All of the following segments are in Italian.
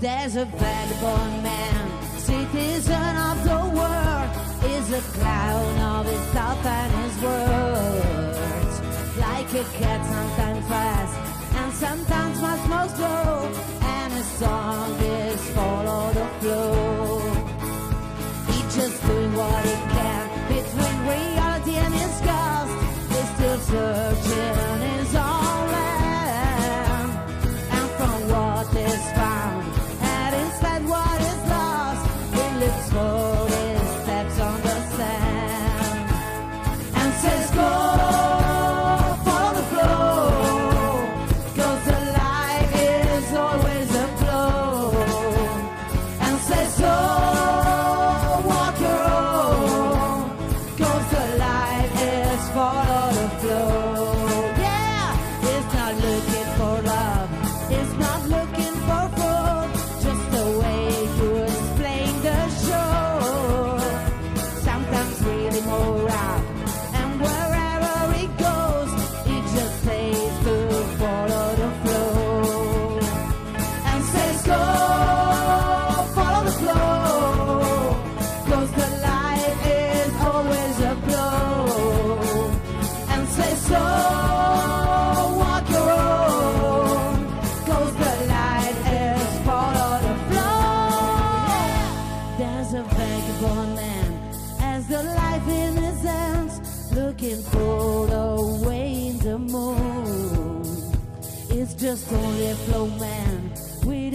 There's a vagabond man, citizen of the world, is a clown of his and his words. Like a cat, sometimes fast and sometimes much more slow, and his song is follow the flow. He's just doing what he can between reality and his ghost. He's still searching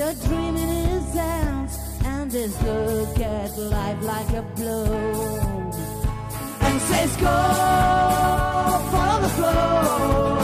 With a dream in his And this look at life like a blow. And says go Follow the flow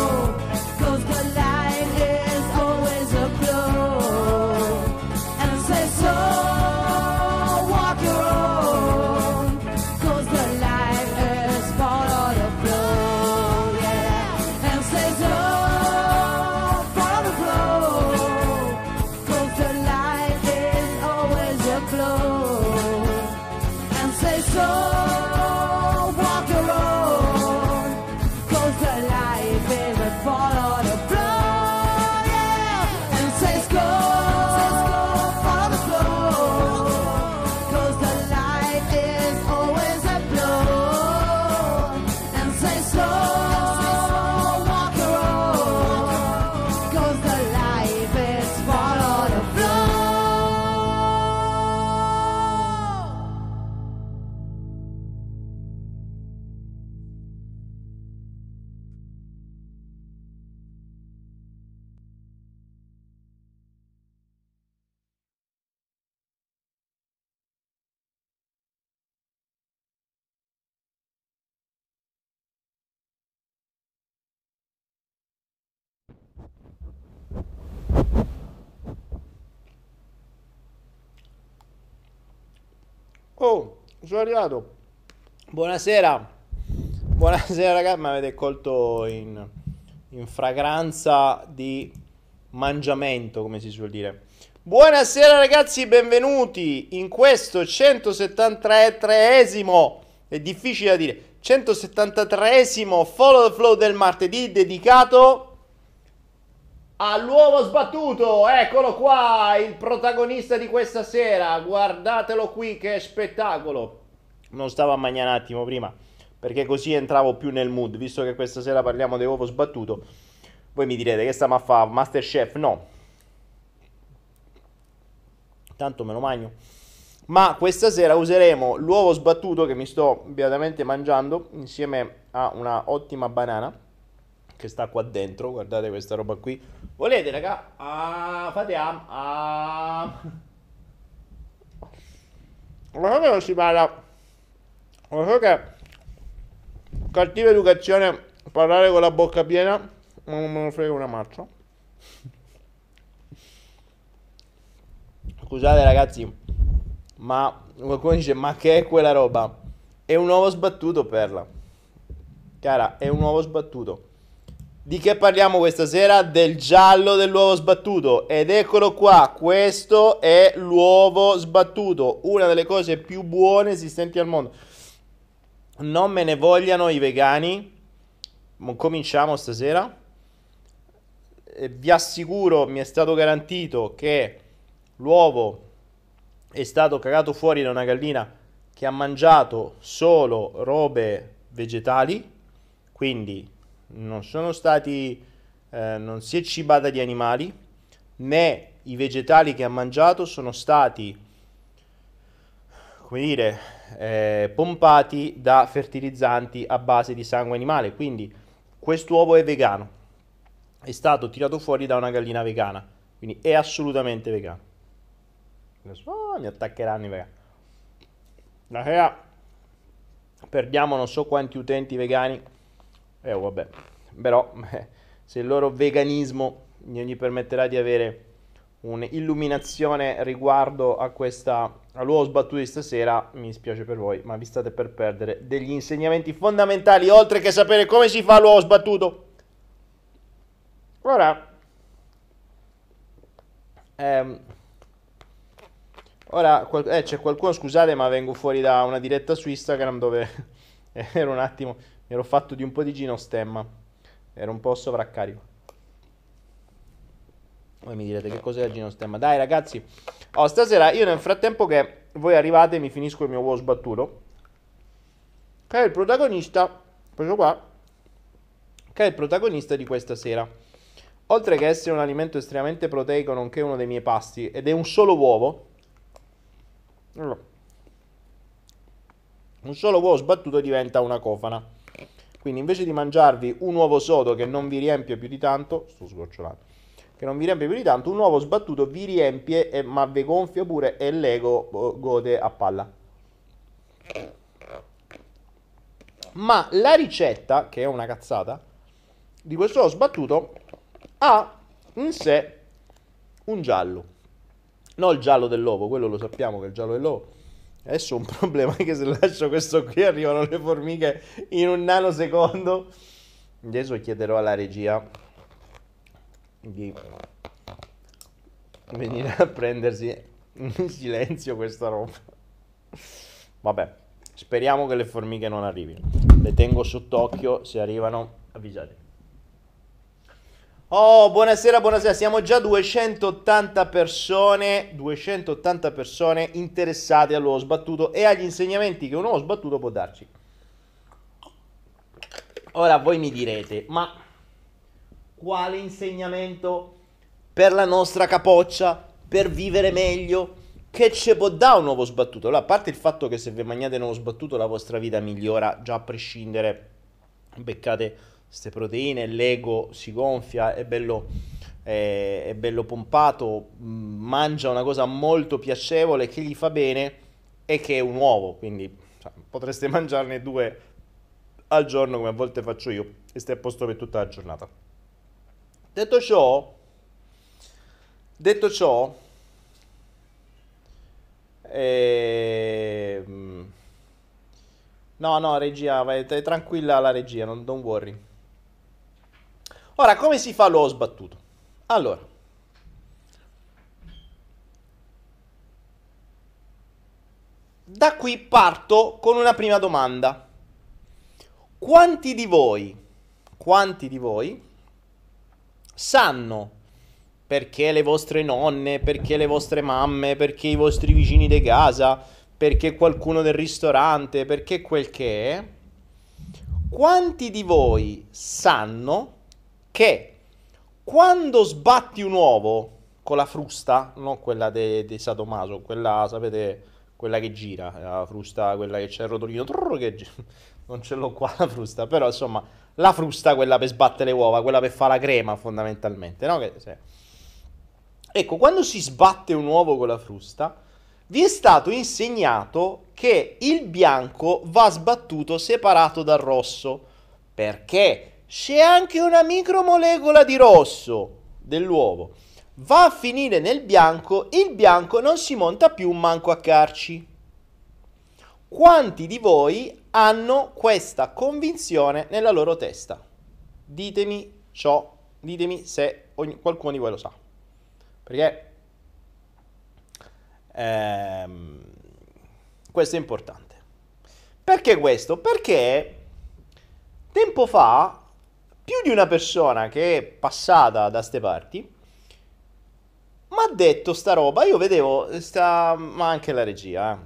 sono arrivato. Buonasera. Buonasera ragazzi, mi avete colto in, in fragranza di mangiamento, come si suol dire. Buonasera ragazzi, benvenuti in questo 173esimo, è difficile da dire, 173esimo Follow the Flow del martedì dedicato all'uovo sbattuto. Eccolo qua, il protagonista di questa sera. Guardatelo qui, che spettacolo. Non stavo a mangiare un attimo prima, perché così entravo più nel mood, visto che questa sera parliamo di uovo sbattuto. Voi mi direte che stiamo a fare Masterchef? No. Tanto me lo magno. Ma questa sera useremo l'uovo sbattuto che mi sto beatamente mangiando insieme a una ottima banana che sta qua dentro. Guardate questa roba qui. Volete, raga? Ah, fate am. Ah. Ma che non si parla? Lo so che cattiva educazione parlare con la bocca piena, ma non me ne frega una marcia. Scusate ragazzi, ma qualcuno dice ma che è quella roba? È un uovo sbattuto perla. Cara, è un uovo sbattuto. Di che parliamo questa sera? Del giallo dell'uovo sbattuto. Ed eccolo qua, questo è l'uovo sbattuto, una delle cose più buone esistenti al mondo. Non me ne vogliano i vegani. Mo- Cominciamo stasera. Vi assicuro, mi è stato garantito che l'uovo è stato cagato fuori da una gallina che ha mangiato solo robe vegetali, quindi non sono stati, eh, non si è cibata di animali, né i vegetali che ha mangiato sono stati, come dire, eh, pompati da fertilizzanti a base di sangue animale. Quindi quest'uovo è vegano, è stato tirato fuori da una gallina vegana, quindi è assolutamente vegano. Oh, mi attaccheranno i vegani. La sera perdiamo non so quanti utenti vegani. Eh, vabbè, però se il loro veganismo non gli permetterà di avere un'illuminazione riguardo a questa all'uovo sbattuto di stasera, mi spiace per voi, ma vi state per perdere degli insegnamenti fondamentali, oltre che sapere come si fa l'uovo sbattuto. Ora, ehm, ora eh, c'è qualcuno, scusate, ma vengo fuori da una diretta su Instagram dove ero un attimo, mi ero fatto di un po' di gino stemma, ero un po' sovraccarico. Voi mi direte che cos'è il ginostemma. Dai ragazzi, oh, stasera io nel frattempo che voi arrivate mi finisco il mio uovo sbattuto. Che è il protagonista, questo qua, che è il protagonista di questa sera. Oltre che essere un alimento estremamente proteico, nonché uno dei miei pasti, ed è un solo uovo, un solo uovo sbattuto diventa una cofana. Quindi invece di mangiarvi un uovo sodo che non vi riempie più di tanto, sto sgocciolando, che non vi riempie più di tanto, un uovo sbattuto vi riempie, e, ma vi gonfia pure e l'ego oh, gode a palla. Ma la ricetta, che è una cazzata, di questo uovo sbattuto ha in sé un giallo. Non il giallo dell'uovo, quello lo sappiamo che è il giallo dell'uovo. Adesso un problema è che se lascio questo qui arrivano le formiche in un nanosecondo. Adesso chiederò alla regia di venire a prendersi in silenzio questa roba. Vabbè, speriamo che le formiche non arrivino. Le tengo sott'occhio, se arrivano avvisate. Oh, buonasera, buonasera. Siamo già 280 persone, 280 persone interessate all'uovo sbattuto e agli insegnamenti che un uovo sbattuto può darci. Ora voi mi direte, ma quale insegnamento per la nostra capoccia, per vivere meglio, che ci può dare un nuovo sbattuto? Allora, a parte il fatto che se vi mangiate un nuovo sbattuto la vostra vita migliora, già a prescindere, beccate queste proteine, l'ego si gonfia, è bello, è, è bello pompato, mangia una cosa molto piacevole che gli fa bene e che è un uovo, quindi cioè, potreste mangiarne due al giorno come a volte faccio io e stai a posto per tutta la giornata. Detto ciò, detto ciò, ehm... no, no, regia, vai, tranquilla la regia, non don't worry. Ora, come si fa l'uovo sbattuto? Allora, da qui parto con una prima domanda. Quanti di voi, quanti di voi sanno perché le vostre nonne, perché le vostre mamme, perché i vostri vicini di casa, perché qualcuno del ristorante, perché quel che è. Quanti di voi sanno che quando sbatti un uovo con la frusta, non quella di de Sadomaso, quella, sapete, quella che gira, la frusta, quella che c'è il rotolino, che non ce l'ho qua la frusta, però insomma la frusta, quella per sbattere le uova, quella per fare la crema fondamentalmente, no? Che, sì. Ecco, quando si sbatte un uovo con la frusta, vi è stato insegnato che il bianco va sbattuto separato dal rosso, perché c'è anche una micromolecola di rosso dell'uovo. Va a finire nel bianco, il bianco non si monta più manco a carci. Quanti di voi hanno questa convinzione nella loro testa? Ditemi ciò, ditemi se ogni, qualcuno di voi lo sa. Perché ehm, questo è importante. Perché questo? Perché tempo fa, più di una persona che è passata da ste parti, Ma ha detto sta roba, io vedevo, sta, ma anche la regia, eh.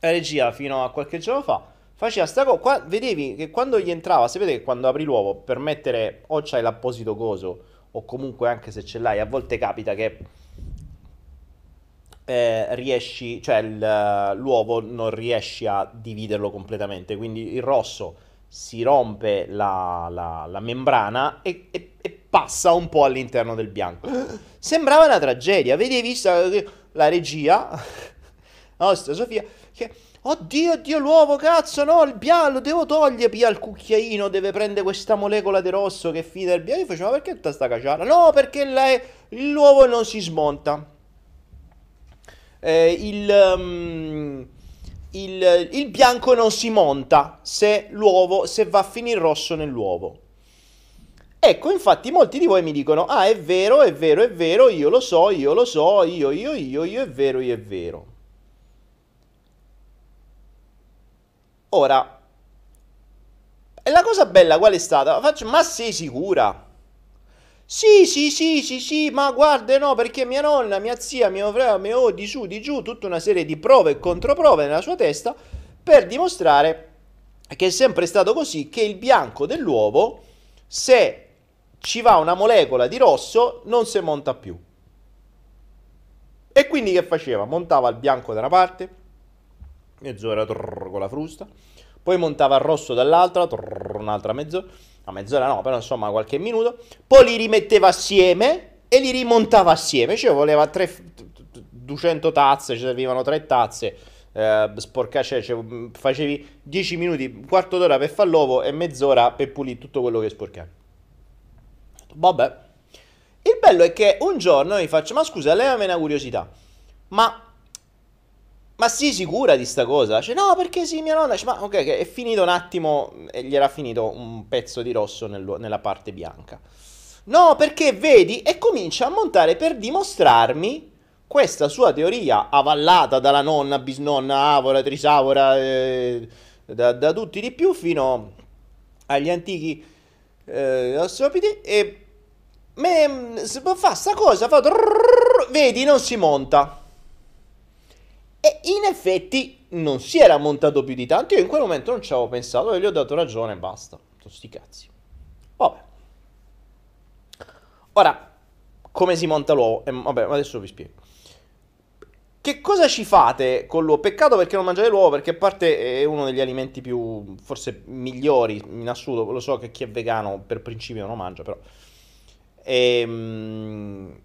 La regia fino a qualche giorno fa faceva sta cosa, vedevi che quando gli entrava, sapete che quando apri l'uovo per mettere o c'hai l'apposito coso o comunque anche se ce l'hai, a volte capita che eh, riesci, cioè il, l'uovo non riesci a dividerlo completamente, quindi il rosso si rompe la, la, la membrana e, e, e, passa un po' all'interno del bianco. Sembrava una tragedia, vedevi la regia, la nostra Sofia, che... Oddio, oddio, l'uovo, cazzo, no, il bianco, lo devo togliere, pia il cucchiaino, deve prendere questa molecola di rosso che fida il bianco. Io facevo, ma perché tutta sta cacciata? No, perché lei, l'uovo non si smonta eh, il, um, il, il, bianco non si monta se l'uovo, se va a finire rosso nell'uovo. Ecco, infatti molti di voi mi dicono, ah è vero, è vero, è vero, io lo so, io lo so, io, io, io, io, è vero, io, è vero. Ora, e la cosa bella qual è stata? Faccio, ma sei sicura? Sì, sì, sì, sì, sì, ma guarda, no, perché mia nonna, mia zia, mio fratello, mio di su, di giù, tutta una serie di prove e controprove nella sua testa per dimostrare che è sempre stato così, che il bianco dell'uovo, se ci va una molecola di rosso, non si monta più. E quindi che faceva? Montava il bianco da una parte, mezz'ora trrr, con la frusta, poi montava il rosso dall'altra, trrr, un'altra mezz'ora a mezz'ora no, però insomma qualche minuto, poi li rimetteva assieme e li rimontava assieme, cioè voleva tre, 200 tazze, ci servivano tre tazze, eh, sporca, cioè, cioè, facevi 10 minuti, quarto d'ora per fare l'uovo e mezz'ora per pulire tutto quello che sporcavi. Vabbè. Il bello è che un giorno mi faccio, ma scusa, levami una curiosità, ma ma sì, sicura di sta cosa? Cioè, no, perché sì, mia nonna. Cioè, ma ok, è finito un attimo e gli era finito un pezzo di rosso nel, nella parte bianca. No, perché vedi, e comincia a montare per dimostrarmi questa sua teoria avallata dalla nonna, bisnonna, avora, trisavora, eh, da, da, tutti di più fino agli antichi eh, ossopiti. E me, fa sta cosa, fa. Vedi, non si monta. E in effetti non si era montato più di tanto. Io in quel momento non ci avevo pensato e gli ho dato ragione e basta. Sti cazzi. Vabbè. Ora, come si monta l'uovo? Eh, vabbè, adesso vi spiego. Che cosa ci fate con l'uovo? Peccato perché non mangiate l'uovo, perché a parte è uno degli alimenti più, forse, migliori in assoluto. Lo so che chi è vegano per principio non lo mangia, però... Ehm...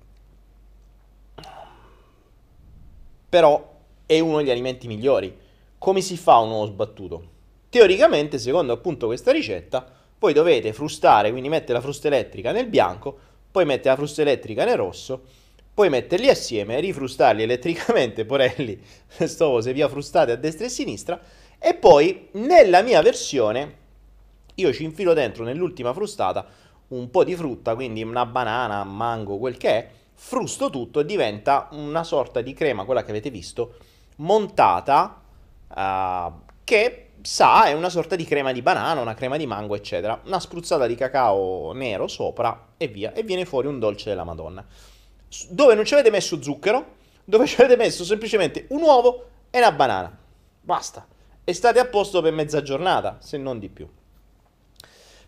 Però è uno degli alimenti migliori. Come si fa un uovo sbattuto? Teoricamente, secondo appunto questa ricetta, voi dovete frustare, quindi mettere la frusta elettrica nel bianco, poi mettere la frusta elettrica nel rosso, poi metterli assieme, rifrustarli elettricamente, porelli, sto se via frustate a destra e a sinistra, e poi nella mia versione io ci infilo dentro nell'ultima frustata un po' di frutta, quindi una banana, mango, quel che è, frusto tutto e diventa una sorta di crema, quella che avete visto, montata uh, che sa è una sorta di crema di banana, una crema di mango, eccetera. Una spruzzata di cacao nero sopra e via. E viene fuori un dolce della Madonna. Dove non ci avete messo zucchero, dove ci avete messo semplicemente un uovo e una banana. Basta. E state a posto per mezza giornata, se non di più.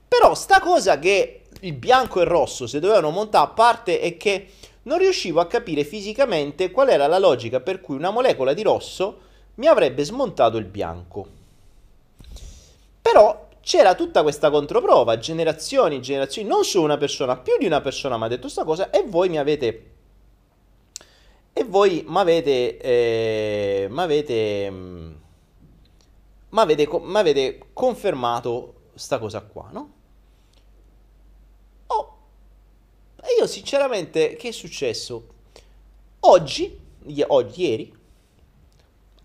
Però sta cosa che il bianco e il rosso si dovevano montare a parte è che non riuscivo a capire fisicamente qual era la logica per cui una molecola di rosso mi avrebbe smontato il bianco. Però c'era tutta questa controprova, generazioni, generazioni, non solo una persona, più di una persona mi ha detto questa cosa e voi mi avete... E voi mi avete... Eh, mi avete... Mi avete, avete confermato sta cosa qua, no? E io sinceramente, che è successo? Oggi, oggi, ieri,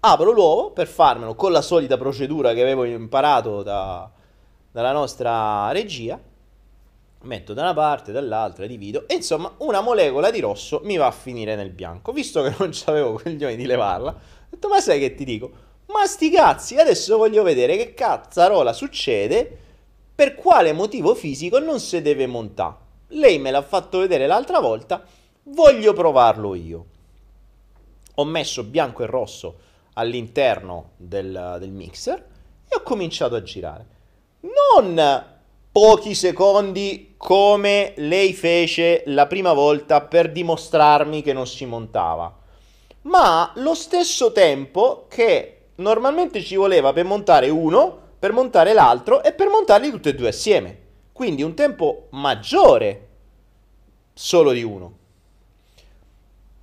apro l'uovo per farmelo con la solita procedura che avevo imparato da, dalla nostra regia, metto da una parte, dall'altra, divido e insomma una molecola di rosso mi va a finire nel bianco. Visto che non avevo coglioni di levarla, ho detto ma sai che ti dico? Ma sti cazzi, adesso voglio vedere che cazzarola succede, per quale motivo fisico non si deve montare lei me l'ha fatto vedere l'altra volta, voglio provarlo io. Ho messo bianco e rosso all'interno del, del mixer e ho cominciato a girare. Non pochi secondi come lei fece la prima volta per dimostrarmi che non si montava, ma lo stesso tempo che normalmente ci voleva per montare uno, per montare l'altro e per montarli tutti e due assieme. Quindi un tempo maggiore solo di uno.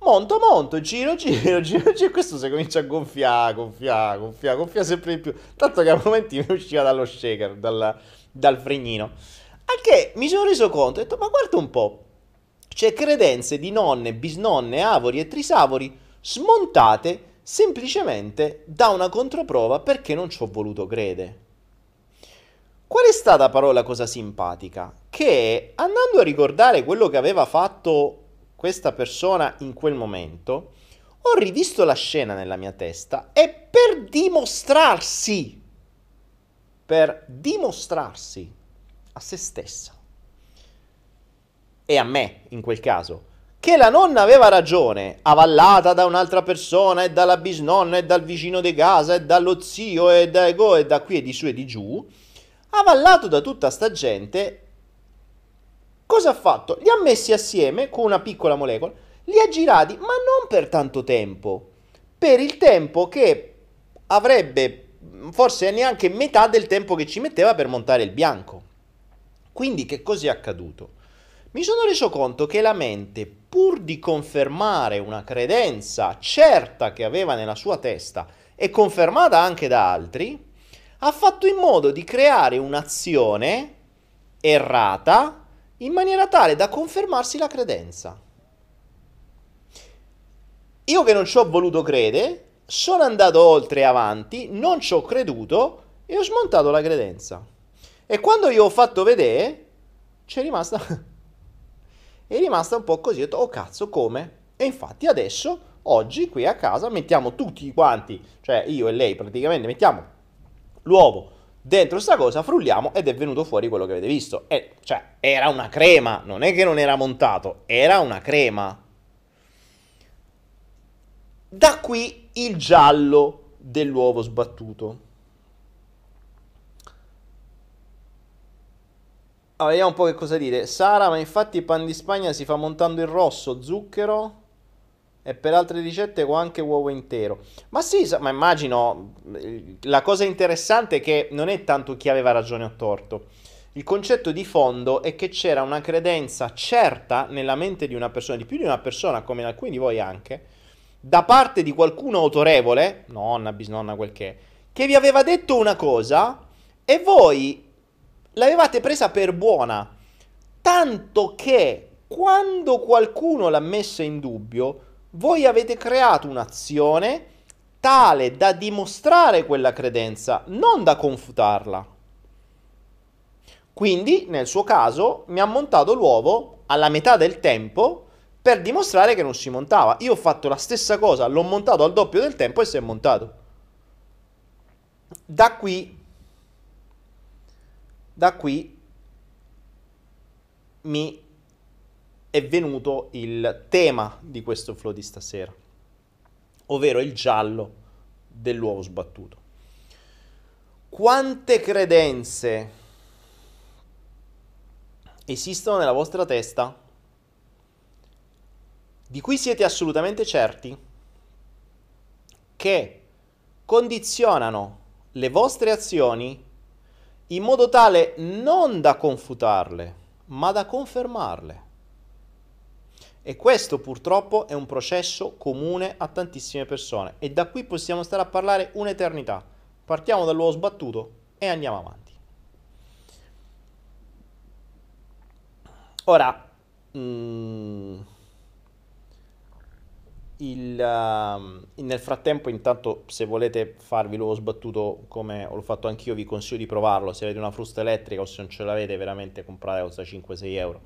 Monto, monto, giro, giro, giro, giro. Questo si comincia a gonfiare, gonfiare, gonfiare, gonfiare sempre di più. Tanto che a momenti mi usciva dallo shaker, dal, dal fregnino. A che mi sono reso conto, ho detto, ma guarda un po'. C'è credenze di nonne, bisnonne, avori e trisavori smontate semplicemente da una controprova perché non ci ho voluto credere. Qual è stata però la cosa simpatica? Che andando a ricordare quello che aveva fatto questa persona in quel momento, ho rivisto la scena nella mia testa e per dimostrarsi, per dimostrarsi a se stessa e a me in quel caso, che la nonna aveva ragione, avallata da un'altra persona e dalla bisnonna e dal vicino di casa e dallo zio e da, e da qui e di su e di giù, avallato da tutta sta gente, cosa ha fatto? Li ha messi assieme con una piccola molecola, li ha girati, ma non per tanto tempo, per il tempo che avrebbe forse neanche metà del tempo che ci metteva per montare il bianco. Quindi che cosa è accaduto? Mi sono reso conto che la mente, pur di confermare una credenza certa che aveva nella sua testa e confermata anche da altri, ha fatto in modo di creare un'azione errata in maniera tale da confermarsi la credenza. Io che non ci ho voluto credere, sono andato oltre e avanti, non ci ho creduto e ho smontato la credenza. E quando io ho fatto vedere, c'è rimasta... è rimasta un po' così, ho detto, oh cazzo, come? E infatti adesso, oggi, qui a casa, mettiamo tutti quanti, cioè io e lei praticamente, mettiamo l'uovo dentro sta cosa, frulliamo ed è venuto fuori quello che avete visto. E, cioè, era una crema, non è che non era montato, era una crema. Da qui il giallo dell'uovo sbattuto. Allora, vediamo un po' che cosa dire. Sara, ma infatti il pan di Spagna si fa montando il rosso, zucchero e per altre ricette con anche uovo intero. Ma sì, ma immagino la cosa interessante è che non è tanto chi aveva ragione o torto. Il concetto di fondo è che c'era una credenza certa nella mente di una persona, di più di una persona, come alcuni di voi anche, da parte di qualcuno autorevole, nonna, bisnonna, quel che, che vi aveva detto una cosa e voi l'avevate presa per buona, tanto che quando qualcuno l'ha messa in dubbio, voi avete creato un'azione tale da dimostrare quella credenza, non da confutarla. Quindi, nel suo caso, mi ha montato l'uovo alla metà del tempo per dimostrare che non si montava. Io ho fatto la stessa cosa, l'ho montato al doppio del tempo e si è montato. Da qui da qui mi è venuto il tema di questo flow di stasera, ovvero il giallo dell'uovo sbattuto. Quante credenze esistono nella vostra testa di cui siete assolutamente certi che condizionano le vostre azioni in modo tale non da confutarle, ma da confermarle. E questo purtroppo è un processo comune a tantissime persone e da qui possiamo stare a parlare un'eternità. Partiamo dall'uovo sbattuto e andiamo avanti. Ora, mm, il, uh, nel frattempo, intanto, se volete farvi l'uovo sbattuto come l'ho fatto anch'io, vi consiglio di provarlo. Se avete una frusta elettrica o se non ce l'avete, veramente comprate costa 5-6 euro.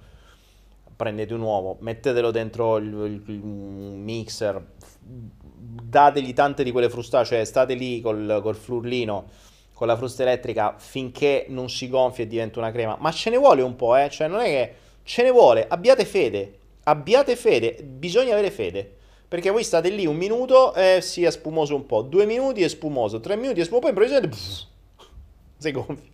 Prendete un uovo, mettetelo dentro il, il, il mixer, dategli tante di quelle frustacee, cioè state lì col, col flurlino, con la frusta elettrica finché non si gonfia e diventa una crema. Ma ce ne vuole un po', eh? Cioè, non è che ce ne vuole, abbiate fede abbiate fede, bisogna avere fede. Perché voi state lì un minuto e si è spumoso un po', due minuti è spumoso, tre minuti è spumoso, poi improvvisamente pff, si gonfia.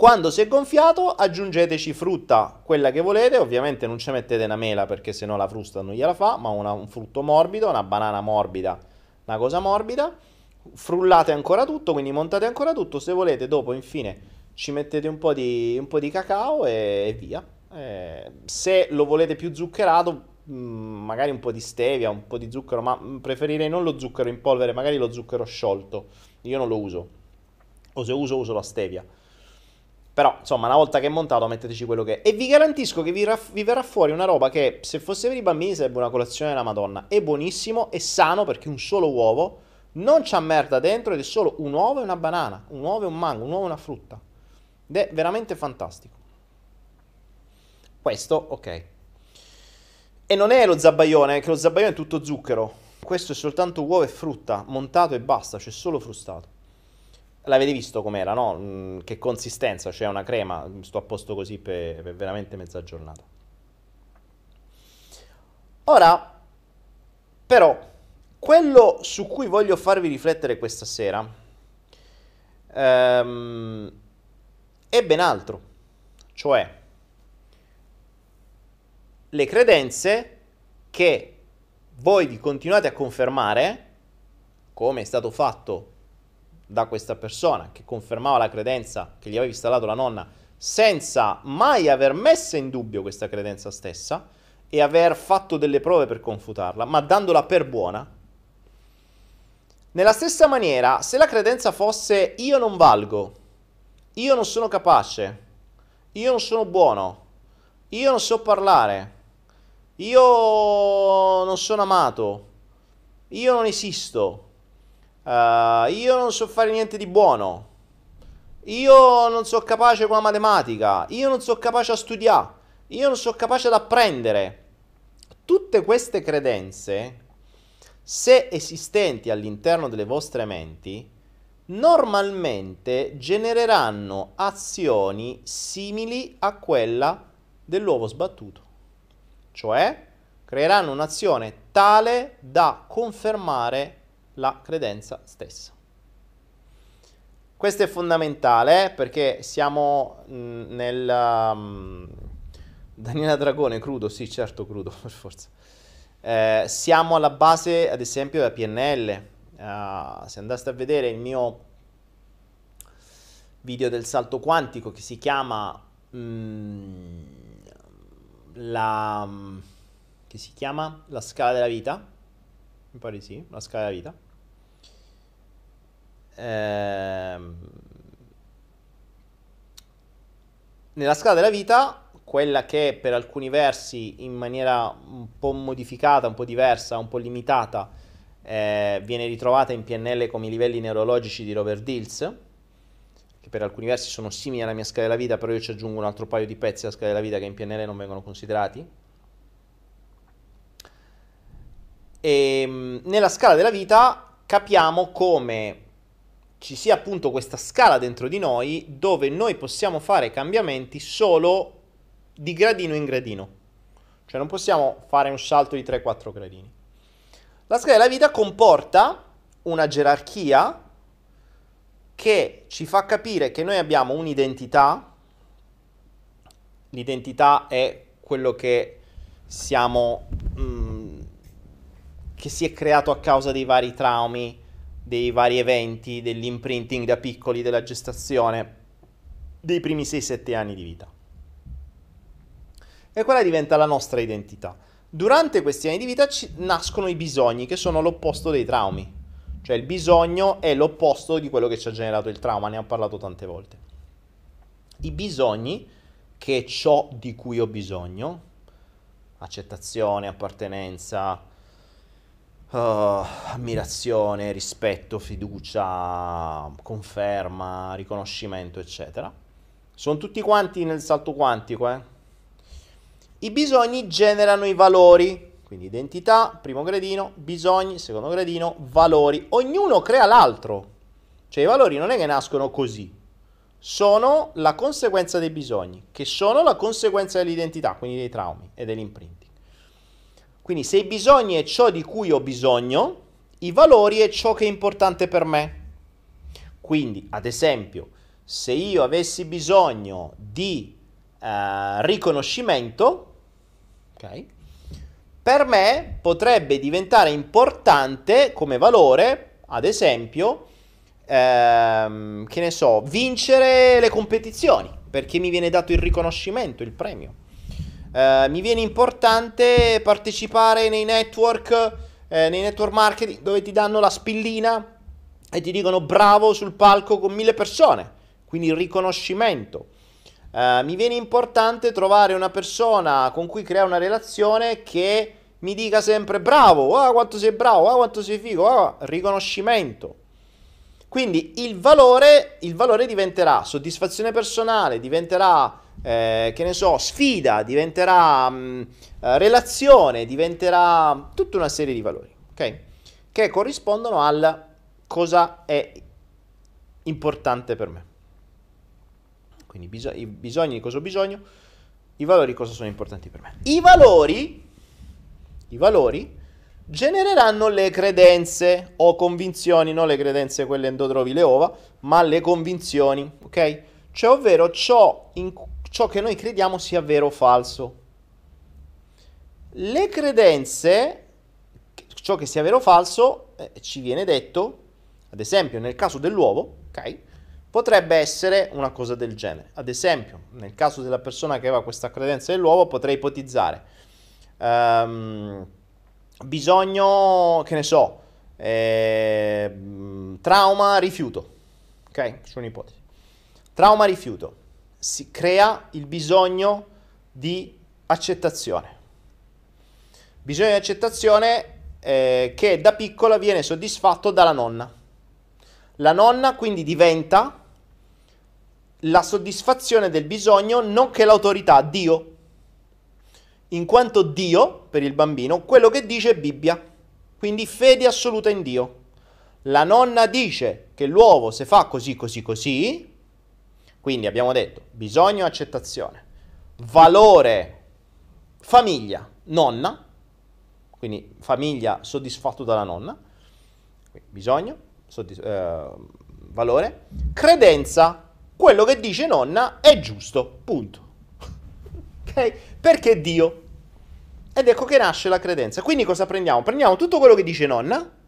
Quando si è gonfiato aggiungeteci frutta, quella che volete, ovviamente non ci mettete una mela perché sennò la frusta non gliela fa, ma una, un frutto morbido, una banana morbida, una cosa morbida. Frullate ancora tutto, quindi montate ancora tutto, se volete dopo infine ci mettete un po' di, un po di cacao e, e via. Eh, se lo volete più zuccherato, mm, magari un po' di stevia, un po' di zucchero, ma mm, preferirei non lo zucchero in polvere, magari lo zucchero sciolto. Io non lo uso. O se uso, uso la stevia. Però, insomma, una volta che è montato, metteteci quello che è. E vi garantisco che vi, raff- vi verrà fuori una roba che, se fosse per i bambini, sarebbe una colazione della Madonna. È buonissimo, è sano perché un solo uovo non c'ha merda dentro ed è solo un uovo e una banana. Un uovo e un mango, un uovo e una frutta. Ed è veramente fantastico. Questo, ok. E non è lo zabaione, che lo zabaione è tutto zucchero. Questo è soltanto uovo e frutta, montato e basta, c'è solo frustato. L'avete visto com'era, no? Mm, che consistenza, c'è una crema, sto a posto così per, per veramente mezza giornata. Ora, però, quello su cui voglio farvi riflettere questa sera ehm, è ben altro, cioè le credenze che voi vi continuate a confermare, come è stato fatto da questa persona che confermava la credenza che gli aveva installato la nonna senza mai aver messo in dubbio questa credenza stessa e aver fatto delle prove per confutarla, ma dandola per buona. Nella stessa maniera, se la credenza fosse io non valgo, io non sono capace, io non sono buono, io non so parlare, io non sono amato, io non esisto, Uh, io non so fare niente di buono. Io non sono capace con la matematica. Io non sono capace a studiare. Io non sono capace ad apprendere. Tutte queste credenze, se esistenti all'interno delle vostre menti, normalmente genereranno azioni simili a quella dell'uovo sbattuto. Cioè, creeranno un'azione tale da confermare la credenza stessa. Questo è fondamentale eh, perché siamo nel... Um, Daniela Dragone, crudo, sì certo crudo per forza. Eh, siamo alla base ad esempio della PNL. Uh, ah, se andaste a vedere il mio video del salto quantico che si chiama mm, la che si chiama la scala della vita mi pare sì, la scala della vita. Ehm... Nella scala della vita, quella che per alcuni versi in maniera un po' modificata, un po' diversa, un po' limitata, eh, viene ritrovata in PNL come i livelli neurologici di Robert Dills, che per alcuni versi sono simili alla mia scala della vita, però io ci aggiungo un altro paio di pezzi alla scala della vita che in PNL non vengono considerati. E ehm, nella scala della vita capiamo come ci sia appunto questa scala dentro di noi dove noi possiamo fare cambiamenti solo di gradino in gradino. Cioè non possiamo fare un salto di 3-4 gradini. La scala della vita comporta una gerarchia che ci fa capire che noi abbiamo un'identità. L'identità è quello che siamo che si è creato a causa dei vari traumi, dei vari eventi, dell'imprinting da piccoli, della gestazione, dei primi 6-7 anni di vita. E quella diventa la nostra identità. Durante questi anni di vita nascono i bisogni, che sono l'opposto dei traumi. Cioè il bisogno è l'opposto di quello che ci ha generato il trauma, ne ho parlato tante volte. I bisogni, che è ciò di cui ho bisogno, accettazione, appartenenza, uh, ammirazione, rispetto, fiducia, conferma, riconoscimento, eccetera. Sono tutti quanti nel salto quantico. Eh? I bisogni generano i valori, quindi identità, primo gradino, bisogni, secondo gradino, valori. Ognuno crea l'altro. Cioè i valori non è che nascono così. sono la conseguenza dei bisogni, che sono la conseguenza dell'identità, quindi dei traumi e dell'imprinting. Quindi se i bisogni è ciò di cui ho bisogno, i valori è ciò che è importante per me. Quindi, ad esempio, se io avessi bisogno di uh, riconoscimento, ok? Per me potrebbe diventare importante come valore, ad esempio, ehm, che ne so, vincere le competizioni, perché mi viene dato il riconoscimento, il premio. Eh, mi viene importante partecipare nei network, eh, nei network marketing, dove ti danno la spillina e ti dicono bravo sul palco con mille persone, quindi il riconoscimento. Uh, mi viene importante trovare una persona con cui creare una relazione che mi dica sempre bravo, ah quanto sei bravo, ah quanto sei figo, ah, riconoscimento. Quindi il valore, il valore diventerà soddisfazione personale, diventerà, eh, che ne so, sfida, diventerà mh, mm, eh, relazione, diventerà tutta una serie di valori, ok? Che corrispondono al cosa è importante per me. Quindi bis- i bisogni di cosa ho bisogno, i valori cosa sono importanti per me. I valori, i valori genereranno le credenze o convinzioni, non le credenze quelle trovi le uova, ma le convinzioni, ok? Cioè, ovvero ciò, in, ciò che noi crediamo sia vero o falso. Le credenze, ciò che sia vero o falso, eh, ci viene detto, ad esempio nel caso dell'uovo, ok? Potrebbe essere una cosa del genere. Ad esempio, nel caso della persona che aveva questa credenza dell'uovo, potrei ipotizzare um, bisogno, che ne so, eh, trauma, rifiuto. Ok? C'è un'ipotesi. Trauma, rifiuto. Si crea il bisogno di accettazione. Bisogno di accettazione eh, che da piccola viene soddisfatto dalla nonna. La nonna quindi diventa la soddisfazione del bisogno nonché l'autorità, Dio. In quanto Dio, per il bambino, quello che dice è Bibbia, quindi fede assoluta in Dio. La nonna dice che l'uovo se fa così, così, così, quindi abbiamo detto bisogno, accettazione, valore, famiglia, nonna, quindi famiglia soddisfatto dalla nonna, bisogno, soddis- eh, valore, credenza, quello che dice nonna è giusto, punto. ok? Perché Dio. Ed ecco che nasce la credenza. Quindi cosa prendiamo? Prendiamo tutto quello che dice nonna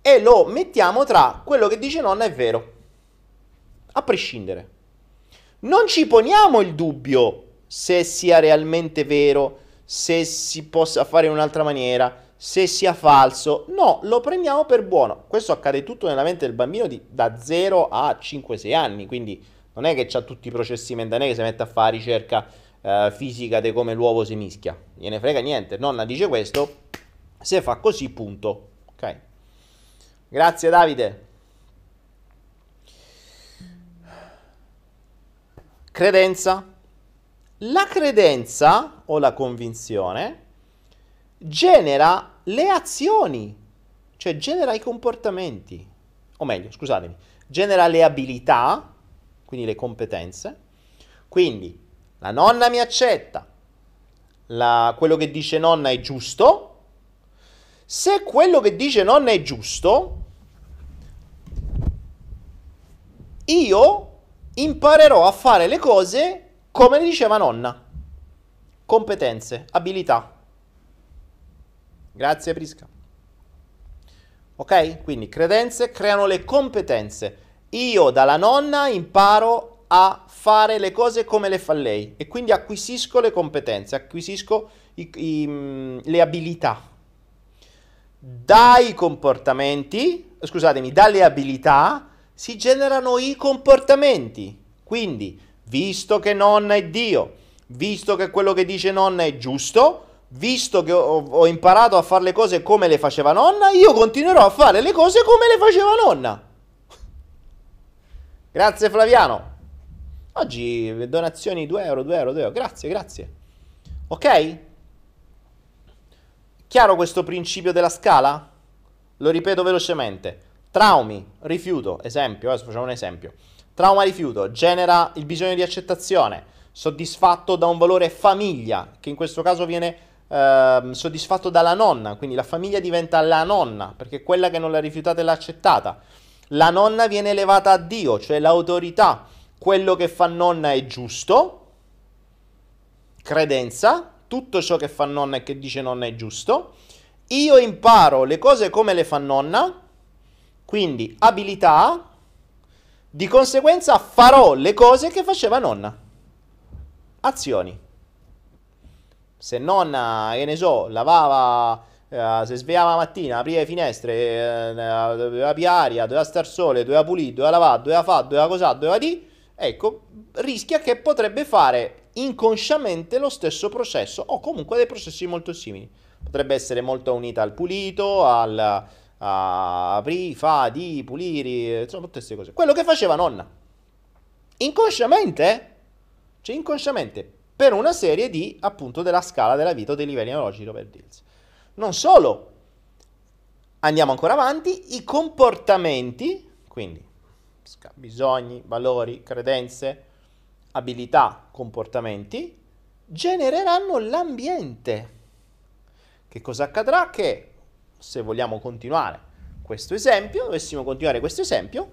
e lo mettiamo tra quello che dice nonna è vero. A prescindere. Non ci poniamo il dubbio se sia realmente vero, se si possa fare in un'altra maniera, se sia falso. No, lo prendiamo per buono. Questo accade tutto nella mente del bambino di, da 0 a 5-6 anni, quindi non è che ha tutti i processi mentali, non è che si mette a fare ricerca uh, fisica di come l'uovo si mischia. Gliene frega niente. Nonna dice questo, se fa così, punto. Ok. Grazie Davide. Credenza. La credenza o la convinzione genera le azioni, cioè genera i comportamenti, o meglio, scusatemi, genera le abilità, quindi le competenze. Quindi la nonna mi accetta, la, quello che dice nonna è giusto. Se quello che dice nonna è giusto, io imparerò a fare le cose come le diceva nonna. Competenze, abilità. Grazie Prisca. Ok? Quindi credenze creano le competenze. Io dalla nonna imparo a fare le cose come le fa lei e quindi acquisisco le competenze, acquisisco i, i, mm, le abilità. Dai comportamenti, scusatemi, dalle abilità si generano i comportamenti. Quindi, visto che nonna è Dio, visto che quello che dice nonna è giusto, visto che ho, ho imparato a fare le cose come le faceva nonna, io continuerò a fare le cose come le faceva nonna. Grazie Flaviano. Oggi donazioni 2 euro, 2 euro, 2 euro. Grazie, grazie. Ok? Chiaro questo principio della scala? Lo ripeto velocemente. Traumi, rifiuto, esempio, adesso facciamo un esempio. trauma rifiuto, genera il bisogno di accettazione, soddisfatto da un valore famiglia, che in questo caso viene eh, soddisfatto dalla nonna, quindi la famiglia diventa la nonna, perché quella che non l'ha rifiutata e l'ha accettata. La nonna viene elevata a Dio, cioè l'autorità. Quello che fa nonna è giusto, credenza, tutto ciò che fa nonna e che dice nonna è giusto. Io imparo le cose come le fa nonna, quindi abilità, di conseguenza farò le cose che faceva nonna. Azioni. Se nonna, che ne so, lavava, eh, si svegliava la mattina, apriva le finestre, eh, doveva piaria, doveva star sole, doveva pulire, doveva lavare, doveva fare, doveva cosare, doveva di, ecco, rischia che potrebbe fare inconsciamente lo stesso processo o comunque dei processi molto simili. Potrebbe essere molto unita al pulito, al a aprire, fa, di, pulire, insomma tutte queste cose. Quello che faceva nonna. Inconsciamente, cioè inconsciamente, per una serie di, appunto, della scala della vita o dei livelli neurologici di Robert Dills. Non solo, andiamo ancora avanti, i comportamenti, quindi bisogni, valori, credenze, abilità, comportamenti, genereranno l'ambiente. Che cosa accadrà? Che se vogliamo continuare questo esempio, dovessimo continuare questo esempio,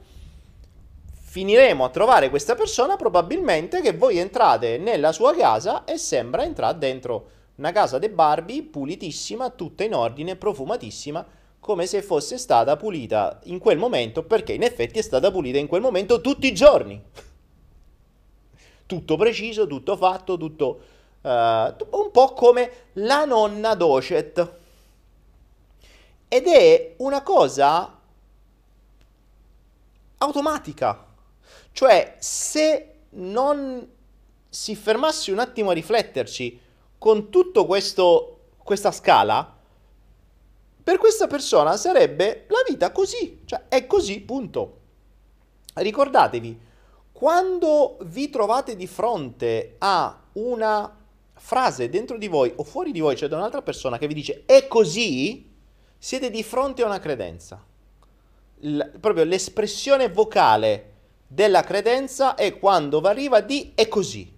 finiremo a trovare questa persona probabilmente che voi entrate nella sua casa e sembra entrare dentro una casa de Barbie pulitissima, tutta in ordine, profumatissima, come se fosse stata pulita in quel momento, perché in effetti è stata pulita in quel momento tutti i giorni. tutto preciso, tutto fatto, tutto uh, un po' come la nonna Docet. Ed è una cosa automatica. Cioè, se non si fermasse un attimo a rifletterci con tutto questo questa scala, per questa persona sarebbe la vita così, cioè è così, punto. Ricordatevi, quando vi trovate di fronte a una frase dentro di voi o fuori di voi, cioè da un'altra persona che vi dice è così, siete di fronte a una credenza. L- proprio l'espressione vocale della credenza è quando va arriva di è così.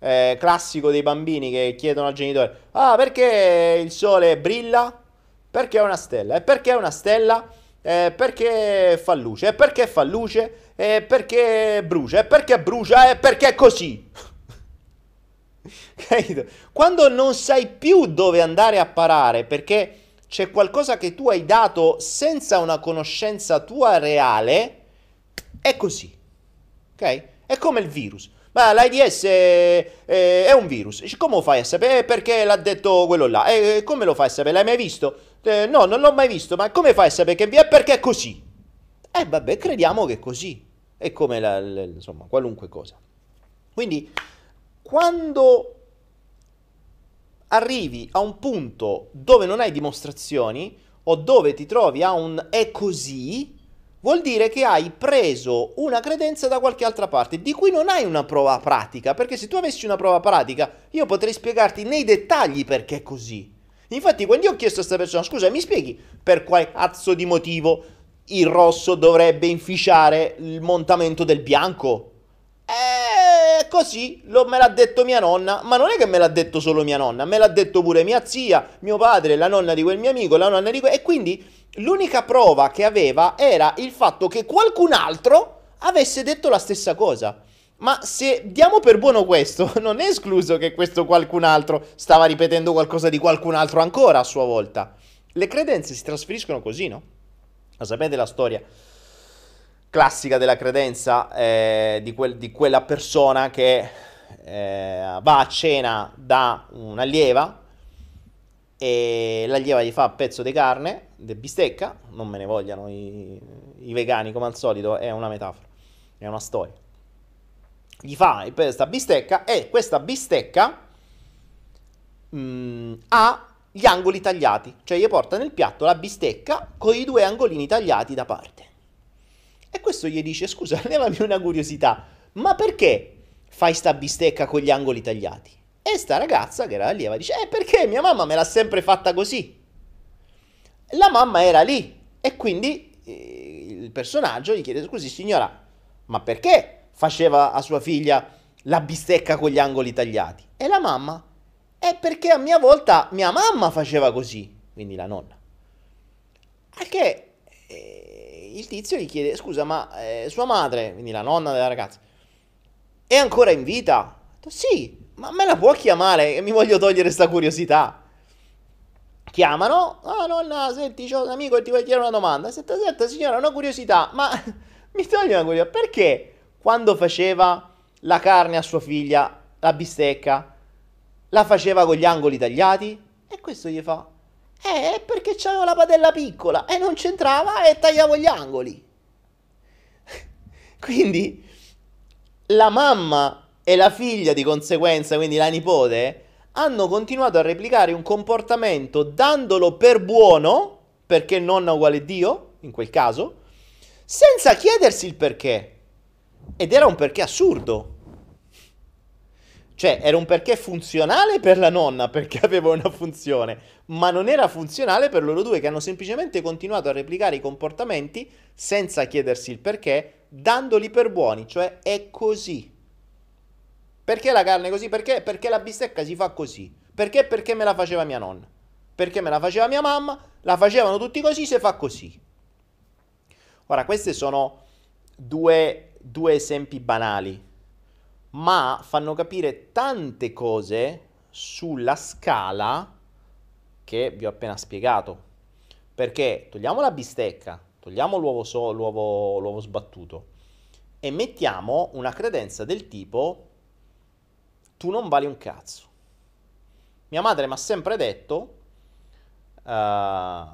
Eh, classico dei bambini che chiedono al genitore: Ah, perché il sole brilla? Perché è una stella. E perché è una stella? Eh, perché fa luce. E perché fa luce? E perché brucia. E perché brucia? E perché è così. Quando non sai più dove andare a parare perché c'è qualcosa che tu hai dato senza una conoscenza tua reale, è così. Ok? È come il virus. Ma l'AIDS è, è, è, un virus. Come lo fai a sapere? Perché l'ha detto quello là? E come lo fai a sapere? L'hai mai visto? Eh, no, non l'ho mai visto, ma come fai a sapere che è? Perché è così. Eh, vabbè, crediamo che è così. È come la, la, insomma, qualunque cosa. Quindi, quando arrivi a un punto dove non hai dimostrazioni o dove ti trovi a un è così, vuol dire che hai preso una credenza da qualche altra parte, di cui non hai una prova pratica, perché se tu avessi una prova pratica, io potrei spiegarti nei dettagli perché è così. Infatti, quando io ho chiesto a questa persona, scusa, mi spieghi per quale cazzo di motivo il rosso dovrebbe inficiare il montamento del bianco? Eh, così lo, me l'ha detto mia nonna, ma non è che me l'ha detto solo mia nonna, me l'ha detto pure mia zia, mio padre, la nonna di quel mio amico, la nonna di quel... E quindi l'unica prova che aveva era il fatto che qualcun altro avesse detto la stessa cosa. Ma se diamo per buono questo, non è escluso che questo qualcun altro stava ripetendo qualcosa di qualcun altro ancora a sua volta. Le credenze si trasferiscono così, no? Ma sapete la storia classica della credenza eh, di, quel, di, quella persona che eh, va a cena da un'allieva e l'allieva gli fa pezzo di carne, di bistecca, non me ne vogliano i, i, vegani come al solito, è una metafora, è una storia. Gli fa questa bistecca e questa bistecca mh, mm, ha gli angoli tagliati, cioè gli porta nel piatto la bistecca con i due angolini tagliati da parte. E questo gli dice, scusa, levami una curiosità, ma perché fai sta bistecca con gli angoli tagliati? E sta ragazza, che era allieva, dice: Eh, perché mia mamma me l'ha sempre fatta così. La mamma era lì. E quindi eh, il personaggio gli chiede: Scusi, signora, Ma perché faceva a sua figlia la bistecca con gli angoli tagliati? E la mamma? È perché a mia volta mia mamma faceva così, quindi la nonna. Anche eh, il tizio gli chiede, scusa, ma eh, sua madre, quindi la nonna della ragazza, è ancora in vita? Sì, ma me la può chiamare? Mi voglio togliere questa curiosità. Chiamano, ah nonna, senti, c'ho un amico che ti vuole chiedere una domanda. Senta, senta signora, una curiosità, ma mi toglie una curiosità, perché quando faceva la carne a sua figlia, la bistecca, la faceva con gli angoli tagliati? E questo gli fa, eh, perché c'aveva la padella piccola e non c'entrava e tagliavo gli angoli. Quindi la mamma e la figlia di conseguenza, quindi la nipote, hanno continuato a replicare un comportamento dandolo per buono, perché nonna uguale Dio, in quel caso, senza chiedersi il perché. Ed era un perché assurdo. Cioè, era un perché funzionale per la nonna, perché aveva una funzione, ma non era funzionale per loro due, che hanno semplicemente continuato a replicare i comportamenti senza chiedersi il perché, dandoli per buoni, cioè è così. Perché la carne così? Perché? Perché la bistecca si fa così. Perché? Perché me la faceva mia nonna. Perché me la faceva mia mamma, la facevano tutti così, si fa così. Ora, questi sono due, due esempi banali, ma fanno capire tante cose sulla scala che vi ho appena spiegato. Perché togliamo la bistecca, togliamo l'uovo, so, l'uovo, l'uovo sbattuto e mettiamo una credenza del tipo tu non vali un cazzo. Mia madre mi ha sempre detto, uh, mia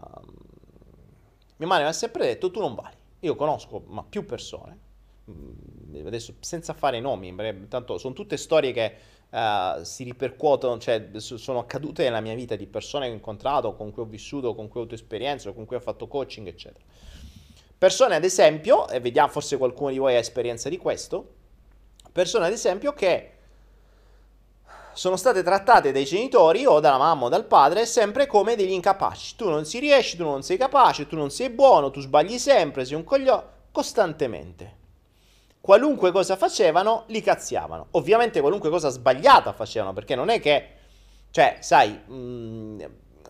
madre mi ha sempre detto, tu non vali. Io conosco ma più persone, adesso senza fare nomi, tanto sono tutte storie che uh, si ripercuotono, cioè sono accadute nella mia vita di persone che ho incontrato, con cui ho vissuto, con cui ho avuto esperienza, con cui ho fatto coaching, eccetera. Persone ad esempio, e vediamo forse qualcuno di voi ha esperienza di questo, persone ad esempio che sono state trattate dai genitori o dalla mamma o dal padre sempre come degli incapaci. Tu non si riesci, tu non sei capace, tu non sei buono, tu sbagli sempre, sei un coglione, costantemente. Qualunque cosa facevano, li cazziavano. Ovviamente qualunque cosa sbagliata facevano, perché non è che, cioè, sai, mh, mm,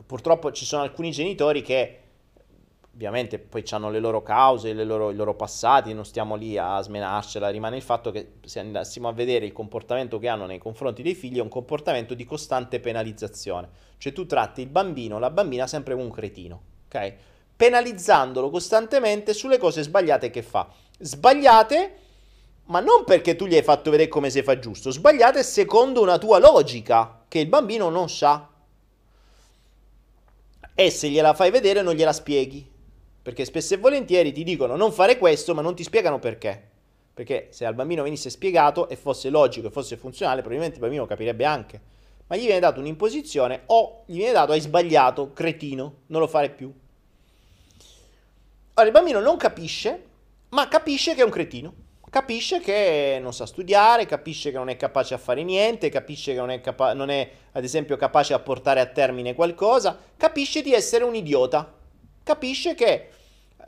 purtroppo ci sono alcuni genitori che ovviamente poi hanno le loro cause, le loro, i loro passati, non stiamo lì a smenarcela, rimane il fatto che se andassimo a vedere il comportamento che hanno nei confronti dei figli è un comportamento di costante penalizzazione, cioè tu tratti il bambino, la bambina sempre come un cretino, ok? Penalizzandolo costantemente sulle cose sbagliate che fa. Sbagliate, ma non perché tu gli hai fatto vedere come si fa giusto, sbagliate secondo una tua logica che il bambino non sa. E se gliela fai vedere non gliela spieghi perché spesso e volentieri ti dicono non fare questo, ma non ti spiegano perché. Perché se al bambino venisse spiegato e fosse logico e fosse funzionale, probabilmente il bambino capirebbe anche. Ma gli viene dato un'imposizione o gli viene dato hai sbagliato, cretino, non lo fare più. Ora il bambino non capisce, ma capisce che è un cretino. Capisce che non sa studiare, capisce che non è capace a fare niente, capisce che non è, capa- non è ad esempio capace a portare a termine qualcosa, capisce di essere un idiota. Capisce che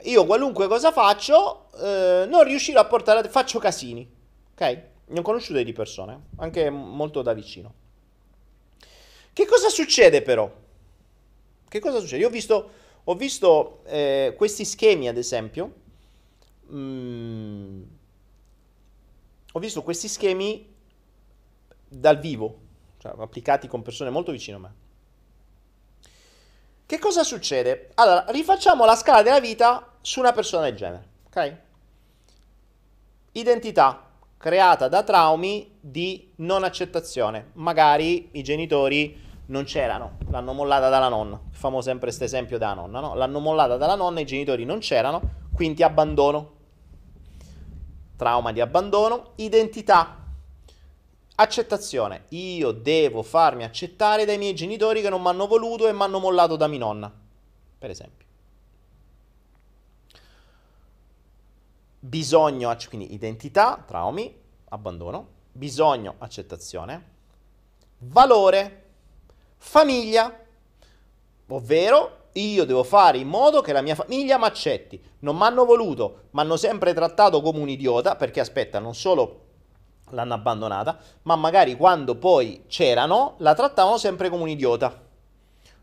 io qualunque cosa faccio eh, non riuscirò a portare, faccio casini, ok? Ne ho conosciute di persone, anche molto da vicino. Che cosa succede però? Che cosa succede? Io ho visto, ho visto eh, questi schemi, ad esempio, mm, ho visto questi schemi dal vivo, cioè applicati con persone molto vicine a me. Che cosa succede? Allora, rifacciamo la scala della vita su una persona del genere, ok? Identità creata da traumi di non accettazione. Magari i genitori non c'erano, l'hanno mollata dalla nonna. Famo sempre questo esempio della nonna, no? L'hanno mollata dalla nonna, i genitori non c'erano, quindi abbandono. Trauma di abbandono, identità Accettazione. Io devo farmi accettare dai miei genitori che non mi hanno voluto e mi hanno mollato da mia nonna, per esempio. Bisogno, quindi identità, traumi, abbandono, bisogno, accettazione, valore, famiglia, ovvero io devo fare in modo che la mia famiglia mi accetti. Non mi hanno voluto, mi hanno sempre trattato come un idiota, perché aspetta, non solo l'hanno abbandonata, ma magari quando poi c'erano, la trattavano sempre come un idiota.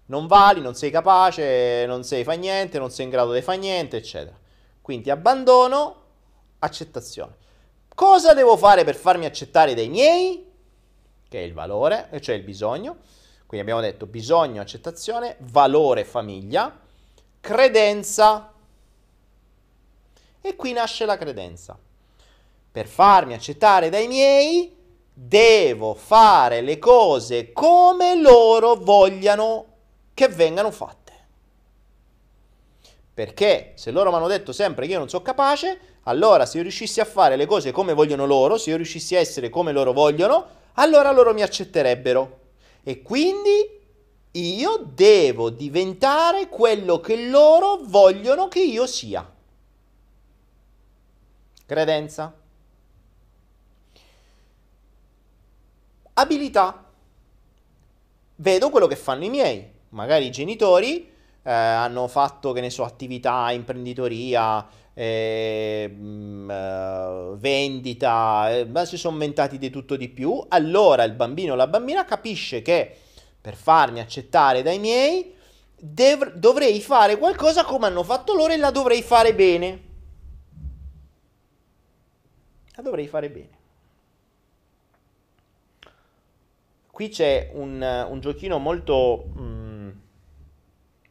Non vali, non sei capace, non sei fa niente, non sei in grado di fare niente, eccetera. Quindi abbandono, accettazione. Cosa devo fare per farmi accettare dai miei? Che è il valore, cioè il bisogno. Quindi abbiamo detto bisogno, accettazione, valore, famiglia, credenza. E qui nasce la credenza. Per farmi accettare dai miei, devo fare le cose come loro vogliano che vengano fatte. Perché se loro mi hanno detto sempre che io non sono capace, allora se io riuscissi a fare le cose come vogliono loro, se io riuscissi a essere come loro vogliono, allora loro mi accetterebbero. E quindi io devo diventare quello che loro vogliono che io sia. Credenza. Abilità. Vedo quello che fanno i miei. Magari i genitori eh, hanno fatto, che ne so, attività, imprenditoria, eh, mh, vendita, eh, si sono inventati di tutto di più, allora il bambino o la bambina capisce che per farmi accettare dai miei dev- dovrei fare qualcosa come hanno fatto loro e la dovrei fare bene. La dovrei fare bene. Qui c'è un, un giochino molto, mm,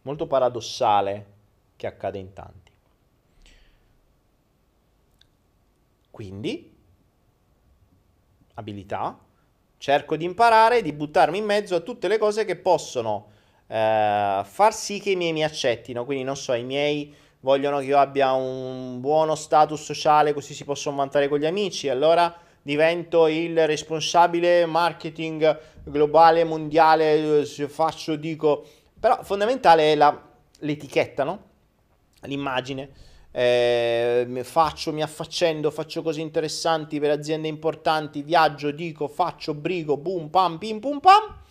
molto paradossale che accade in tanti. Quindi, abilità, cerco di imparare, di buttarmi in mezzo a tutte le cose che possono eh, far sì che i miei mi accettino. Quindi, non so, i miei vogliono che io abbia un buono status sociale così si possono vantare con gli amici, allora divento il responsabile marketing globale, mondiale, faccio, dico, però fondamentale è la, l'etichetta, no? L'immagine eh, faccio, mi affaccendo, faccio cose interessanti per aziende importanti, viaggio, dico, faccio, brigo, boom, pam, pim, pum, pam.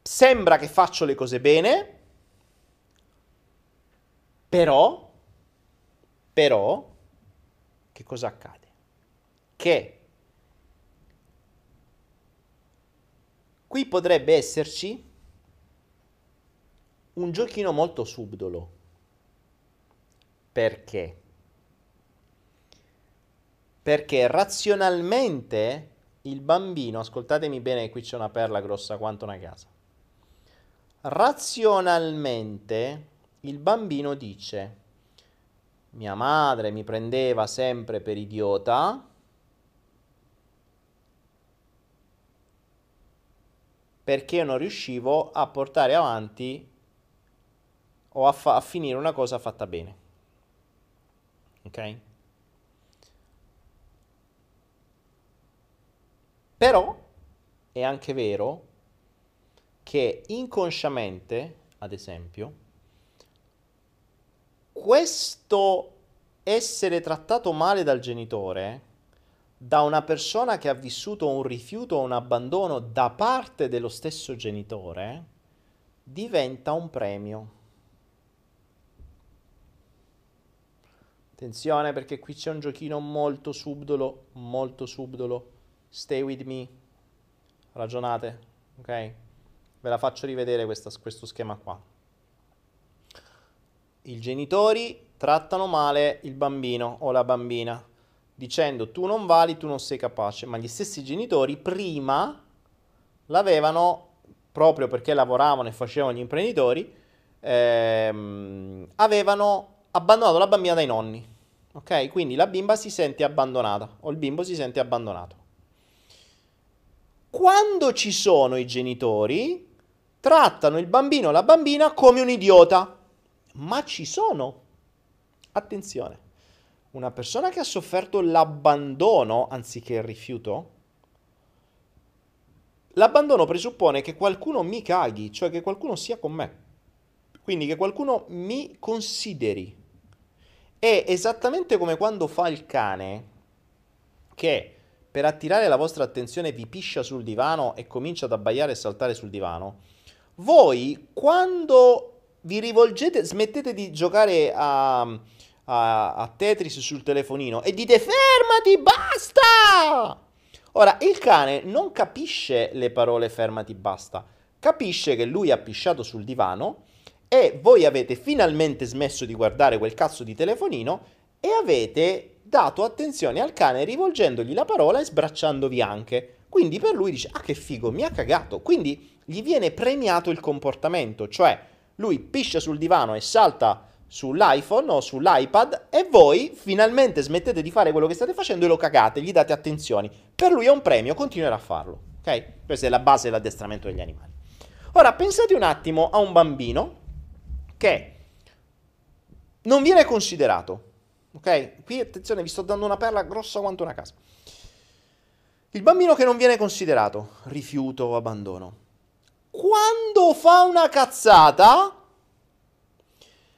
Sembra che faccio le cose bene, però, però, che cosa accade? Che qui potrebbe esserci un giochino molto subdolo perché? Perché razionalmente il bambino, ascoltatemi bene, qui c'è una perla grossa quanto una casa. Razionalmente il bambino dice, mia madre mi prendeva sempre per idiota, perché non riuscivo a portare avanti o a, fa- a finire una cosa fatta bene. Ok? Però è anche vero che inconsciamente, ad esempio, questo essere trattato male dal genitore, da una persona che ha vissuto un rifiuto o un abbandono da parte dello stesso genitore, diventa un premio. Attenzione perché qui c'è un giochino molto subdolo, molto subdolo. Stay with me. Ragionate, ok? Ve la faccio rivedere questa, questo schema qua. I genitori trattano male il bambino o la bambina dicendo tu non vali, tu non sei capace, ma gli stessi genitori prima l'avevano, proprio perché lavoravano e facevano gli imprenditori, ehm, avevano abbandonato la bambina dai nonni. Ok? Quindi la bimba si sente abbandonata o il bimbo si sente abbandonato. Quando ci sono i genitori, trattano il bambino o la bambina come un idiota. Ma ci sono. Attenzione. Una persona che ha sofferto l'abbandono anziché il rifiuto, l'abbandono presuppone che qualcuno mi caghi, cioè che qualcuno sia con me. Quindi che qualcuno mi consideri. È esattamente come quando fa il cane che per attirare la vostra attenzione vi piscia sul divano e comincia ad abbaiare e saltare sul divano. voi quando vi rivolgete, smettete di giocare a, a, a Tetris sul telefonino e dite fermati, basta! Ora, il cane non capisce le parole fermati, basta, capisce che lui ha pisciato sul divano e voi avete finalmente smesso di guardare quel cazzo di telefonino e avete dato attenzione al cane rivolgendogli la parola e sbracciandovi anche. Quindi per lui dice, ah che figo, mi ha cagato. Quindi gli viene premiato il comportamento, cioè lui piscia sul divano e salta sull'iPhone o sull'iPad e voi finalmente smettete di fare quello che state facendo e lo cagate, gli date attenzioni. Per lui è un premio, continuerà a farlo. Ok? Questa è la base dell'addestramento degli animali. Ora pensate un attimo a un bambino che non viene considerato. Ok? Qui attenzione, vi sto dando una perla grossa quanto una casa. Il bambino che non viene considerato, rifiuto o abbandono. Quando fa una cazzata,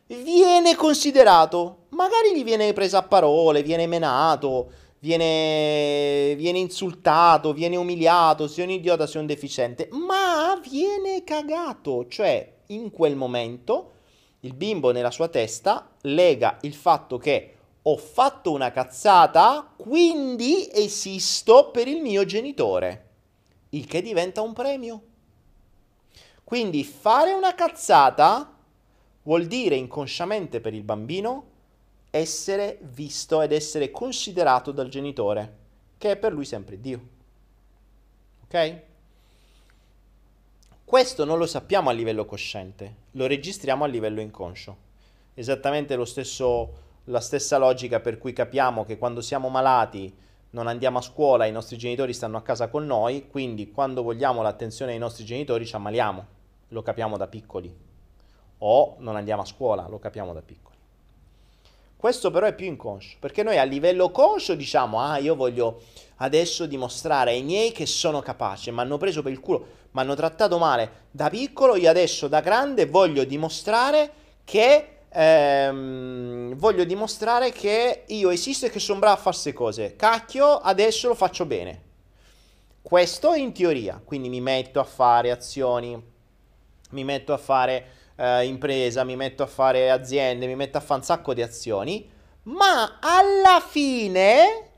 viene considerato. Magari gli viene presa a parole, viene menato, viene, viene insultato, viene umiliato, sei un idiota, sei un deficiente, ma viene cagato. Cioè, in quel momento, il bimbo nella sua testa lega il fatto che ho fatto una cazzata, quindi esisto per il mio genitore, il che diventa un premio. Quindi fare una cazzata vuol dire inconsciamente per il bambino essere visto ed essere considerato dal genitore, che è per lui sempre Dio. Ok? Questo non lo sappiamo a livello cosciente, lo registriamo a livello inconscio. Esattamente stesso la stessa logica per cui capiamo che quando siamo malati non andiamo a scuola, i nostri genitori stanno a casa con noi, quindi quando vogliamo l'attenzione dei nostri genitori ci ammaliamo, lo capiamo da piccoli. O non andiamo a scuola, lo capiamo da piccoli. Questo però è più inconscio, perché noi a livello conscio diciamo, ah io voglio adesso dimostrare ai miei che sono capace, mi hanno preso per il culo, mi hanno trattato male da piccolo, io adesso da grande voglio dimostrare che ehm, voglio dimostrare che io esisto e che sono bravo a fare queste cose. Cacchio, adesso lo faccio bene. Questo in teoria, quindi mi metto a fare azioni, mi metto a fare eh, impresa, mi metto a fare aziende, mi metto a fare un sacco di azioni, ma alla fine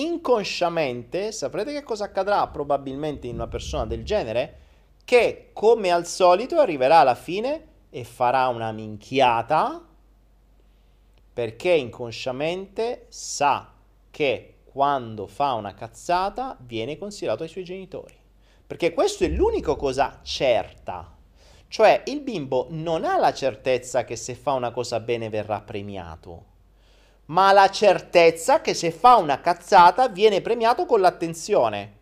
inconsciamente saprete che cosa accadrà probabilmente in una persona del genere? Che come al solito arriverà alla fine e farà una minchiata perché inconsciamente sa che quando fa una cazzata viene considerato ai suoi genitori. Perché questo è l'unica cosa certa. Cioè il bimbo non ha la certezza che se fa una cosa bene verrà premiato, ma la certezza che se fa una cazzata viene premiato con l'attenzione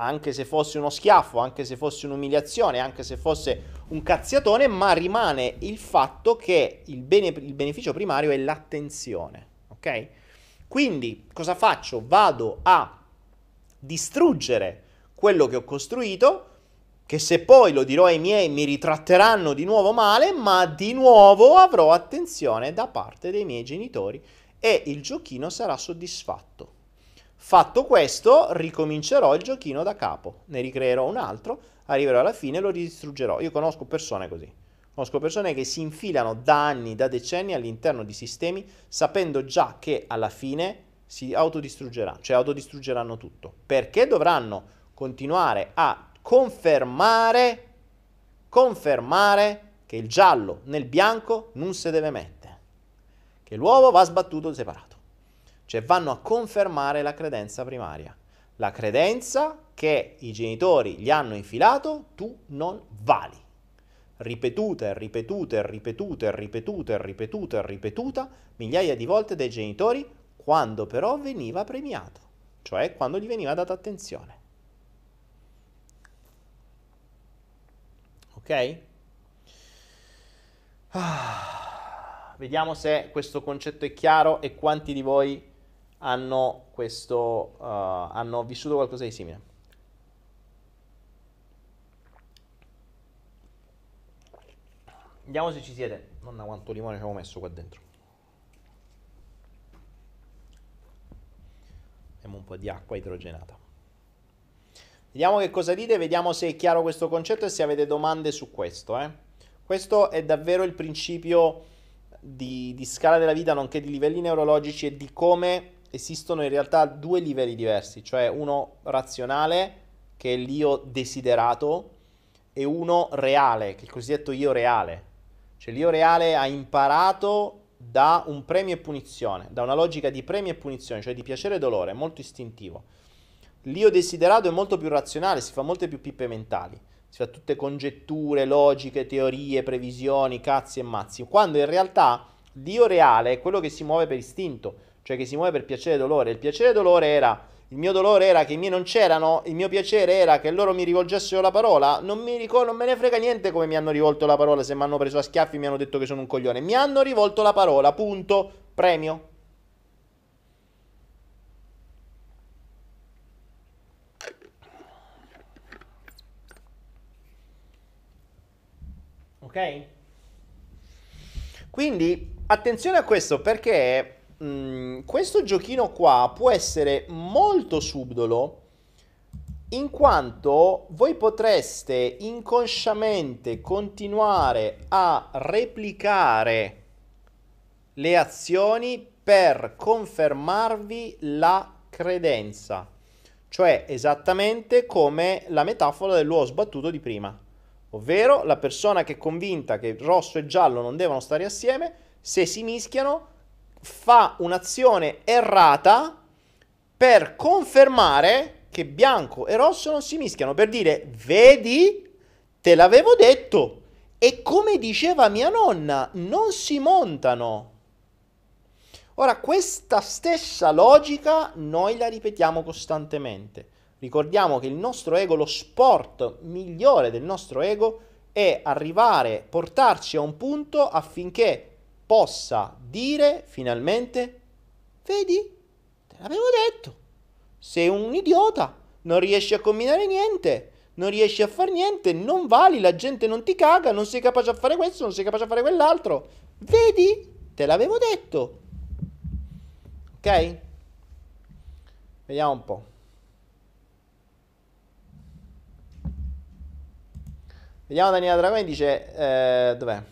anche se fosse uno schiaffo, anche se fosse un'umiliazione, anche se fosse un cazziatone, ma rimane il fatto che il, bene, il beneficio primario è l'attenzione, ok? Quindi cosa faccio? Vado a distruggere quello che ho costruito, che se poi lo dirò ai miei mi ritratteranno di nuovo male, ma di nuovo avrò attenzione da parte dei miei genitori e il giochino sarà soddisfatto. Fatto questo, ricomincerò il giochino da capo, ne ricreerò un altro, arriverò alla fine e lo ridistruggerò. Io conosco persone così. Conosco persone che si infilano da anni, da decenni all'interno di sistemi sapendo già che alla fine si autodistruggeranno, cioè autodistruggeranno tutto, perché dovranno continuare a confermare confermare che il giallo nel bianco non si deve mettere, che l'uovo va sbattuto separato. Cioè vanno a confermare la credenza primaria. La credenza che i genitori gli hanno infilato, tu non vali. Ripetuta e ripetuta e ripetuta e ripetuta e ripetuta e ripetuta migliaia di volte dai genitori, quando però veniva premiato, cioè quando gli veniva data attenzione. Ok? Ah, vediamo se questo concetto è chiaro e quanti di voi hanno, questo, uh, hanno vissuto qualcosa di simile. Vediamo se ci siete. Nonna quanto limone ci avevo messo qua dentro. Abbiamo un po' di acqua idrogenata. Vediamo che cosa dite, vediamo se è chiaro questo concetto e se avete domande su questo. Eh. Questo è davvero il principio di, di scala della vita, nonché di livelli neurologici e di come esistono in realtà due livelli diversi, cioè uno razionale, che è l'io desiderato, e uno reale, che è il cosiddetto io reale. Cioè l'io reale ha imparato da un premio e punizione, da una logica di premio e punizione, cioè di piacere e dolore, molto istintivo. L'io desiderato è molto più razionale, si fa molte più pippe mentali, si fa tutte congetture, logiche, teorie, previsioni, cazzi e mazzi, quando in realtà l'io reale è quello che si muove per istinto, cioè che si muove per piacere e dolore. Il piacere e dolore era il mio dolore era che i miei non c'erano, il mio piacere era che loro mi rivolgessero la parola. Non, mi ricordo, non me ne frega niente come mi hanno rivolto la parola, se mi hanno preso a schiaffi e mi hanno detto che sono un coglione. Mi hanno rivolto la parola, punto, premio. Ok? Quindi attenzione a questo perché mh, mm, questo giochino qua può essere molto subdolo in quanto voi potreste inconsciamente continuare a replicare le azioni per confermarvi la credenza, cioè esattamente come la metafora dell'uovo sbattuto di prima. Ovvero la persona che è convinta che rosso e giallo non devono stare assieme, se si mischiano, fa un'azione errata per confermare che bianco e rosso non si mischiano, per dire, vedi, te l'avevo detto. E come diceva mia nonna, non si montano. Ora, questa stessa logica noi la ripetiamo costantemente. Ricordiamo che il nostro ego, lo sport migliore del nostro ego è arrivare, portarci a un punto affinché possa dire finalmente, vedi, te l'avevo detto, sei un idiota, non riesci a combinare niente, non riesci a fare niente, non vali, la gente non ti caga, non sei capace a fare questo, non sei capace a fare quell'altro. Vedi, te l'avevo detto. Ok? Vediamo un po'. Vediamo Daniela Dragoni dice, eh, dov'è?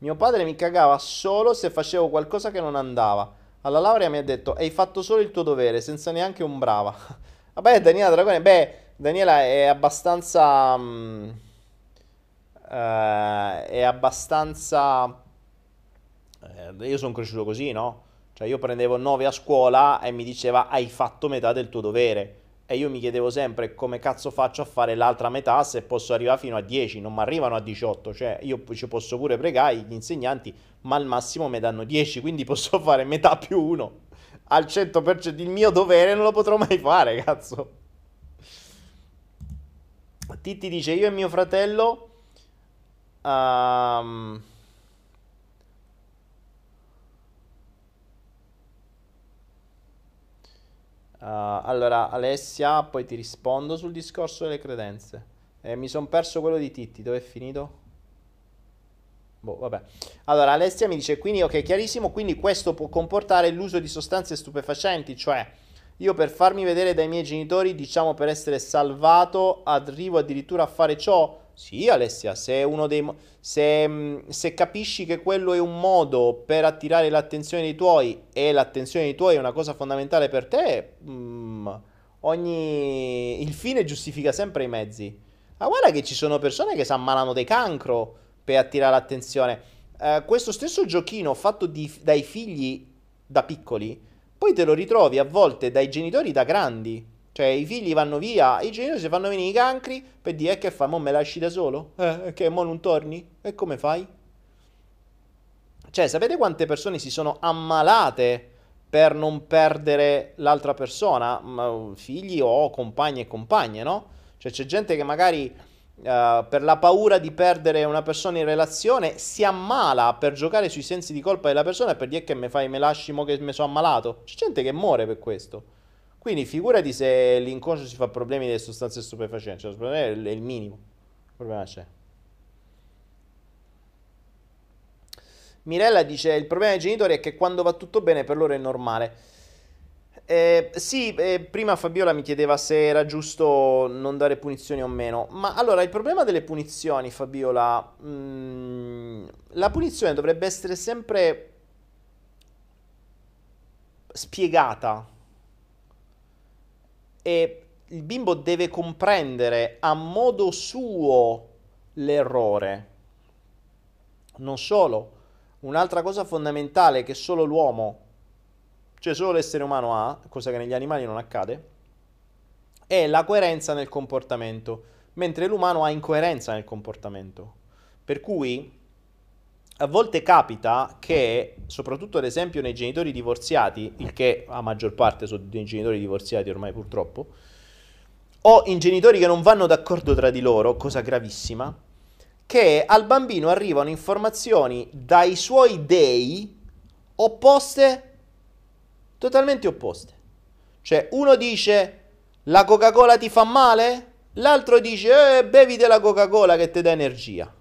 Mio padre mi cagava solo se facevo qualcosa che non andava. Alla laurea mi ha detto, hai fatto solo il tuo dovere, senza neanche un brava. Vabbè, Daniela Dragoni, beh, Daniela è abbastanza... Um, uh, è abbastanza... Uh, io sono cresciuto così, no? Cioè io prendevo 9 a scuola e mi diceva hai fatto metà del tuo dovere e io mi chiedevo sempre come cazzo faccio a fare l'altra metà se posso arrivare fino a 10, non mi arrivano a 18, cioè io ci posso pure pregare gli insegnanti, ma al massimo mi danno 10, quindi posso fare metà più 1. Al 100% il mio dovere non lo potrò mai fare, cazzo. Titti dice io e mio fratello... Um, allora, Alessia, poi ti rispondo sul discorso delle credenze. Eh, mi sono perso quello di Titti, dove è finito? Boh, vabbè. Allora, Alessia mi dice, quindi, ok, chiarissimo, quindi questo può comportare l'uso di sostanze stupefacenti, cioè io per farmi vedere dai miei genitori, diciamo per essere salvato, arrivo addirittura a fare ciò sì, Alessia, se, dei, se, mm, se, capisci che quello è un modo per attirare l'attenzione dei tuoi e l'attenzione dei tuoi è una cosa fondamentale per te, mm, ogni... il fine giustifica sempre i mezzi. Ma guarda che ci sono persone che si ammalano di cancro per attirare l'attenzione. Eh, questo stesso giochino fatto di, dai figli da piccoli, poi te lo ritrovi a volte dai genitori da grandi. Cioè, i figli vanno via, i genitori si fanno venire i cancri per dire che fa, mo me lasci da solo? Eh, che mo non torni? E come fai? Cioè, sapete quante persone si sono ammalate per non perdere l'altra persona? Figli o compagni e compagne, no? Cioè, c'è gente che magari uh, per la paura di perdere una persona in relazione si ammala per giocare sui sensi di colpa della persona e per dire che me fai, me lasci mo che mi sono ammalato. C'è gente che muore per questo. Quindi figurati se l'inconscio si fa problemi delle sostanze stupefacenti, cioè, il problema è il minimo. Il problema c'è. Mirella dice: Il problema dei genitori è che quando va tutto bene per loro è normale. Eh, sì, eh, prima Fabiola mi chiedeva se era giusto non dare punizioni o meno. Ma allora il problema delle punizioni, Fabiola, mm, la punizione dovrebbe essere sempre spiegata e il bimbo deve comprendere a modo suo l'errore. Non solo, un'altra cosa fondamentale che solo l'uomo, cioè solo l'essere umano ha, cosa che negli animali non accade, è la coerenza nel comportamento, mentre l'umano ha incoerenza nel comportamento. Per cui a volte capita che, soprattutto ad esempio nei genitori divorziati, il che a maggior parte sono dei genitori divorziati ormai purtroppo, o in genitori che non vanno d'accordo tra di loro, cosa gravissima, che al bambino arrivano informazioni dai suoi dei opposte, totalmente opposte. Cioè uno dice la Coca-Cola ti fa male, l'altro dice eh, bevi della Coca-Cola che ti dà energia.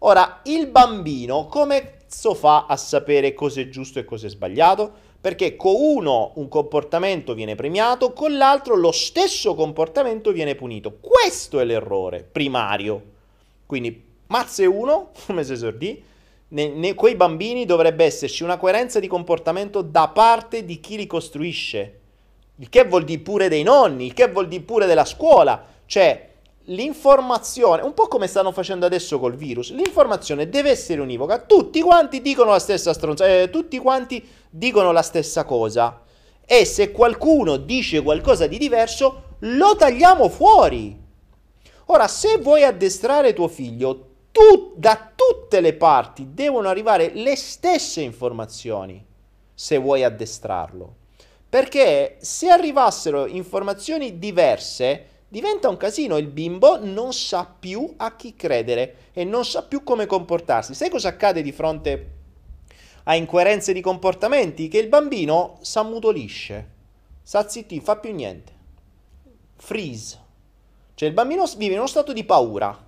Ora, il bambino come fa a sapere cosa è giusto e cosa è sbagliato? Perché con uno un comportamento viene premiato, con l'altro lo stesso comportamento viene punito. Questo è l'errore primario. Quindi Mazze 1, come si esordì, ne, quei bambini dovrebbe esserci una coerenza di comportamento da parte di chi li costruisce. Il che vuol dire pure dei nonni, il che vuol dire pure della scuola. Cioè, l'informazione, un po' come stanno facendo adesso col virus, l'informazione deve essere univoca. Tutti quanti dicono la stessa stronzata, eh, tutti quanti dicono la stessa cosa. E se qualcuno dice qualcosa di diverso, lo tagliamo fuori. Ora, se vuoi addestrare tuo figlio, tu, da tutte le parti devono arrivare le stesse informazioni se vuoi addestrarlo. Perché se arrivassero informazioni diverse, diventa un casino, il bimbo non sa più a chi credere e non sa più come comportarsi. Sai cosa accade di fronte a incoerenze di comportamenti? Che il bambino s'ammutolisce, s'azzittì, fa più niente. Freeze. Cioè il bambino vive in uno stato di paura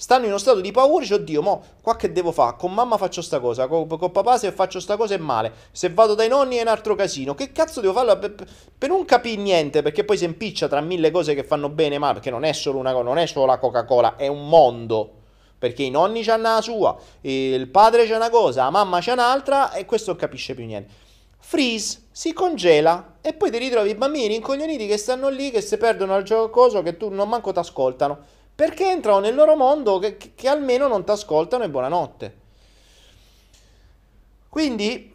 stanno in uno stato di paura, dice oddio, mo qua che devo fare? Con mamma faccio sta cosa, con, con, papà se faccio sta cosa è male, se vado dai nonni è un altro casino, che cazzo devo fare? Per, per non capire niente, perché poi si impiccia tra mille cose che fanno bene e male, perché non è solo una cosa, non è solo la Coca-Cola, è un mondo. Perché i nonni c'hanno la sua, il padre c'ha una cosa, la mamma c'ha un'altra e questo non capisce più niente. Freeze, si congela e poi ti ritrovi i bambini incoglioniti che stanno lì, che si perdono al gioco, che tu non manco ti ascoltano perché entrano nel loro mondo che, che almeno non ti ascoltano e buonanotte. Quindi,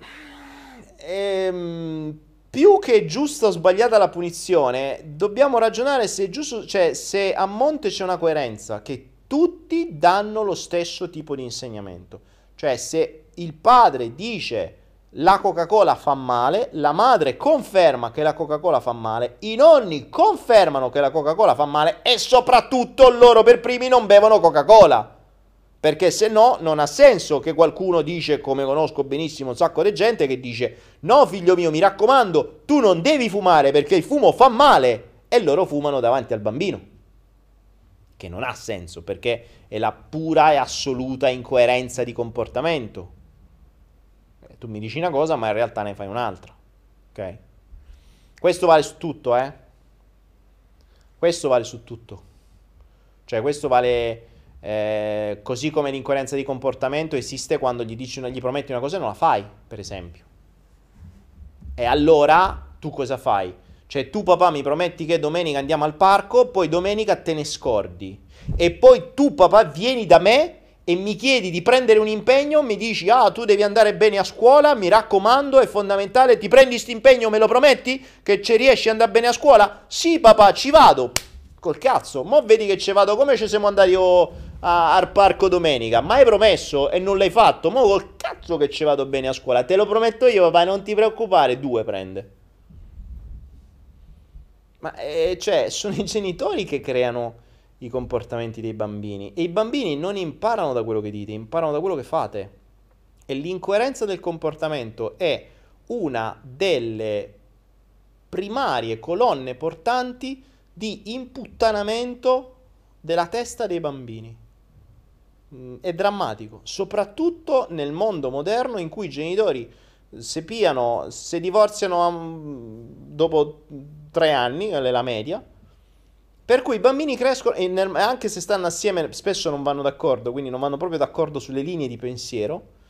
ehm, più che giusta o sbagliata la punizione, dobbiamo ragionare se, giusto, cioè, se a monte c'è una coerenza, che tutti danno lo stesso tipo di insegnamento. Cioè, se il padre dice la Coca-Cola fa male, la madre conferma che la Coca-Cola fa male, i nonni confermano che la Coca-Cola fa male e soprattutto loro per primi non bevono Coca-Cola. Perché se no non ha senso che qualcuno dice, come conosco benissimo un sacco di gente, che dice no figlio mio mi raccomando, tu non devi fumare perché il fumo fa male e loro fumano davanti al bambino. Che non ha senso perché è la pura e assoluta incoerenza di comportamento tu mi dici una cosa, ma in realtà ne fai un'altra. Ok? Questo vale su tutto, eh? Questo vale su tutto. Cioè, questo vale eh, così come l'incoerenza di comportamento esiste quando gli, dici, gli prometti una cosa e non la fai, per esempio. E allora tu cosa fai? Cioè, tu papà mi prometti che domenica andiamo al parco, poi domenica te ne scordi. E poi tu papà vieni da me e mi chiedi di prendere un impegno, mi dici ah tu devi andare bene a scuola, mi raccomando, è fondamentale, ti prendi questo impegno, me lo prometti? Che ci riesci ad andare bene a scuola? Sì papà, ci vado. Col cazzo, mo vedi che ci vado, come ci siamo andati io a, al parco domenica? Ma hai promesso e non l'hai fatto? Mo col cazzo che ci vado bene a scuola, te lo prometto io papà, non ti preoccupare, due prende. Ma eh, cioè, sono i genitori che creano i comportamenti dei bambini. E i bambini non imparano da quello che dite, imparano da quello che fate. E l'incoerenza del comportamento è una delle primarie colonne portanti di imputtanamento della testa dei bambini. Mm, è drammatico, soprattutto nel mondo moderno in cui i genitori si piano, si divorziano um, dopo tre anni, è la media. Per cui i bambini crescono e anche se stanno assieme spesso non vanno d'accordo, quindi non vanno proprio d'accordo sulle linee di pensiero.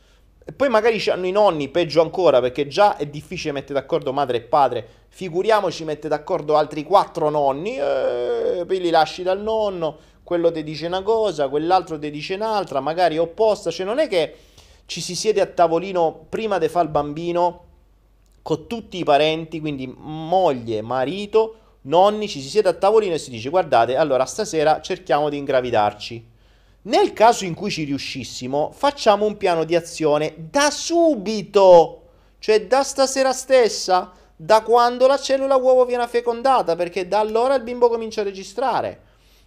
E poi magari hanno i nonni, peggio ancora, perché già è difficile mettere d'accordo madre e padre. Figuriamoci mette d'accordo altri quattro nonni, eh, poi li lasci dal nonno, quello ti dice una cosa, quell'altro ti dice un'altra, magari opposta. Cioè non è che ci si siede a tavolino prima di fare il bambino con tutti i parenti, quindi moglie, marito, nonni, ci si siede a tavolino e si dice guardate, allora stasera cerchiamo di ingravidarci. Nel caso in cui ci riuscissimo, facciamo un piano di azione da subito, cioè da stasera stessa, da quando la cellula uovo viene fecondata, perché da allora il bimbo comincia a registrare.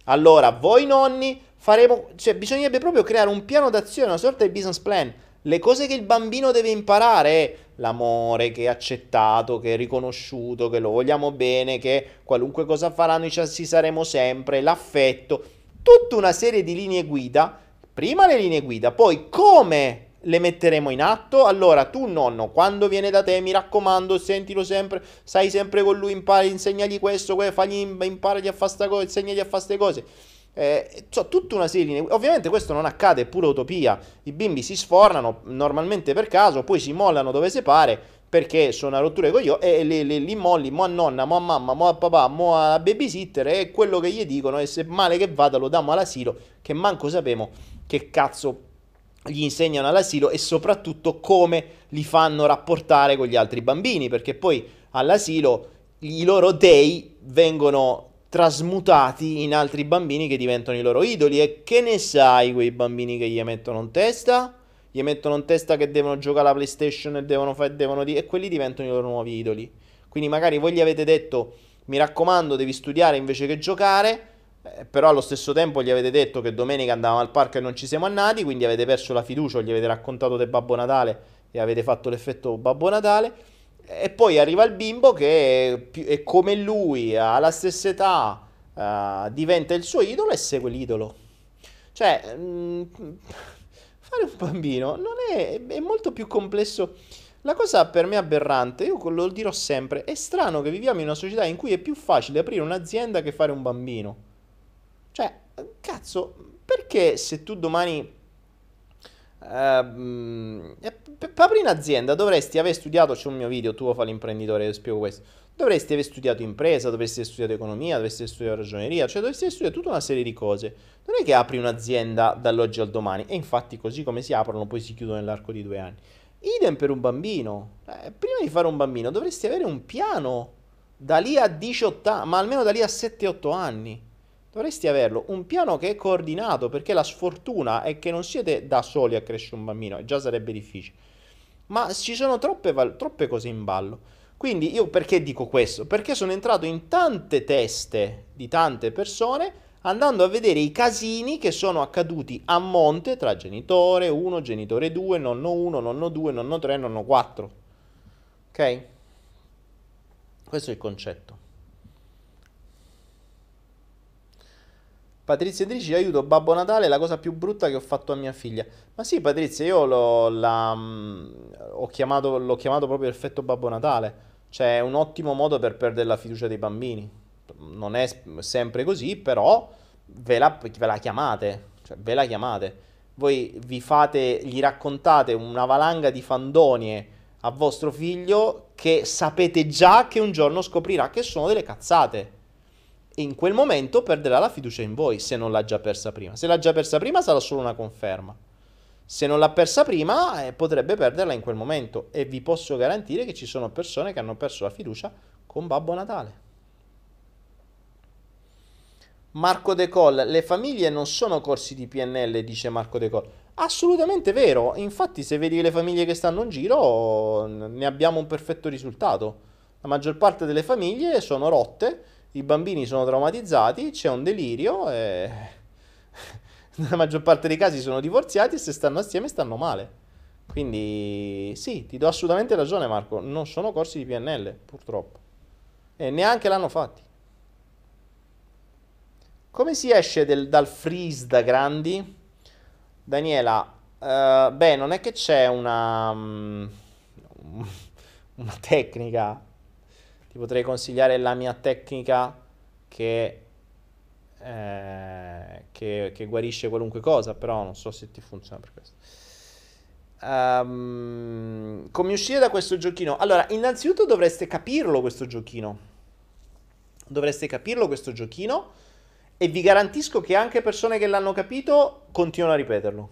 Allora, voi nonni faremo, cioè bisognerebbe proprio creare un piano d'azione, una sorta di business plan. Le cose che il bambino deve imparare l'amore che è accettato, che è riconosciuto, che lo vogliamo bene, che qualunque cosa farà noi ci saremo sempre, l'affetto, tutta una serie di linee guida. Prima le linee guida, poi come le metteremo in atto. Allora, tu nonno, quando viene da te, mi raccomando, sentilo sempre, stai sempre con lui, impari, insegnagli questo, que- fagli imparagli a fare questa cosa, insegnagli a fare queste cose. Eh, so, tutta una serie di... Ovviamente questo non accade, è pure utopia. I bimbi si sfornano normalmente per caso, poi si mollano dove si pare perché sono a rottura con io e li, li, li molli, mo a nonna, mo a mamma, mo a papà, mo a babysitter e quello che gli dicono e se male che vada lo diamo all'asilo che manco sappiamo che cazzo gli insegnano all'asilo e soprattutto come li fanno rapportare con gli altri bambini, perché poi all'asilo i loro dei vengono trasmutati in altri bambini che diventano i loro idoli e che ne sai quei bambini che gli mettono in testa? Gli mettono in testa che devono giocare alla PlayStation e devono fare devono di- e quelli diventano i loro nuovi idoli. Quindi magari voi gli avete detto mi raccomando, devi studiare invece che giocare eh, però allo stesso tempo gli avete detto che domenica andavamo al parco e non ci siamo andati, quindi avete perso la fiducia, gli avete raccontato del Babbo Natale e avete fatto l'effetto Babbo Natale. E poi arriva il bimbo che è, è come lui, ha la stessa età, uh, diventa il suo idolo e segue l'idolo. Cioè, mh, mm, fare un bambino non è, è molto più complesso. La cosa per me aberrante, io lo dirò sempre, è strano che viviamo in una società in cui è più facile aprire un'azienda che fare un bambino. Cioè, cazzo, perché se tu domani Uh, per aprire un'azienda dovresti aver studiato, c'è un mio video, tu fai l'imprenditore, spiego questo. Dovresti aver studiato impresa, dovresti aver studiato economia, dovresti aver studiato ragioneria, cioè dovresti aver studiato tutta una serie di cose. Non è che apri un'azienda dall'oggi al domani, e infatti così come si aprono poi si chiudono nell'arco di due anni. Idem per un bambino. Eh, prima di fare un bambino dovresti avere un piano da lì a 18 anni, ma almeno da lì a 7-8 anni. Dovresti averlo, un piano che è coordinato, perché la sfortuna è che non siete da soli a crescere un bambino, e già sarebbe difficile. Ma ci sono troppe, troppe cose in ballo. Quindi io perché dico questo? Perché sono entrato in tante teste di tante persone andando a vedere i casini che sono accaduti a monte tra genitore 1, genitore 2, nonno 1, nonno 2, nonno 3, nonno 4. Ok? Questo è il concetto. Patrizia dice aiuto Babbo Natale è la cosa più brutta che ho fatto a mia figlia. Ma sì Patrizia, io l'ho, la, mm, ho chiamato, l'ho chiamato proprio effetto Babbo Natale. Cioè è un ottimo modo per perdere la fiducia dei bambini. Non è sempre così, però ve la, ve la chiamate. Cioè ve la chiamate. Voi vi fate, gli raccontate una valanga di fandonie a vostro figlio che sapete già che un giorno scoprirà che sono delle cazzate in quel momento perderà la fiducia in voi se non l'ha già persa prima. Se l'ha già persa prima sarà solo una conferma. Se non l'ha persa prima eh, potrebbe perderla in quel momento e vi posso garantire che ci sono persone che hanno perso la fiducia con Babbo Natale. Marco De Col, le famiglie non sono corsi di PNL, dice Marco De Col. Assolutamente vero, infatti se vedi le famiglie che stanno in giro ne abbiamo un perfetto risultato. La maggior parte delle famiglie sono rotte i bambini sono traumatizzati, c'è un delirio e nella maggior parte dei casi sono divorziati e se stanno assieme stanno male. Quindi sì, ti do assolutamente ragione Marco, non sono corsi di PNL purtroppo e neanche l'hanno fatti. Come si esce del, dal freeze da grandi? Daniela, uh, beh, non è che c'è una, um, una tecnica. Ti potrei consigliare la mia tecnica che, eh, che, che guarisce qualunque cosa, però non so se ti funziona per questo. Um, come uscire da questo giochino? Allora, innanzitutto dovreste capirlo questo giochino. Dovreste capirlo questo giochino e vi garantisco che anche persone che l'hanno capito continuano a ripeterlo.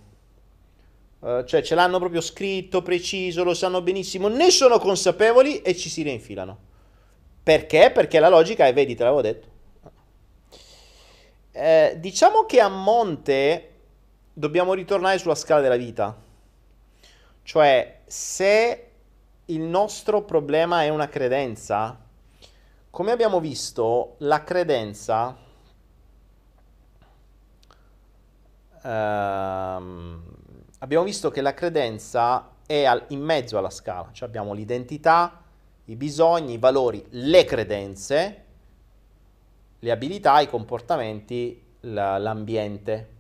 Uh, cioè ce l'hanno proprio scritto, preciso, lo sanno benissimo, ne sono consapevoli e ci si reinfilano. Perché? Perché la logica è, vedi, te l'avevo detto. Eh, diciamo che a monte dobbiamo ritornare sulla scala della vita. Cioè, se il nostro problema è una credenza, come abbiamo visto, la credenza ehm, abbiamo visto che la credenza è al, in mezzo alla scala, cioè abbiamo l'identità, i bisogni, i valori, le credenze, le abilità, i comportamenti, la, l'ambiente.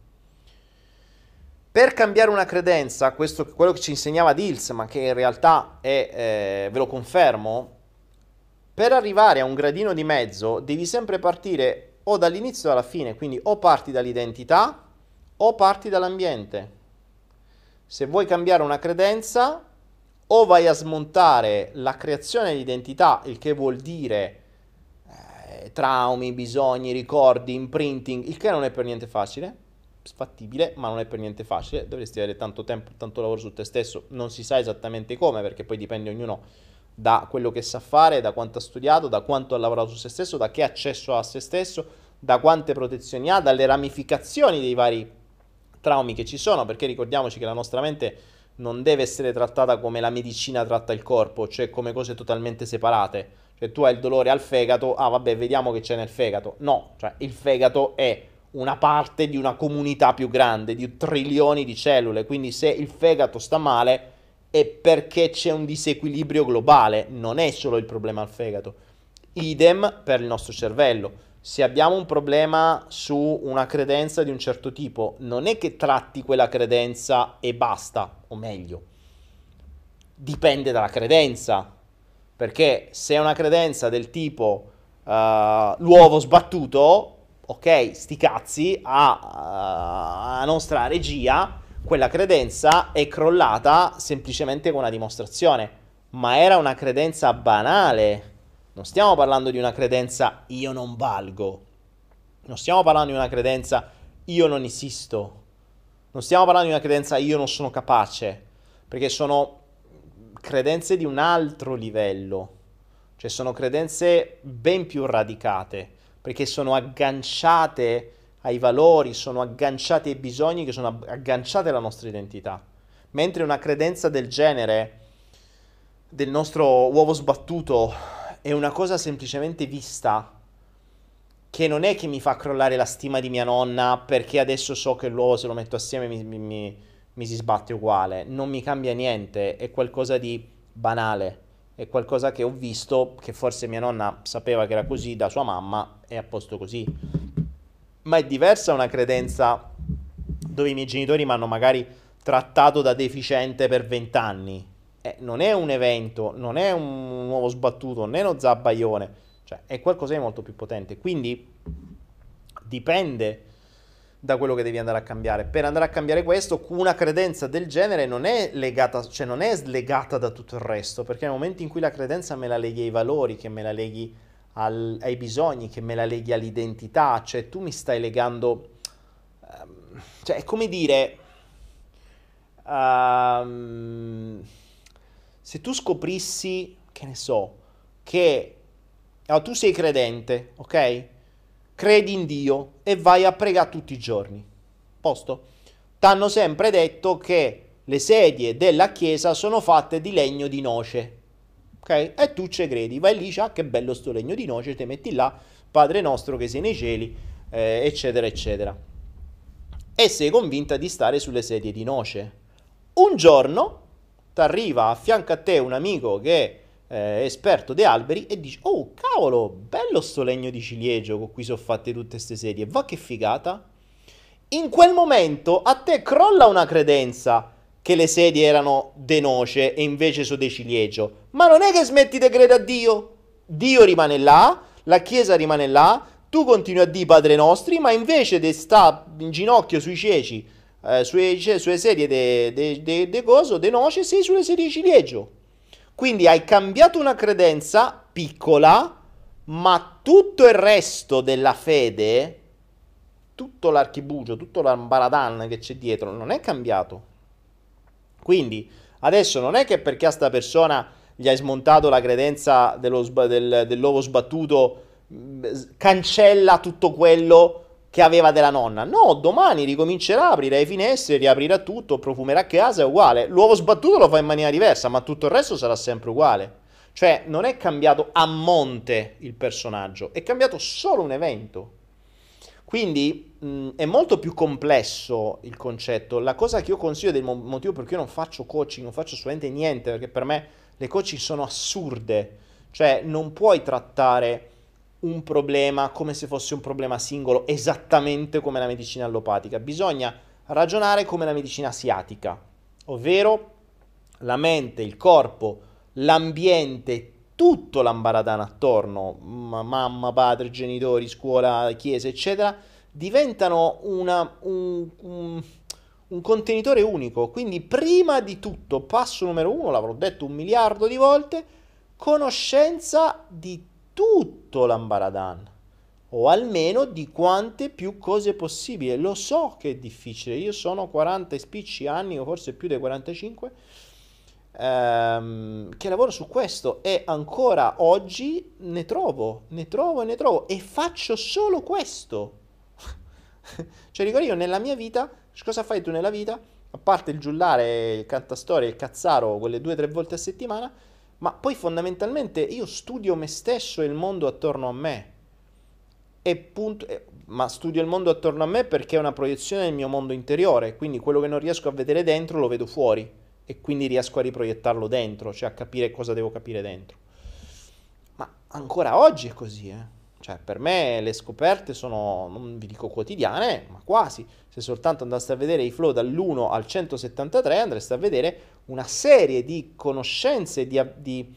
Per cambiare una credenza, questo è quello che ci insegnava Dils, ma che in realtà è, eh, ve lo confermo, per arrivare a un gradino di mezzo devi sempre partire o dall'inizio alla fine, quindi o parti dall'identità o parti dall'ambiente. Se vuoi cambiare una credenza, o vai a smontare la creazione di identità, il che vuol dire eh, traumi, bisogni, ricordi, imprinting, il che non è per niente facile, fattibile, ma non è per niente facile. Dovresti avere tanto tempo, tanto lavoro su te stesso, non si sa esattamente come, perché poi dipende ognuno da quello che sa fare, da quanto ha studiato, da quanto ha lavorato su se stesso, da che accesso ha a se stesso, da quante protezioni ha, dalle ramificazioni dei vari traumi che ci sono, perché ricordiamoci che la nostra mente non deve essere trattata come la medicina tratta il corpo, cioè come cose totalmente separate. Cioè tu hai il dolore al fegato, ah vabbè, vediamo che c'è nel fegato. No, cioè il fegato è una parte di una comunità più grande, di trilioni di cellule, quindi se il fegato sta male è perché c'è un disequilibrio globale, non è solo il problema al fegato. Idem per il nostro cervello se abbiamo un problema su una credenza di un certo tipo, non è che tratti quella credenza e basta, o meglio, dipende dalla credenza. Perché se è una credenza del tipo uh, l'uovo sbattuto, ok, sti cazzi, a, uh, a nostra regia, quella credenza è crollata semplicemente con una dimostrazione. Ma era una credenza banale non stiamo parlando di una credenza io non valgo. Non stiamo parlando di una credenza io non esisto. Non stiamo parlando di una credenza io non sono capace. Perché sono credenze di un altro livello. Cioè sono credenze ben più radicate. Perché sono agganciate ai valori, sono agganciate ai bisogni che sono agganciate alla nostra identità. Mentre una credenza del genere, del nostro uovo sbattuto, è una cosa semplicemente vista che non è che mi fa crollare la stima di mia nonna perché adesso so che l'uovo se lo metto assieme mi, mi, mi, mi si sbatte uguale. Non mi cambia niente, è qualcosa di banale, è qualcosa che ho visto che forse mia nonna sapeva che era così da sua mamma e a posto così. Ma è diversa una credenza dove i miei genitori mi hanno magari trattato da deficiente per vent'anni eh, non è un evento, non è un nuovo sbattuto, è uno zabbaione, cioè è qualcosa di molto più potente. Quindi dipende da quello che devi andare a cambiare. Per andare a cambiare questo, una credenza del genere non è legata, cioè non è slegata da tutto il resto, perché nel momento in cui la credenza me la leghi ai valori, che me la leghi al, ai bisogni, che me la leghi all'identità, cioè tu mi stai legando, um, cioè è come dire... Um, se tu scoprissi, che ne so, che allora, tu sei credente, ok? Credi in Dio e vai a pregare tutti i giorni. Posto? T'hanno sempre detto che le sedie della chiesa sono fatte di legno di noce. Ok? E tu ci credi, vai lì, ah, che bello sto legno di noce, ti metti là, Padre nostro che sei nei cieli, eh, eccetera, eccetera. E sei convinta di stare sulle sedie di noce. Un giorno ti arriva a fianco a te un amico che eh, esperto di alberi e dici oh cavolo bello sto legno di ciliegio con cui sono fatte tutte queste sedie va che figata in quel momento a te crolla una credenza che le sedie erano de noce e invece sono de ciliegio. Ma non è che smetti di credere a Dio. Dio rimane là, la Chiesa rimane là, tu continui a dire Padre nostri, ma invece di sta in ginocchio sui ceci, eh, sulle, sulle sedie de coso, de noce, sei sulle sedie di ciliegio. Quindi hai cambiato una credenza piccola, ma tutto il resto della fede, tutto l'archibugio, tutto l'ambaradan che c'è dietro, non è cambiato. Quindi adesso non è che perché a sta persona gli hai smontato la credenza dello, del, dell'uovo sbattuto mm, cancella tutto quello che aveva della nonna. No, domani ricomincerà, aprirà le finestre, riaprirà tutto, profumerà casa, è uguale. L'uovo sbattuto lo fa in maniera diversa, ma tutto il resto sarà sempre uguale. Cioè, non è cambiato a monte il personaggio, è cambiato solo un evento. Quindi mh, è molto più complesso il concetto. La cosa che io consiglio del motivo per cui io non faccio coaching, non faccio assolutamente niente, perché per me le coaching sono assurde. Cioè, non puoi trattare un problema come se fosse un problema singolo, esattamente come la medicina allopatica. Bisogna ragionare come la medicina asiatica, ovvero la mente, il corpo, l'ambiente, tutto l'ambaradana attorno, mamma, padre, genitori, scuola, chiesa, eccetera, diventano una, un, un, un, contenitore unico. Quindi prima di tutto, passo numero uno, l'avrò detto un miliardo di volte, conoscenza di tutto l'ambaradan, o almeno di quante più cose possibili. Lo so che è difficile, io sono 40 spicci anni, o forse più dei 45, ehm, che lavoro su questo e ancora oggi ne trovo, ne trovo e ne trovo e faccio solo questo. cioè ricordo io nella mia vita, cosa fai tu nella vita? A parte il giullare, il cantastorie, il cazzaro, quelle due o tre volte a settimana, ma poi fondamentalmente io studio me stesso e il mondo attorno a me. E punto, ma studio il mondo attorno a me perché è una proiezione del mio mondo interiore, quindi quello che non riesco a vedere dentro lo vedo fuori e quindi riesco a riproiettarlo dentro, cioè a capire cosa devo capire dentro. Ma ancora oggi è così, eh? Cioè, per me le scoperte sono, non vi dico quotidiane, ma quasi. Se soltanto andaste a vedere i flow dall'1 al 173, andreste a vedere una serie di conoscenze di, di,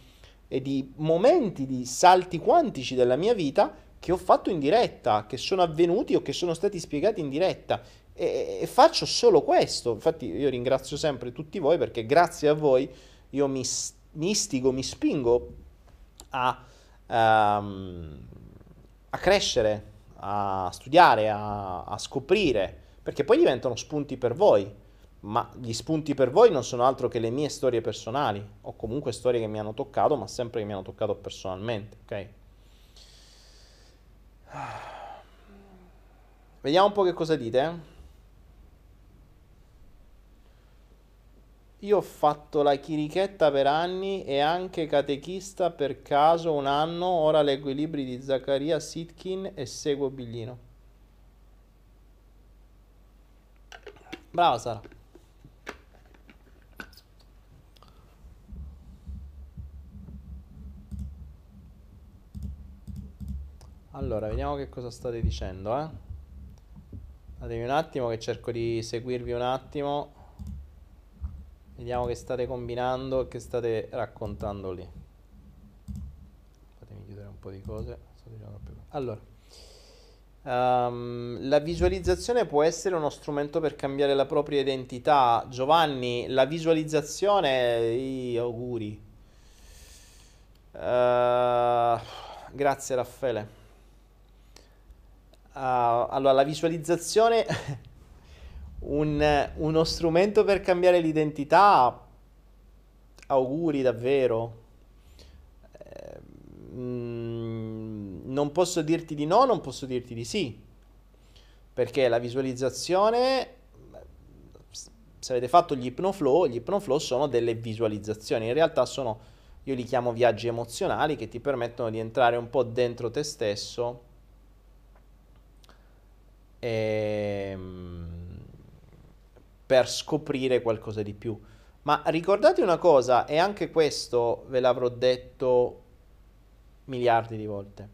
e di momenti, di salti quantici della mia vita che ho fatto in diretta, che sono avvenuti o che sono stati spiegati in diretta e, e, faccio solo questo. Infatti io ringrazio sempre tutti voi perché grazie a voi io mi, mi istigo, mi spingo a, um, a crescere, a studiare, a, a scoprire, perché poi diventano spunti per voi ma gli spunti per voi non sono altro che le mie storie personali, o comunque storie che mi hanno toccato, ma sempre che mi hanno toccato personalmente, ok? Vediamo un po' che cosa dite. Io ho fatto la chirichetta per anni e anche catechista per caso un anno, ora leggo i libri di Zaccaria Sitkin e seguo Biglino. Brava Sara. Allora, vediamo che cosa state dicendo, eh. Datemi un attimo che cerco di seguirvi un attimo. Vediamo che state combinando e che state raccontando lì. Fatemi chiudere un po' di cose. Allora, um, la visualizzazione può essere uno strumento per cambiare la propria identità. Giovanni, la visualizzazione, i auguri. Uh, grazie Raffaele. Uh, allora, la visualizzazione un, uno strumento per cambiare l'identità, auguri davvero. Eh, mm, non posso dirti di no, non posso dirti di sì. Perché la visualizzazione, se avete fatto gli ipnoflow, gli ipnoflow sono delle visualizzazioni. In realtà sono, io li chiamo viaggi emozionali che ti permettono di entrare un po' dentro te stesso. E ehm, per scoprire qualcosa di più. Ma ricordate una cosa, e anche questo ve l'avrò detto miliardi di volte.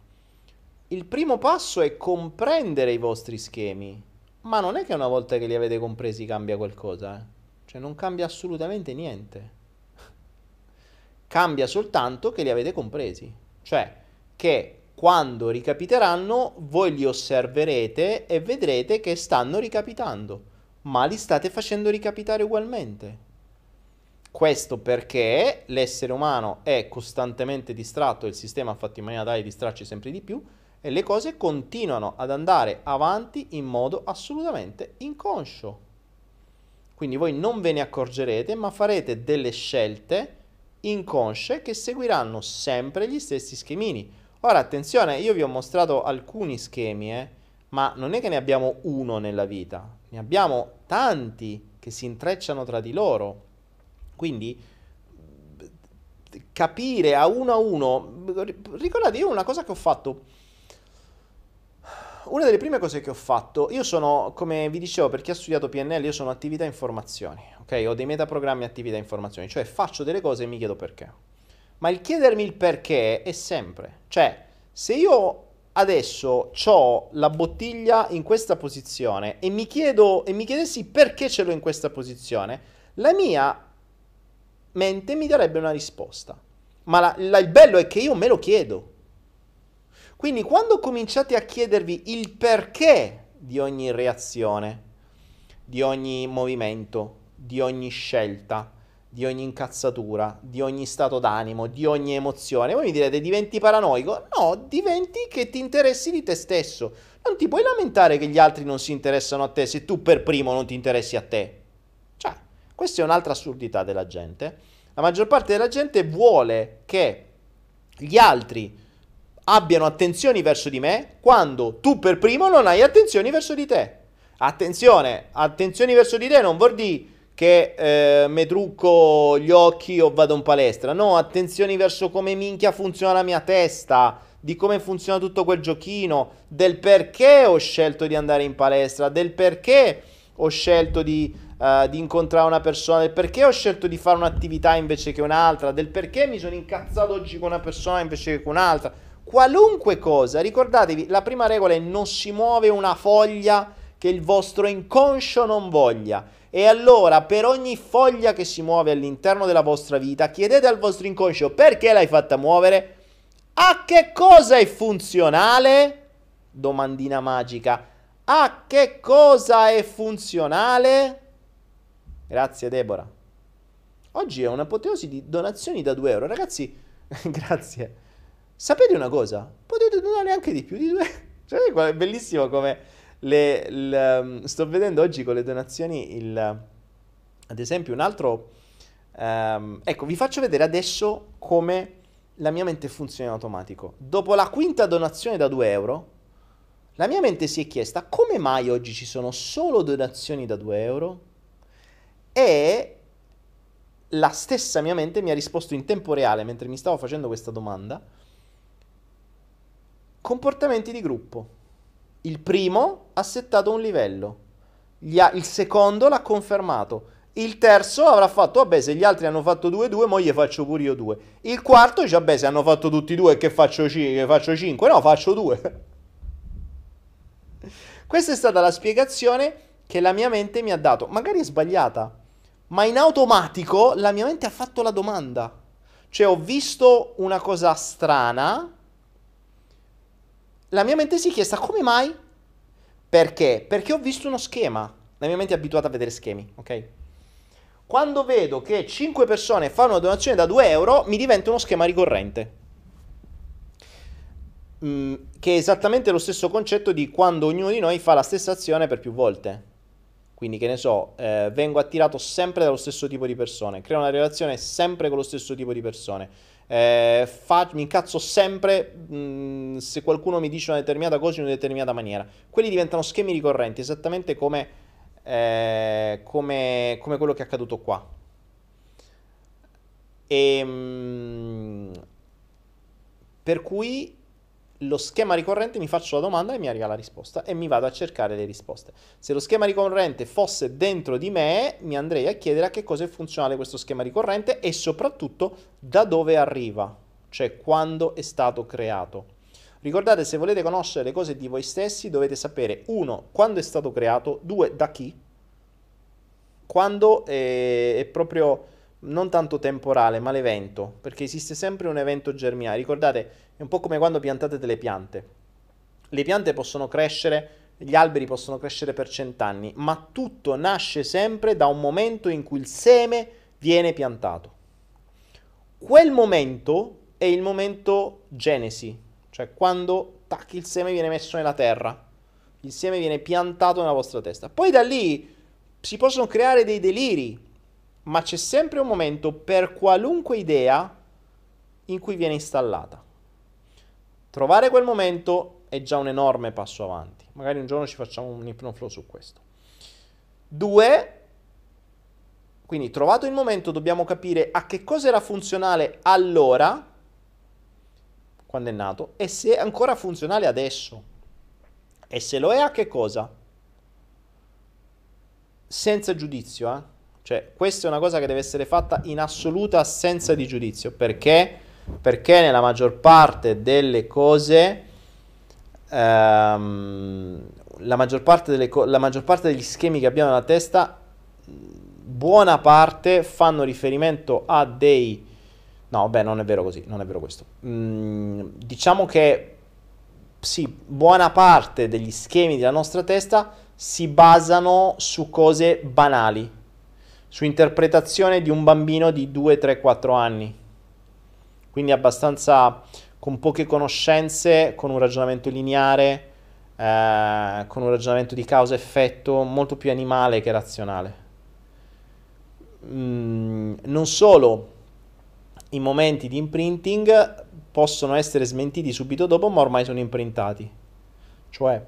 Il primo passo è comprendere i vostri schemi, ma non è che una volta che li avete compresi cambia qualcosa. Eh? Cioè non cambia assolutamente niente. Cambia soltanto che li avete compresi. Cioè che quando ricapiteranno voi li osserverete e vedrete che stanno ricapitando, ma li state facendo ricapitare ugualmente. Questo perché l'essere umano è costantemente distratto, il sistema ha fatto in maniera tale di distrarci sempre di più e le cose continuano ad andare avanti in modo assolutamente inconscio. Quindi voi non ve ne accorgerete, ma farete delle scelte inconsce che seguiranno sempre gli stessi schemini. Ora attenzione, io vi ho mostrato alcuni schemi, eh, ma non è che ne abbiamo uno nella vita, ne abbiamo tanti che si intrecciano tra di loro. Quindi capire a uno a uno, ricordate io una cosa che ho fatto una delle prime cose che ho fatto, io sono, come vi dicevo, per chi ha studiato PNL, io sono attività informazioni, ok? Ho dei metaprogrammi attività informazioni, cioè faccio delle cose e mi chiedo perché. Ma il chiedermi il perché è sempre, cioè, se io adesso ho la bottiglia in questa posizione e mi chiedo e mi chiedessi perché ce l'ho in questa posizione, la mia mente mi darebbe una risposta. Ma la, la, il bello è che io me lo chiedo. Quindi quando cominciate a chiedervi il perché di ogni reazione, di ogni movimento, di ogni scelta, di ogni incazzatura, di ogni stato d'animo, di ogni emozione, voi mi direte diventi paranoico? No, diventi che ti interessi di te stesso. Non ti puoi lamentare che gli altri non si interessano a te se tu per primo non ti interessi a te. Cioè, questa è un'altra assurdità della gente. La maggior parte della gente vuole che gli altri abbiano attenzioni verso di me quando tu per primo non hai attenzioni verso di te. Attenzione, attenzioni verso di te non vuol dire che eh, mi trucco gli occhi o vado in palestra. No, attenzioni verso come minchia funziona la mia testa, di come funziona tutto quel giochino, del perché ho scelto di andare in palestra, del perché ho scelto di, uh, di incontrare una persona, del perché ho scelto di fare un'attività invece che un'altra, del perché mi sono incazzato oggi con una persona invece che con un'altra qualunque cosa, ricordatevi, la prima regola è non si muove una foglia che il vostro inconscio non voglia. E allora, per ogni foglia che si muove all'interno della vostra vita, chiedete al vostro inconscio perché l'hai fatta muovere, a che cosa è funzionale? Domandina magica. A che cosa è funzionale? Grazie Deborah. Oggi è un'apoteosi di donazioni da 2 euro. Ragazzi, grazie. Sapete una cosa? Potete donare anche di più di due. Cioè, è bellissimo come le, le, um, sto vedendo oggi con le donazioni il, ad esempio un altro um, ecco vi faccio vedere adesso come la mia mente funziona in automatico dopo la quinta donazione da 2 euro la mia mente si è chiesta come mai oggi ci sono solo donazioni da 2 euro e la stessa mia mente mi ha risposto in tempo reale mentre mi stavo facendo questa domanda Comportamenti di gruppo. Il primo ha settato un livello, ha, il secondo l'ha confermato, il terzo avrà fatto, vabbè, se gli altri hanno fatto 2-2, mo gli faccio pure io 2. Il quarto dice, vabbè, se hanno fatto tutti e due, che faccio, c- faccio 5? No, faccio 2. Questa è stata la spiegazione che la mia mente mi ha dato. Magari è sbagliata, ma in automatico la mia mente ha fatto la domanda. Cioè, ho visto una cosa strana la mia mente si è chiesta come mai? Perché? Perché ho visto uno schema. La mia mente è abituata a vedere schemi, ok? Quando vedo che 5 persone fanno una donazione da 2 euro, mi diventa uno schema ricorrente. Mm, che è esattamente lo stesso concetto di quando ognuno di noi fa la stessa azione per più volte. Quindi, che ne so, eh, vengo attirato sempre dallo stesso tipo di persone, creo una relazione sempre con lo stesso tipo di persone eh, fa, mi incazzo sempre mh, se qualcuno mi dice una determinata cosa in una determinata maniera. Quelli diventano schemi ricorrenti, esattamente come, eh, come, come quello che è accaduto qua. E, ehm, mh, per cui lo schema ricorrente mi faccio la domanda e mi arriva la risposta e mi vado a cercare le risposte. Se lo schema ricorrente fosse dentro di me, mi andrei a chiedere a che cosa è funzionale questo schema ricorrente e soprattutto da dove arriva, cioè quando è stato creato. Ricordate, se volete conoscere le cose di voi stessi, dovete sapere 1. quando è stato creato, 2. da chi, quando è, è proprio non tanto temporale, ma l'evento, perché esiste sempre un evento germinale. Ricordate, è un po' come quando piantate delle piante. Le piante possono crescere, gli alberi possono crescere per cent'anni, ma tutto nasce sempre da un momento in cui il seme viene piantato. Quel momento è il momento genesi, cioè quando tac, il seme viene messo nella terra, il seme viene piantato nella vostra testa. Poi da lì si possono creare dei deliri, ma c'è sempre un momento per qualunque idea in cui viene installata. Trovare quel momento è già un enorme passo avanti. Magari un giorno ci facciamo un ipnoflow su questo. Due, quindi trovato il momento dobbiamo capire a che cosa era funzionale allora, quando è nato, e se è ancora funzionale adesso. E se lo è a che cosa? Senza giudizio, eh? Cioè, questa è una cosa che deve essere fatta in assoluta assenza di giudizio. Perché? Perché nella maggior parte delle cose, ehm, la, maggior parte delle co- la maggior parte degli schemi che abbiamo nella testa, buona parte fanno riferimento a dei... No, beh, non è vero così, non è vero questo. Mm, diciamo che sì, buona parte degli schemi della nostra testa si basano su cose banali su interpretazione di un bambino di 2, 3, 4 anni. Quindi abbastanza con poche conoscenze, con un ragionamento lineare, eh, con un ragionamento di causa-effetto molto più animale che razionale. Mm, non solo i momenti di imprinting possono essere smentiti subito dopo, ma ormai sono imprintati. Cioè,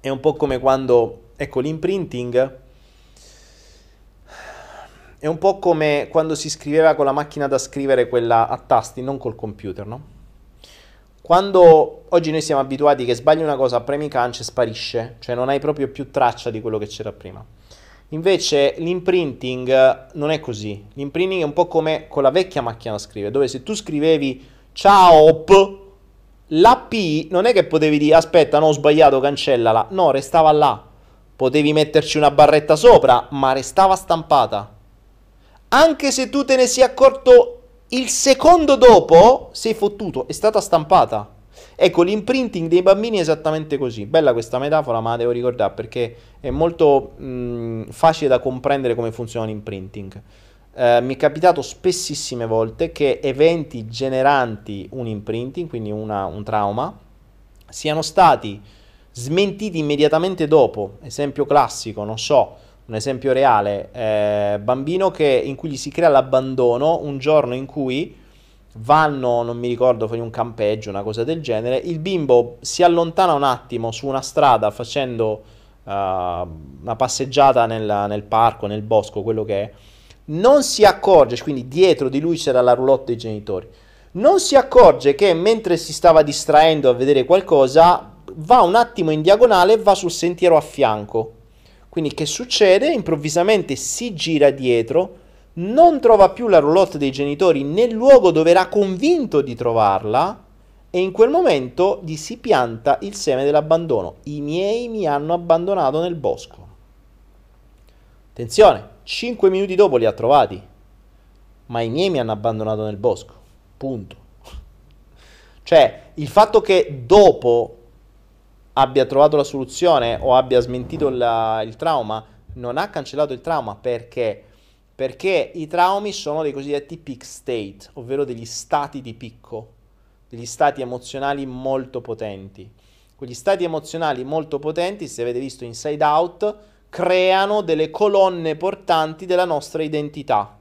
è un po' come quando, ecco, l'imprinting è un po' come quando si scriveva con la macchina da scrivere, quella a tasti, non col computer, no? Quando oggi noi siamo abituati che sbagli una cosa, premi cance, sparisce, cioè non hai proprio più traccia di quello che c'era prima. Invece l'imprinting non è così. L'imprinting è un po' come con la vecchia macchina da scrivere, dove se tu scrivevi ciao p, la P non è che potevi dire aspetta, no, ho sbagliato, cancellala. No, restava là. Potevi metterci una barretta sopra, ma restava stampata anche se tu te ne sia accorto il secondo dopo, sei fottuto, è stata stampata. Ecco, l'imprinting dei bambini è esattamente così. Bella questa metafora, ma la devo ricordare perché è molto mh, facile da comprendere come funziona l'imprinting. Eh, mi è capitato spessissime volte che eventi generanti un imprinting, quindi una, un trauma, siano stati smentiti immediatamente dopo. Esempio classico, non so, un esempio reale, eh, bambino che, in cui gli si crea l'abbandono un giorno in cui vanno, non mi ricordo, fuori un campeggio, una cosa del genere, il bimbo si allontana un attimo su una strada facendo uh, una passeggiata nel, nel, parco, nel bosco, quello che è, non si accorge, quindi dietro di lui c'era la roulotte dei genitori, non si accorge che mentre si stava distraendo a vedere qualcosa, va un attimo in diagonale e va sul sentiero a fianco quindi che succede? Improvvisamente si gira dietro, non trova più la roulotte dei genitori nel luogo dove era convinto di trovarla e in quel momento gli si pianta il seme dell'abbandono. I miei mi hanno abbandonato nel bosco. Attenzione, 5 minuti dopo li ha trovati, ma i miei mi hanno abbandonato nel bosco. Punto. Cioè, il fatto che dopo abbia trovato la soluzione o abbia smentito la, il trauma, non ha cancellato il trauma perché? Perché i traumi sono dei cosiddetti peak state, ovvero degli stati di picco, degli stati emozionali molto potenti. Quegli stati emozionali molto potenti, se avete visto Inside Out, creano delle colonne portanti della nostra identità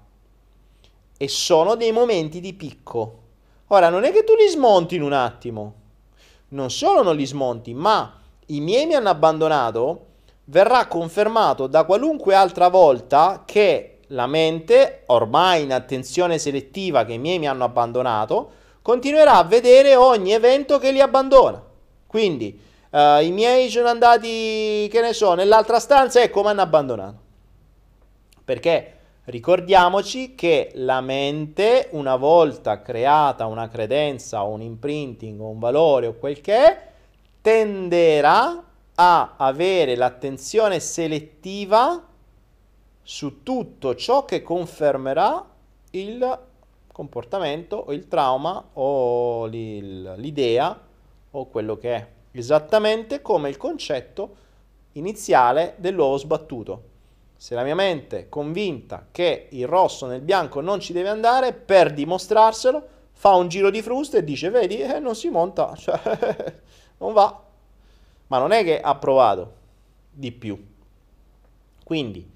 e sono dei momenti di picco. Ora, non è che tu li smonti in un attimo, non solo non li smonti, ma i miei mi hanno abbandonato, verrà confermato da qualunque altra volta che la mente, ormai in attenzione selettiva che i miei mi hanno abbandonato, continuerà a vedere ogni evento che li abbandona. Quindi uh, i miei sono andati, che ne so, nell'altra stanza e come hanno abbandonato. Perché Ricordiamoci che la mente, una volta creata una credenza o un imprinting o un valore o quel che è, tenderà a avere l'attenzione selettiva su tutto ciò che confermerà il comportamento o il trauma o l'idea o quello che è, esattamente come il concetto iniziale dell'uovo sbattuto. Se la mia mente è convinta che il rosso nel bianco non ci deve andare, per dimostrarselo fa un giro di frusta e dice, vedi, eh, non si monta, cioè, non va. Ma non è che ha provato di più. Quindi,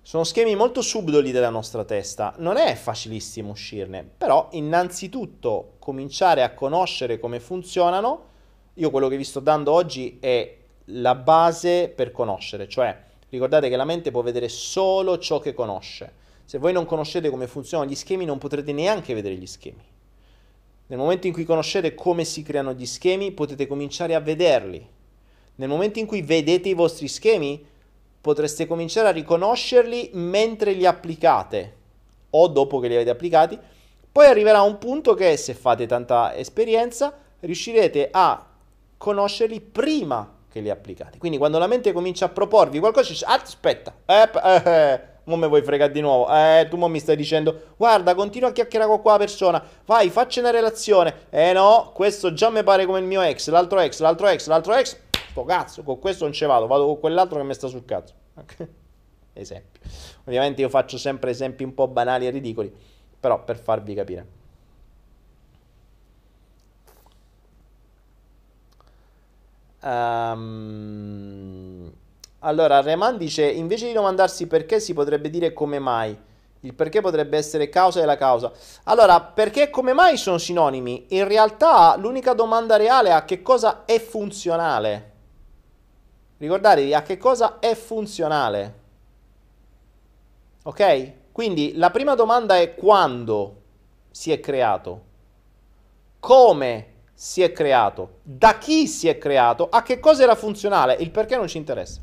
sono schemi molto subdoli della nostra testa, non è facilissimo uscirne, però innanzitutto cominciare a conoscere come funzionano, io quello che vi sto dando oggi è la base per conoscere, cioè ricordate che la mente può vedere solo ciò che conosce. Se voi non conoscete come funzionano gli schemi non potrete neanche vedere gli schemi. Nel momento in cui conoscete come si creano gli schemi potete cominciare a vederli. Nel momento in cui vedete i vostri schemi potreste cominciare a riconoscerli mentre li applicate o dopo che li avete applicati. Poi arriverà un punto che se fate tanta esperienza riuscirete a conoscerli prima che li applicate. Quindi quando la mente comincia a proporvi qualcosa, dice aspetta, eh, eh, eh, mo me vuoi fregare di nuovo, eh, tu mo mi stai dicendo, guarda, continua a chiacchierare con quella persona, vai, facci una relazione, eh no, questo già mi pare come il mio ex, l'altro ex, l'altro ex, l'altro ex, sto cazzo, con questo non ce vado, vado con quell'altro che mi sta sul cazzo. Esempio. Ovviamente io faccio sempre esempi un po' banali e ridicoli, però per farvi capire. Um, allora, Reman dice, invece di domandarsi perché si potrebbe dire come mai. Il perché potrebbe essere causa della causa. Allora, perché e come mai sono sinonimi? In realtà l'unica domanda reale è a che cosa è funzionale. Ricordatevi a che cosa è funzionale. Ok? Quindi la prima domanda è quando si è creato, come si è creato, da chi si è creato, a che cosa era funzionale, il perché non ci interessa.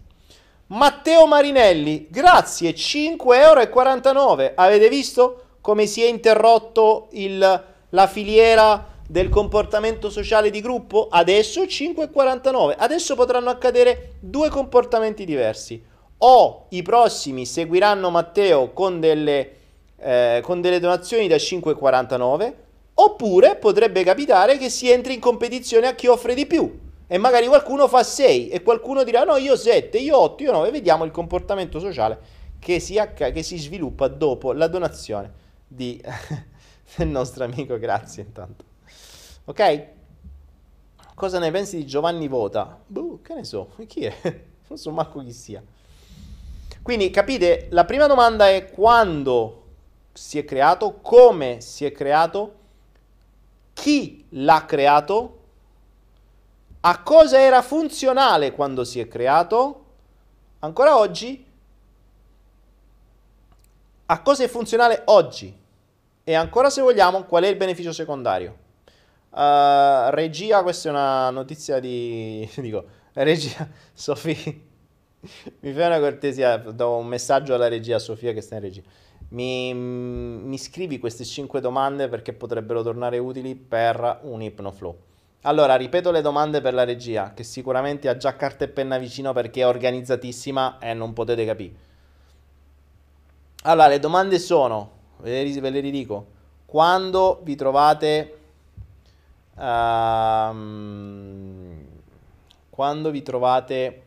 Matteo Marinelli, grazie, 5,49 euro. Avete visto come si è interrotto il, la filiera del comportamento sociale di gruppo, adesso 5,49. Adesso potranno accadere due comportamenti diversi. O i prossimi seguiranno Matteo con delle, eh, con delle donazioni da 5,49, oppure potrebbe capitare che si entri in competizione a chi offre di più. E magari qualcuno fa 6 e qualcuno dirà no, io 7, io 8, io 9. Vediamo il comportamento sociale che si, acc- che si sviluppa dopo la donazione di, del nostro amico. Grazie intanto. Ok? Cosa ne pensi di Giovanni Vota? Boh, che ne so, chi è? Non so manco chi sia. Quindi capite, la prima domanda è quando si è creato, come si è creato, chi l'ha creato, a cosa era funzionale quando si è creato, ancora oggi, a cosa è funzionale oggi? E ancora se vogliamo qual è il beneficio secondario. Uh, regia, questa è una notizia di... dico, regia, Sofì, mi fai una cortesia, do un messaggio alla regia Sofia che sta in regia. Mi, mi scrivi queste 5 domande perché potrebbero tornare utili per un Hypnoflow. Allora, ripeto le domande per la regia, che sicuramente ha già carta e penna vicino perché è organizzatissima e non potete capire. Allora, le domande sono, ve le, ve le ridico, quando vi trovate um, quando vi trovate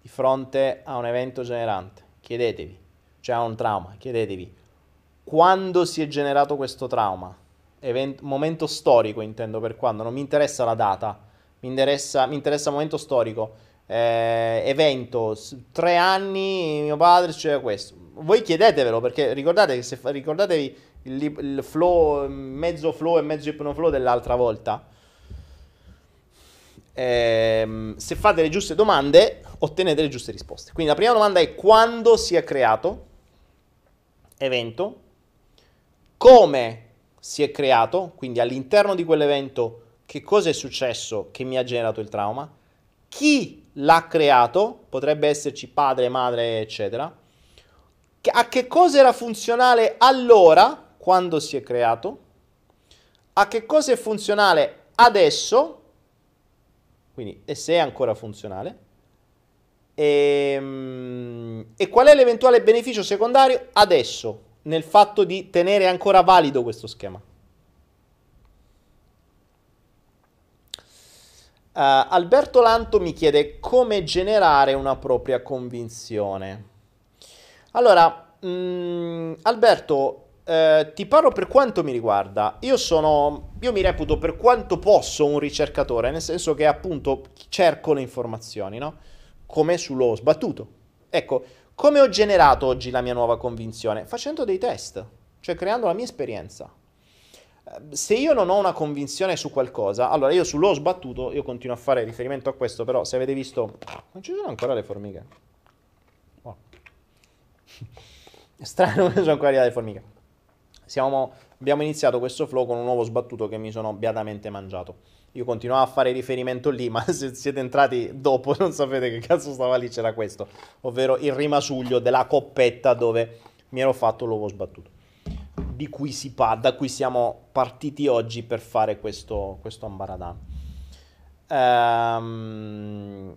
di fronte a un evento generante, chiedetevi, a un trauma, chiedetevi quando si è generato questo trauma, Event- momento storico intendo per quando, non mi interessa la data, mi interessa, mi interessa momento storico, eh, evento, tre anni, mio padre succede questo. Voi chiedetevelo perché ricordate se ricordatevi il, il flow, mezzo flow e mezzo ipnoflow dell'altra volta. Ehm, se fate le giuste domande, ottenete le giuste risposte. Quindi la prima domanda è quando si è creato evento, come si è creato, quindi all'interno di quell'evento che cosa è successo che mi ha generato il trauma, chi l'ha creato, potrebbe esserci padre, madre, eccetera, a che cosa era funzionale allora quando si è creato, a che cosa è funzionale adesso, quindi e se è ancora funzionale, E, ehm, e qual è l'eventuale beneficio secondario adesso nel fatto di tenere ancora valido questo schema? Uh, Alberto Lanto mi chiede come generare una propria convinzione. Allora, mh, mm, Alberto, eh, ti parlo per quanto mi riguarda. Io sono, io mi reputo per quanto posso un ricercatore, nel senso che appunto cerco le informazioni, no? Come sullo sbattuto. Ecco, come ho generato oggi la mia nuova convinzione? Facendo dei test, cioè creando la mia esperienza se io non ho una convinzione su qualcosa, allora io sull'ho sbattuto, io continuo a fare riferimento a questo, però se avete visto, non ci sono ancora le formiche. Oh. Strano che sono ancora le formiche. Siamo, abbiamo iniziato questo flow con un nuovo sbattuto che mi sono beatamente mangiato. Io continuavo a fare riferimento lì, ma se siete entrati dopo non sapete che cazzo stava lì, c'era questo, ovvero il rimasuglio della coppetta dove mi ero fatto l'uovo sbattuto di cui si parla, da cui siamo partiti oggi per fare questo, questo ambaradan. Um,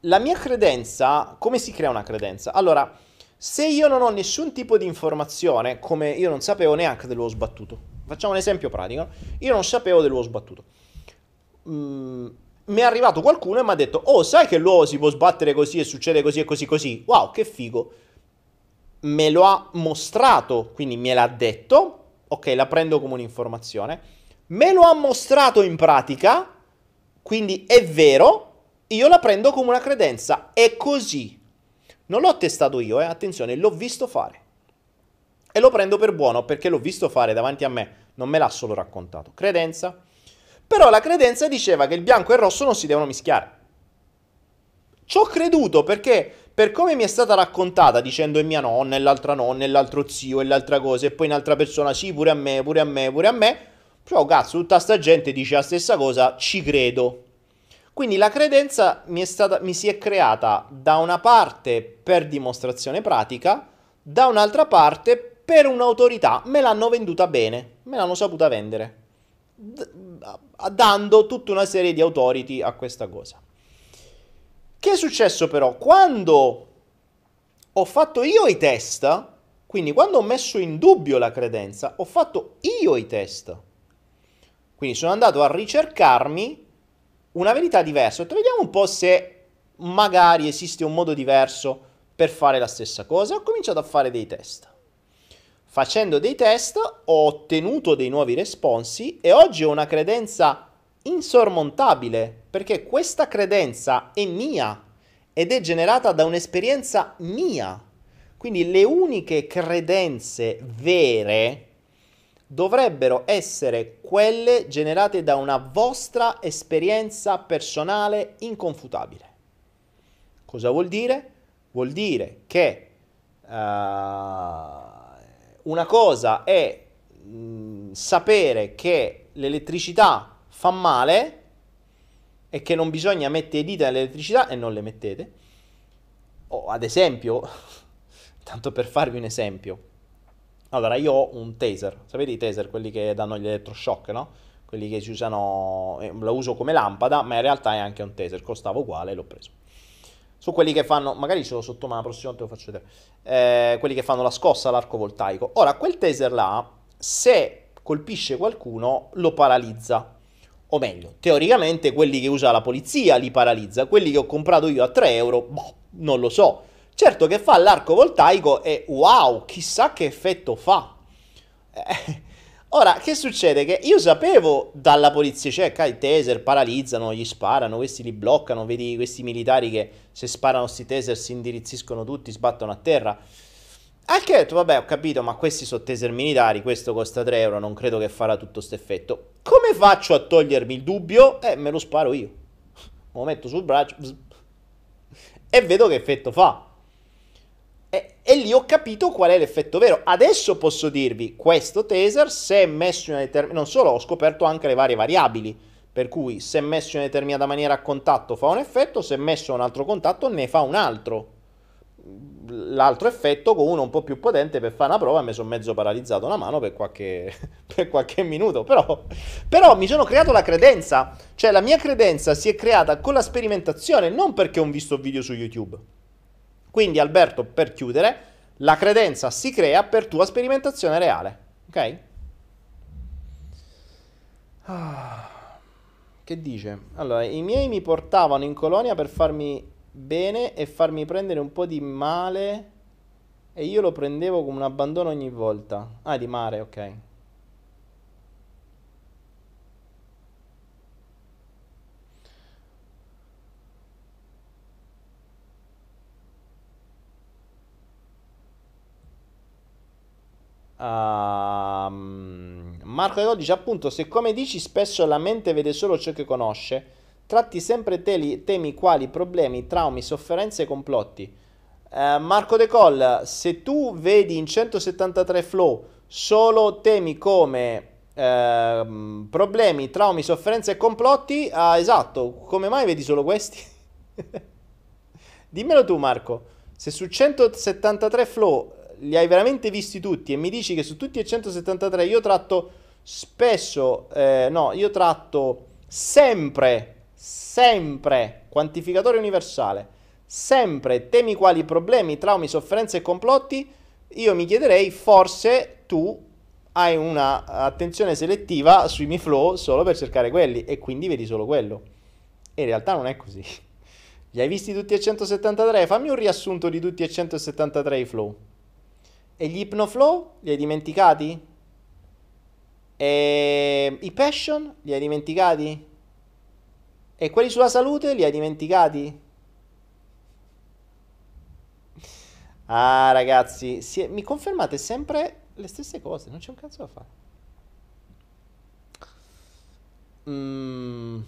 la mia credenza, come si crea una credenza? Allora, se io non ho nessun tipo di informazione, come io non sapevo neanche dell'uovo sbattuto, facciamo un esempio pratico, io non sapevo dell'uovo sbattuto. Mm, mi è arrivato qualcuno e mi ha detto, oh sai che l'uovo si può sbattere così e succede così e così così, wow che figo. Me lo ha mostrato, quindi me l'ha detto, ok, la prendo come un'informazione, me lo ha mostrato in pratica, quindi è vero, io la prendo come una credenza, è così. Non l'ho testato io, eh, attenzione, l'ho visto fare. E lo prendo per buono perché l'ho visto fare davanti a me, non me l'ha solo raccontato. Credenza. Però la credenza diceva che il bianco e il rosso non si devono mischiare. Ci ho creduto perché per come mi è stata raccontata dicendo è mia nonna e l'altra nonna e l'altro zio e l'altra cosa e poi un'altra persona sì pure a me, pure a me, pure a me, però cazzo tutta sta gente dice la stessa cosa, ci credo. Quindi la credenza mi, stata, mi si è creata da una parte per dimostrazione pratica, da un'altra parte per un'autorità, me l'hanno venduta bene, me l'hanno saputa vendere, d- dando tutta una serie di authority a questa cosa. Che è successo però? Quando ho fatto io i test, quindi quando ho messo in dubbio la credenza, ho fatto io i test. Quindi sono andato a ricercarmi una verità diversa. Detto, vediamo un po' se magari esiste un modo diverso per fare la stessa cosa. Ho cominciato a fare dei test. Facendo dei test ho ottenuto dei nuovi responsi e oggi ho una credenza insormontabile, perché questa credenza è mia ed è generata da un'esperienza mia. Quindi le uniche credenze vere dovrebbero essere quelle generate da una vostra esperienza personale inconfutabile. Cosa vuol dire? Vuol dire che uh, una cosa è mh, mm, sapere che l'elettricità fa male e che non bisogna mettere dita nell'elettricità e non le mettete. O ad esempio, tanto per farvi un esempio, allora io ho un taser, sapete i taser, quelli che danno gli elettroshock, no? Quelli che si usano, eh, la uso come lampada, ma in realtà è anche un taser, costava uguale l'ho preso. Su quelli che fanno, magari ce l'ho sotto mano, la volta lo faccio vedere, eh, quelli che fanno la scossa all'arco voltaico. Ora, quel taser là, se colpisce qualcuno, lo paralizza o meglio, teoricamente quelli che usa la polizia li paralizza, quelli che ho comprato io a 3 euro, boh, non lo so. Certo che fa l'arco voltaico e wow, chissà che effetto fa. Eh, ora, che succede? Che io sapevo dalla polizia, cioè, i taser paralizzano, gli sparano, questi li bloccano, vedi questi militari che se sparano questi taser si indirizziscono tutti, sbattono a terra. Anche detto, vabbè, ho capito, ma questi sono taser militari, questo costa 3 euro, non credo che farà tutto questo effetto. Come faccio a togliermi il dubbio? Eh, me lo sparo io. Lo metto sul braccio e vedo che effetto fa. E, e, lì ho capito qual è l'effetto vero. Adesso posso dirvi, questo taser, se messo in una determinata... Non solo, ho scoperto anche le varie variabili. Per cui, se messo in una determinata maniera a contatto fa un effetto, se messo in un altro contatto ne fa un altro l'altro effetto con uno un po' più potente per fare una prova mi sono mezzo paralizzato una mano per qualche, per qualche minuto. Però, però, mi sono creato la credenza. Cioè la mia credenza si è creata con la sperimentazione, non perché ho visto video su YouTube. Quindi Alberto, per chiudere, la credenza si crea per tua sperimentazione reale. Ok? Ah, che dice? Allora, i miei mi portavano in colonia per farmi bene e farmi prendere un po' di male e io lo prendevo come un abbandono ogni volta. Ah, di mare, ok. Uh, Marco De dice appunto se come dici spesso la mente vede solo ciò che conosce Tratti sempre teli, temi quali problemi, traumi, sofferenze e complotti. Uh, Marco De Coll, se tu vedi in 173 flow solo temi come uh, problemi, traumi, sofferenze e complotti, uh, esatto, come mai vedi solo questi? Dimmelo tu Marco, se su 173 flow li hai veramente visti tutti e mi dici che su tutti e 173 io tratto spesso, eh, no, io tratto sempre sempre, quantificatore universale, sempre temi quali problemi, traumi, sofferenze e complotti, io mi chiederei forse tu hai una attenzione selettiva sui miei flow solo per cercare quelli e quindi vedi solo quello. E in realtà non è così. Li hai visti tutti e 173? Fammi un riassunto di tutti e 173 i flow. E gli ipnoflow? Li hai dimenticati? E i passion? Li hai dimenticati? E quelli sulla salute li hai dimenticati? Ah, ragazzi, è, mi confermate sempre le stesse cose, non c'è un cazzo da fare. Mm.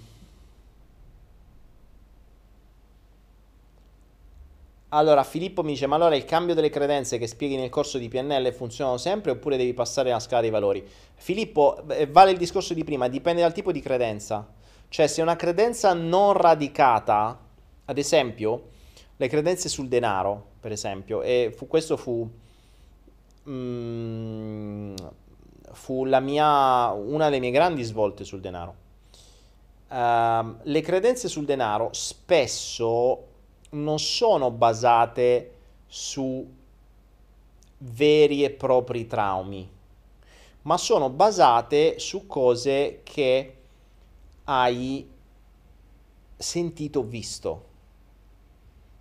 Allora, Filippo mi dice: Ma allora il cambio delle credenze che spieghi nel corso di PNL funzionano sempre oppure devi passare la scala dei valori? Filippo, eh, vale il discorso di prima, dipende dal tipo di credenza. Cioè, se una credenza non radicata, ad esempio, le credenze sul denaro, per esempio, e fu, questo fu, mm, fu mia, una delle mie grandi svolte sul denaro. Uh, le credenze sul denaro spesso non sono basate su veri e propri traumi, ma sono basate su cose che hai sentito visto.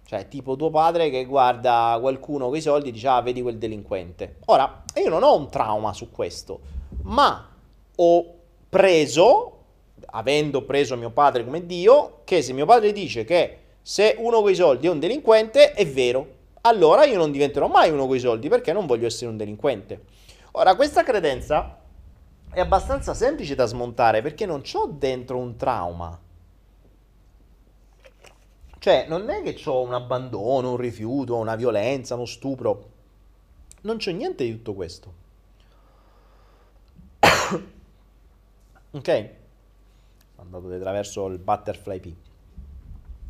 Cioè, tipo tuo padre che guarda qualcuno con i soldi e dice, ah, vedi quel delinquente. Ora, io non ho un trauma su questo, ma ho preso, avendo preso mio padre come Dio, che se mio padre dice che se uno con i soldi è un delinquente, è vero. Allora io non diventerò mai uno con i soldi perché non voglio essere un delinquente. Ora, questa credenza è abbastanza semplice da smontare perché non ho dentro un trauma. Cioè, non è che ho un abbandono, un rifiuto, una violenza, uno stupro. Non c'è niente di tutto questo. ok? Sono andato attraverso il butterfly P.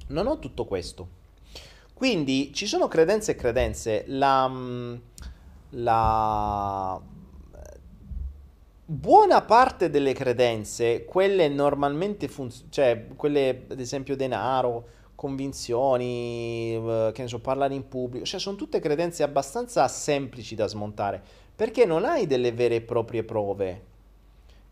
Non ho tutto questo. Quindi ci sono credenze e credenze. La, mm, la buona parte delle credenze, quelle normalmente funzionano, cioè quelle ad esempio denaro, convinzioni, eh, che ne so, parlare in pubblico, cioè sono tutte credenze abbastanza semplici da smontare, perché non hai delle vere e proprie prove.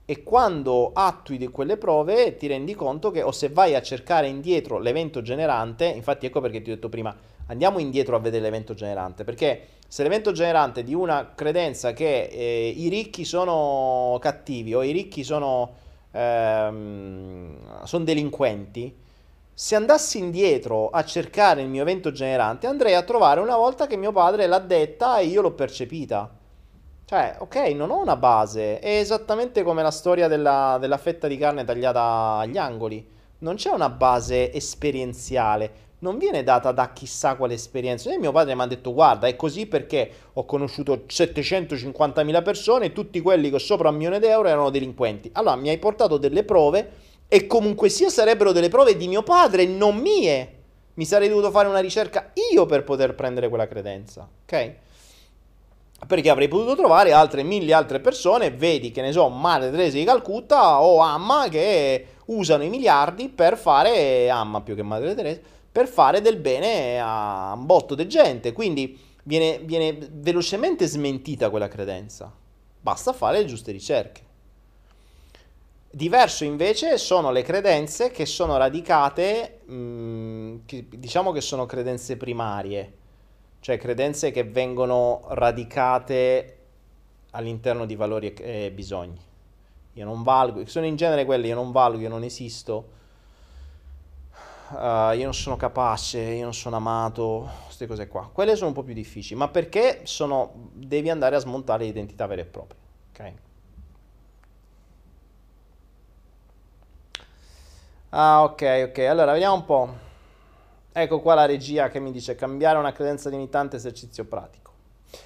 E quando attui di quelle prove ti rendi conto che o se vai a cercare indietro l'evento generante, infatti ecco perché ti ho detto prima, andiamo indietro a vedere l'evento generante, perché se l'evento generante di una credenza che eh, i ricchi sono cattivi o i ricchi sono, ehm, sono delinquenti, se andassi indietro a cercare il mio evento generante, andrei a trovare una volta che mio padre l'ha detta e io l'ho percepita. Cioè, ok, non ho una base, è esattamente come la storia della, della fetta di carne tagliata agli angoli. Non c'è una base esperienziale, non viene data da chissà quale esperienza. E mio padre mi ha detto: Guarda, è così perché ho conosciuto 750.000 persone tutti quelli che sopra un milione d'euro erano delinquenti. Allora mi hai portato delle prove e comunque sia sarebbero delle prove di mio padre, non mie. mi sarei dovuto fare una ricerca io per poter prendere quella credenza, ok? Perché avrei potuto trovare altre mille altre persone, vedi che ne so, Madre Teresa di Calcutta o Amma che usano i miliardi per fare, Amma più che Madre Teresa, per fare del bene a un botto di gente. Quindi viene, viene velocemente smentita quella credenza. Basta fare le giuste ricerche. Diverso invece sono le credenze che sono radicate, mh, mm, che, diciamo che sono credenze primarie cioè credenze che vengono radicate all'interno di valori e bisogni. Io non valgo, sono in genere quelli, io non valgo, io non esisto, uh, io non sono capace, io non sono amato, queste cose qua. Quelle sono un po' più difficili, ma perché sono, devi andare a smontare l'identità vera e propria, ok? Ah, ok, ok, allora vediamo un po'. Ecco qua la regia che mi dice cambiare una credenza limitante esercizio pratico.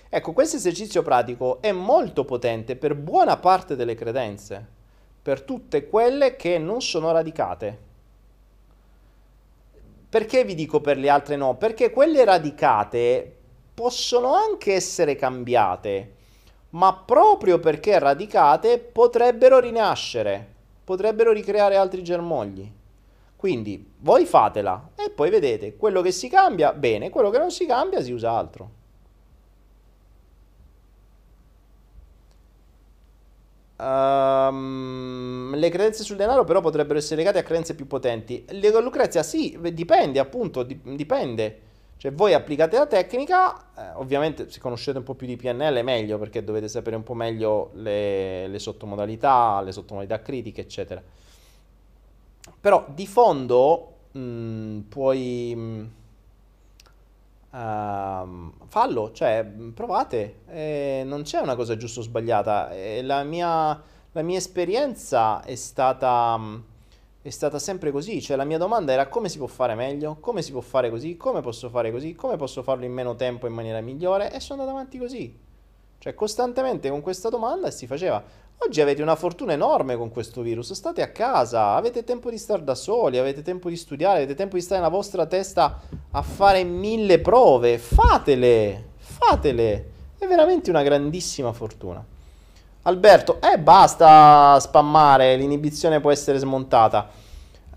Ecco, questo esercizio pratico è molto potente per buona parte delle credenze, per tutte quelle che non sono radicate. Perché vi dico per le altre no? Perché quelle radicate possono anche essere cambiate, ma proprio perché radicate potrebbero rinascere, potrebbero ricreare altri germogli. Quindi voi fatela e poi vedete, quello che si cambia, bene, quello che non si cambia si usa altro. Um, le credenze sul denaro però potrebbero essere legate a credenze più potenti. Lucrezia sì, dipende appunto, dipende. Cioè voi applicate la tecnica, eh, ovviamente se conoscete un po' più di PNL è meglio perché dovete sapere un po' meglio le, le sottomodalità, le sottomodalità critiche, eccetera. Però di fondo mh, mm, puoi... Mh, uh, fallo, cioè provate, eh, non c'è una cosa giusta o sbagliata. Eh, la, mia, la, mia, esperienza è stata, è stata sempre così, cioè la mia domanda era come si può fare meglio, come si può fare così, come posso fare così, come posso farlo in meno tempo in maniera migliore e sono andato avanti così. Cioè costantemente con questa domanda si faceva. Oggi avete una fortuna enorme con questo virus, state a casa, avete tempo di stare da soli, avete tempo di studiare, avete tempo di stare nella vostra testa a fare mille prove, fatele, fatele, è veramente una grandissima fortuna. Alberto, eh basta spammare, l'inibizione può essere smontata.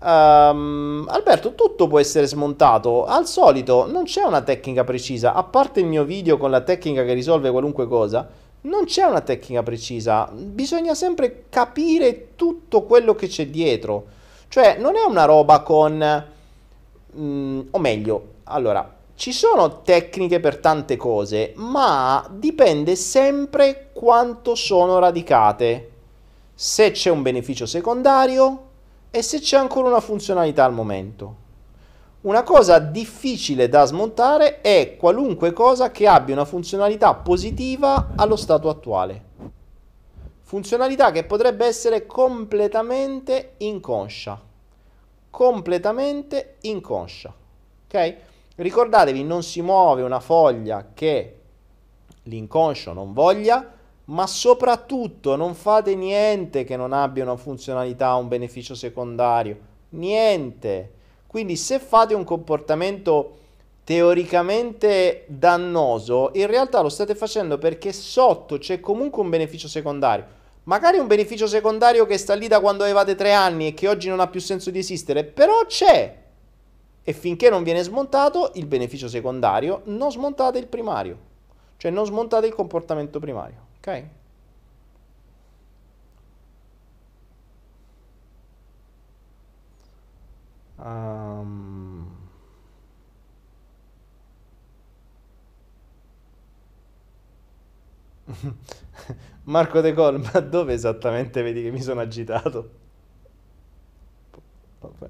Um, Alberto, tutto può essere smontato. Al solito non c'è una tecnica precisa, a parte il mio video con la tecnica che risolve qualunque cosa non c'è una tecnica precisa, bisogna sempre capire tutto quello che c'è dietro. Cioè, non è una roba con... Mm, o meglio, allora, ci sono tecniche per tante cose, ma dipende sempre quanto sono radicate. Se c'è un beneficio secondario e se c'è ancora una funzionalità al momento. Una cosa difficile da smontare è qualunque cosa che abbia una funzionalità positiva allo stato attuale. Funzionalità che potrebbe essere completamente inconscia. Completamente inconscia. Ok? Ricordatevi, non si muove una foglia che l'inconscio non voglia, ma soprattutto non fate niente che non abbia una funzionalità, un beneficio secondario. Niente. Quindi se fate un comportamento teoricamente dannoso, in realtà lo state facendo perché sotto c'è comunque un beneficio secondario. Magari un beneficio secondario che sta lì da quando avevate tre anni e che oggi non ha più senso di esistere, però c'è. E finché non viene smontato il beneficio secondario, non smontate il primario. Cioè non smontate il comportamento primario. Ok? Um... Marco De Gol, ma dove esattamente vedi che mi sono agitato? Vabbè.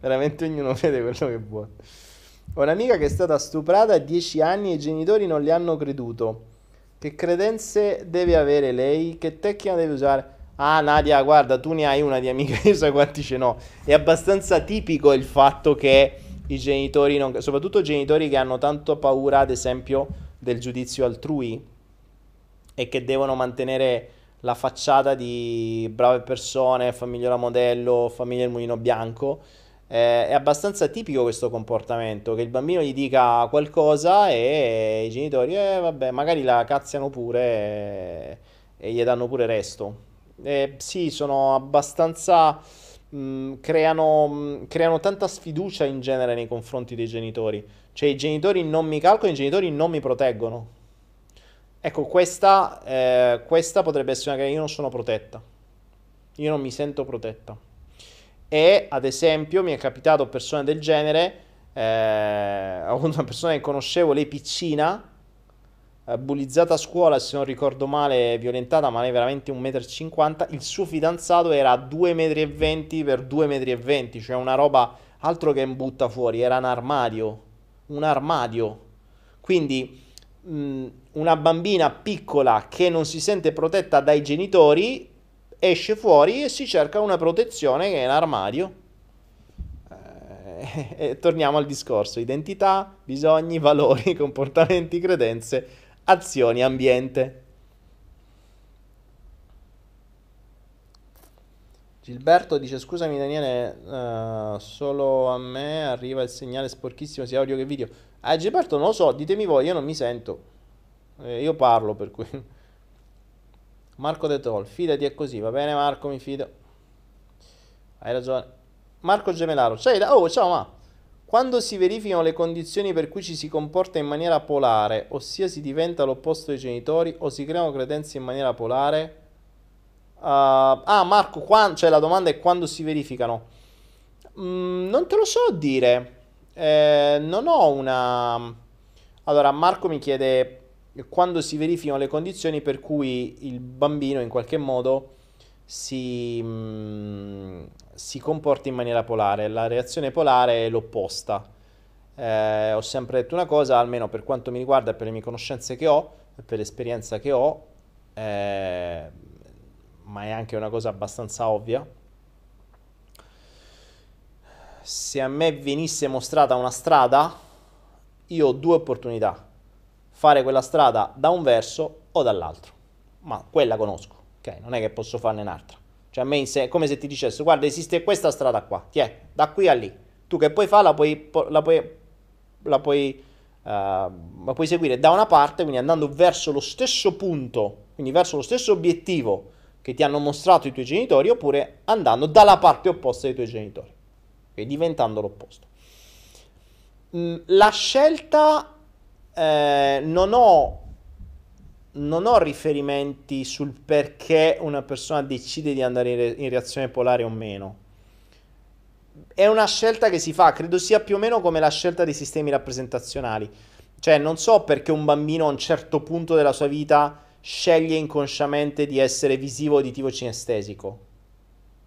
Veramente ognuno vede quello che vuole. Ho un'amica che è stata stuprata a 10 anni e i genitori non le hanno creduto. Che credenze deve avere lei? Che tecnica deve usare? Ah, Nadia, guarda, tu ne hai una di amica, io so quanti ce n'ho. È abbastanza tipico il fatto che i genitori, non, soprattutto genitori che hanno tanto paura, ad esempio, del giudizio altrui e che devono mantenere la facciata di brave persone, famiglia modello, famiglia del mulino bianco, eh, è abbastanza tipico questo comportamento, che il bambino gli dica qualcosa e i genitori, eh vabbè, magari la cazziano pure e, e gli danno pure resto. Eh, sì, sono abbastanza... Mh, creano, mh, creano tanta sfiducia in genere nei confronti dei genitori. Cioè i genitori non mi calcolano, i genitori non mi proteggono. Ecco, questa, eh, questa potrebbe essere una che io non sono protetta. Io non mi sento protetta. E ad esempio mi è capitato persone del genere, eh, ho avuto una persona che conoscevo, lei piccina, eh, bullizzata a scuola, se non ricordo male, violentata, ma lei veramente 1,50 m. Il suo fidanzato era 2,20 m per 2,20 m, cioè una roba altro che butta fuori, era un armadio. Un armadio. Quindi mh, una bambina piccola che non si sente protetta dai genitori esce fuori e si cerca una protezione che è l'armadio. Eh, e torniamo al discorso: identità, bisogni, valori, comportamenti, credenze, azioni, ambiente. Gilberto dice: Scusami, Daniele, uh, solo a me arriva il segnale sporchissimo sia audio che video. Ah, Gilberto, non lo so, ditemi voi, io non mi sento. Eh, io parlo per cui. Marco De Tol, fidati è così, va bene Marco, mi fido. Hai ragione. Marco Gemelaro, sei da... Oh, ciao ma... Quando si verificano le condizioni per cui ci si comporta in maniera polare, ossia si diventa l'opposto dei genitori o si creano credenze in maniera polare? Uh, ah, Marco, qua, cioè la domanda è quando si verificano. Mm, non te lo so dire. Eh, non ho una... Allora, Marco mi chiede quando si verificano le condizioni per cui il bambino in qualche modo si, mh, mm, si comporta in maniera polare. La reazione polare è l'opposta. Eh, ho sempre detto una cosa, almeno per quanto mi riguarda per le mie conoscenze che ho, per l'esperienza che ho, eh, ma è anche una cosa abbastanza ovvia. Se a me venisse mostrata una strada, io ho due opportunità fare quella strada da un verso o dall'altro. Ma quella conosco, ok? Non è che posso farne un'altra. Cioè a me è come se ti dicesse, guarda, esiste questa strada qua, ti è, da qui a lì. Tu che puoi fare, la puoi, la puoi, la puoi, uh, la puoi seguire da una parte, quindi andando verso lo stesso punto, quindi verso lo stesso obiettivo che ti hanno mostrato i tuoi genitori, oppure andando dalla parte opposta dei tuoi genitori, okay? diventando l'opposto. Mm, la scelta eh, non, ho, non ho riferimenti sul perché una persona decide di andare in, re- in reazione polare o meno. È una scelta che si fa, credo sia più o meno come la scelta dei sistemi rappresentazionali. Cioè, non so perché un bambino a un certo punto della sua vita sceglie inconsciamente di essere visivo uditivo cinestesico.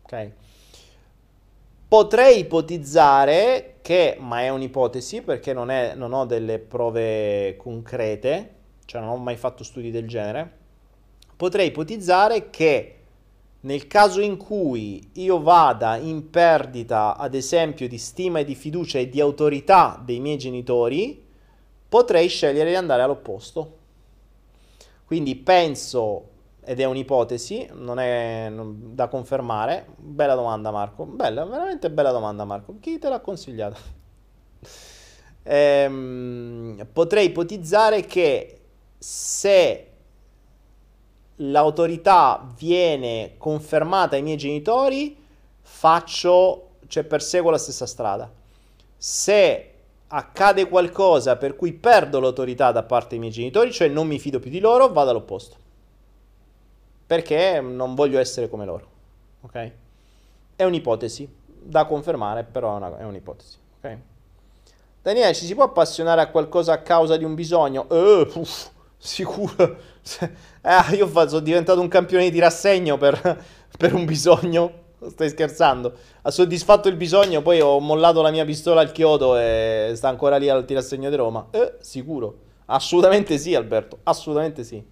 Ok? Potrei ipotizzare che, ma è un'ipotesi perché non, è, non ho delle prove concrete, cioè non ho mai fatto studi del genere, potrei ipotizzare che nel caso in cui io vada in perdita, ad esempio, di stima e di fiducia e di autorità dei miei genitori, potrei scegliere di andare all'opposto. Quindi penso ed è un'ipotesi, non è da confermare. Bella domanda Marco, bella, veramente bella domanda Marco. Chi te l'ha consigliata? ehm, potrei ipotizzare che se l'autorità viene confermata ai miei genitori, faccio, cioè perseguo la stessa strada. Se accade qualcosa per cui perdo l'autorità da parte dei miei genitori, cioè non mi fido più di loro, vado all'opposto perché non voglio essere come loro. Ok? È un'ipotesi da confermare, però è, una, è un'ipotesi. Ok? Daniele, ci si può appassionare a qualcosa a causa di un bisogno? Eh, puff, sicuro. Eh, io sono diventato un campione di tirassegno per, per un bisogno. Stai scherzando? Ha soddisfatto il bisogno, poi ho mollato la mia pistola al chiodo e sta ancora lì al tirassegno di Roma. Eh, sicuro. Assolutamente sì, Alberto. Assolutamente sì.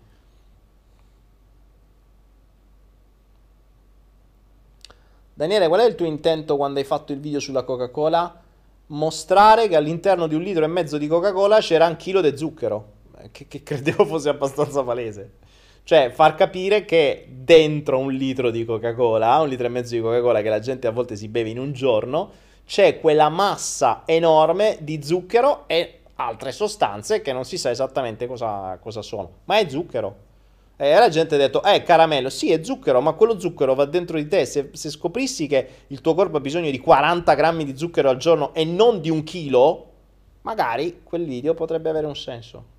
Daniele, qual è il tuo intento quando hai fatto il video sulla Coca-Cola? Mostrare che all'interno di un litro e mezzo di Coca-Cola c'era un chilo di zucchero, eh, che, che credevo fosse abbastanza palese. Cioè, far capire che dentro un litro di Coca-Cola, un litro e mezzo di Coca-Cola che la gente a volte si beve in un giorno, c'è quella massa enorme di zucchero e altre sostanze che non si sa esattamente cosa, cosa sono, ma è zucchero. E la gente ha detto, eh, caramello, sì, è zucchero, ma quello zucchero va dentro di te. Se, se scoprissi che il tuo corpo ha bisogno di 40 grammi di zucchero al giorno e non di un chilo, magari quel video potrebbe avere un senso.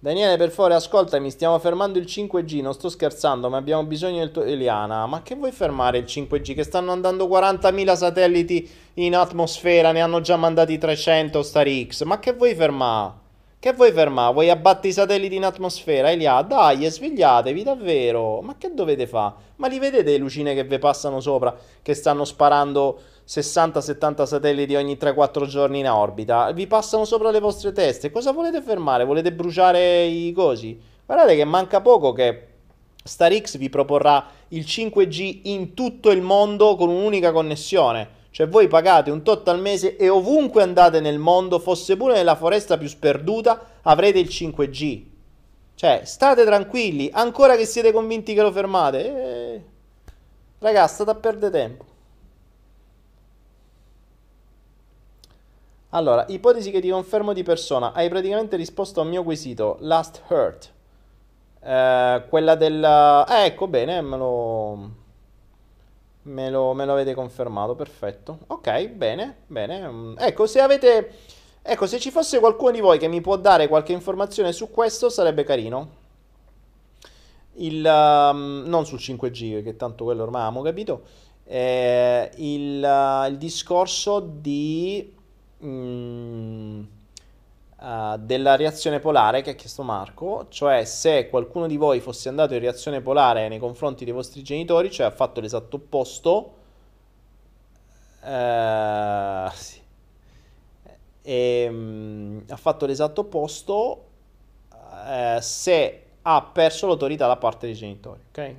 Daniele, per favore, ascoltami, stiamo fermando il 5G, non sto scherzando, ma abbiamo bisogno del tuo... Eliana, ma che vuoi fermare il 5G? Che stanno andando 40.000 satelliti in atmosfera, ne hanno già mandati 300 Star-X, ma che vuoi fermare? Che vuoi fermare? Vuoi abbattere i satelliti in atmosfera? Elia, dai, svegliatevi davvero. Ma che dovete fare? Ma li vedete le lucine che vi passano sopra, che stanno sparando 60-70 satelliti ogni 3-4 giorni in orbita? Vi passano sopra le vostre teste. Cosa volete fermare? Volete bruciare i cosi? Guardate che manca poco che StarX vi proporrà il 5G in tutto il mondo con un'unica connessione. Cioè voi pagate un tot al mese e ovunque andate nel mondo, fosse pure nella foresta più sperduta, avrete il 5G. Cioè, state tranquilli, ancora che siete convinti che lo fermate. Eh... Ragazzi, state a perdere tempo. Allora, ipotesi che ti confermo di persona. Hai praticamente risposto al mio quesito. Last hurt. Eh, quella del... Eh, ecco, bene, me lo... Me lo, me lo avete confermato, perfetto. Ok, bene, bene. Mm, ecco, se avete... Ecco, se ci fosse qualcuno di voi che mi può dare qualche informazione su questo, sarebbe carino. Il, um, non sul 5G, che tanto quello ormai abbiamo capito. Eh, il, uh, il, discorso di... Mm, uh, della reazione polare che ha chiesto Marco, cioè se qualcuno di voi fosse andato in reazione polare nei confronti dei vostri genitori, cioè ha fatto l'esatto opposto, uh, sì. e, um, ha fatto l'esatto opposto uh, se ha perso l'autorità da parte dei genitori, ok?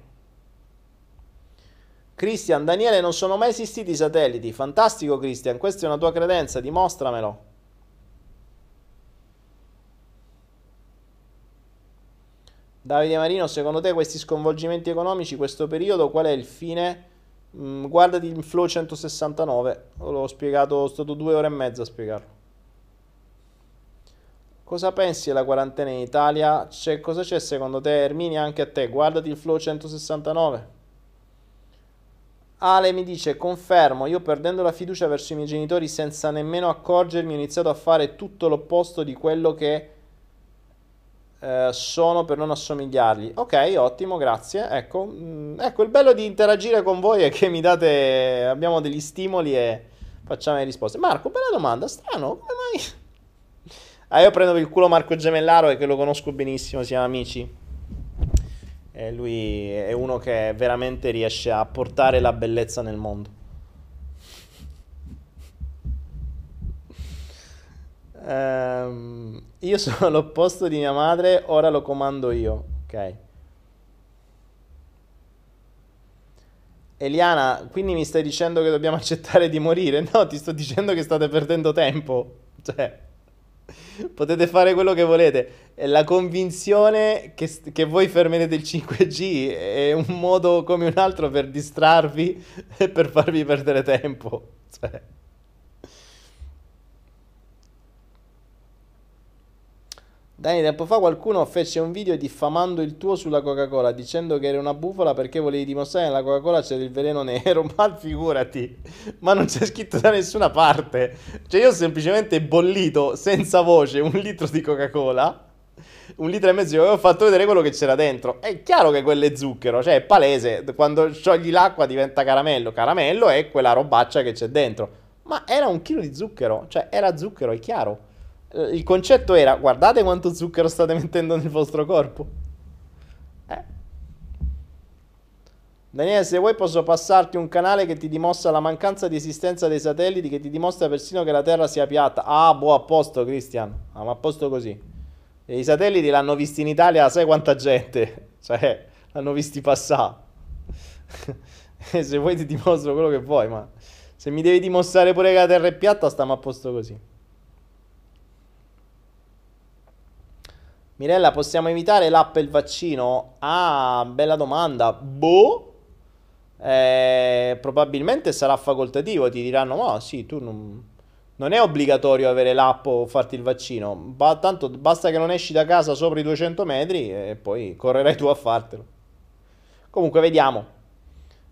Christian, Daniele, non sono mai esistiti i satelliti. Fantastico, Christian. Questa è una tua credenza, dimostramelo. Davide Marino, secondo te questi sconvolgimenti economici, questo periodo, qual è il fine? Mm, guardati il Flow 169, l'ho spiegato, ho stato due ore e mezza a spiegarlo. Cosa pensi della quarantena in Italia? C'è, cosa c'è secondo te, Erminia, anche a te? Guardati il Flow 169. Ale mi dice, confermo, io perdendo la fiducia verso i miei genitori senza nemmeno accorgermi ho iniziato a fare tutto l'opposto di quello che eh, sono per non assomigliargli. Ok, ottimo, grazie. Ecco, mh, mm, ecco, il bello di interagire con voi è che mi date, abbiamo degli stimoli e facciamo le risposte. Marco, bella domanda, strano, come mai? Ah, io prendo il culo Marco Gemellaro e che lo conosco benissimo, siamo amici. E lui è uno che veramente riesce a portare la bellezza nel mondo. Um, io sono l'opposto di mia madre, ora lo comando io. Ok. Eliana, quindi mi stai dicendo che dobbiamo accettare di morire? No, ti sto dicendo che state perdendo tempo. Cioè, potete fare quello che volete. La convinzione che, che voi fermerete il 5G è un modo come un altro per distrarvi e per farvi perdere tempo. Cioè. Dani, tempo fa qualcuno fece un video diffamando il tuo sulla Coca-Cola dicendo che era una bufala perché volevi dimostrare che nella Coca-Cola c'era il veleno nero. Ma figurati, ma non c'è scritto da nessuna parte. Cioè, io ho semplicemente bollito senza voce un litro di Coca-Cola. Un litro e mezzo e ho fatto vedere quello che c'era dentro. È chiaro che quello è zucchero, cioè è palese. Quando sciogli l'acqua diventa caramello. Caramello è quella robaccia che c'è dentro. Ma era un chilo di zucchero, cioè era zucchero, è chiaro. Eh, il concetto era guardate quanto zucchero state mettendo nel vostro corpo. Eh. Daniele, se vuoi posso passarti un canale che ti dimostra la mancanza di esistenza dei satelliti, che ti dimostra persino che la Terra sia piatta. Ah, boh, a posto, Cristian. Ah, ma a posto così. E I satelliti l'hanno visti in Italia, sai quanta gente? Cioè, l'hanno visti passare. se vuoi ti dimostro quello che vuoi, ma se mi devi dimostrare pure che la Terra è piatta, stiamo a posto così. Mirella, possiamo evitare l'app e il vaccino? Ah, bella domanda. Boh. eh, probabilmente sarà facoltativo, ti diranno, ma sì, tu non, non è obbligatorio avere l'app o farti il vaccino, ba- tanto basta che non esci da casa sopra i 200 metri e poi correrai tu a fartelo. Comunque vediamo.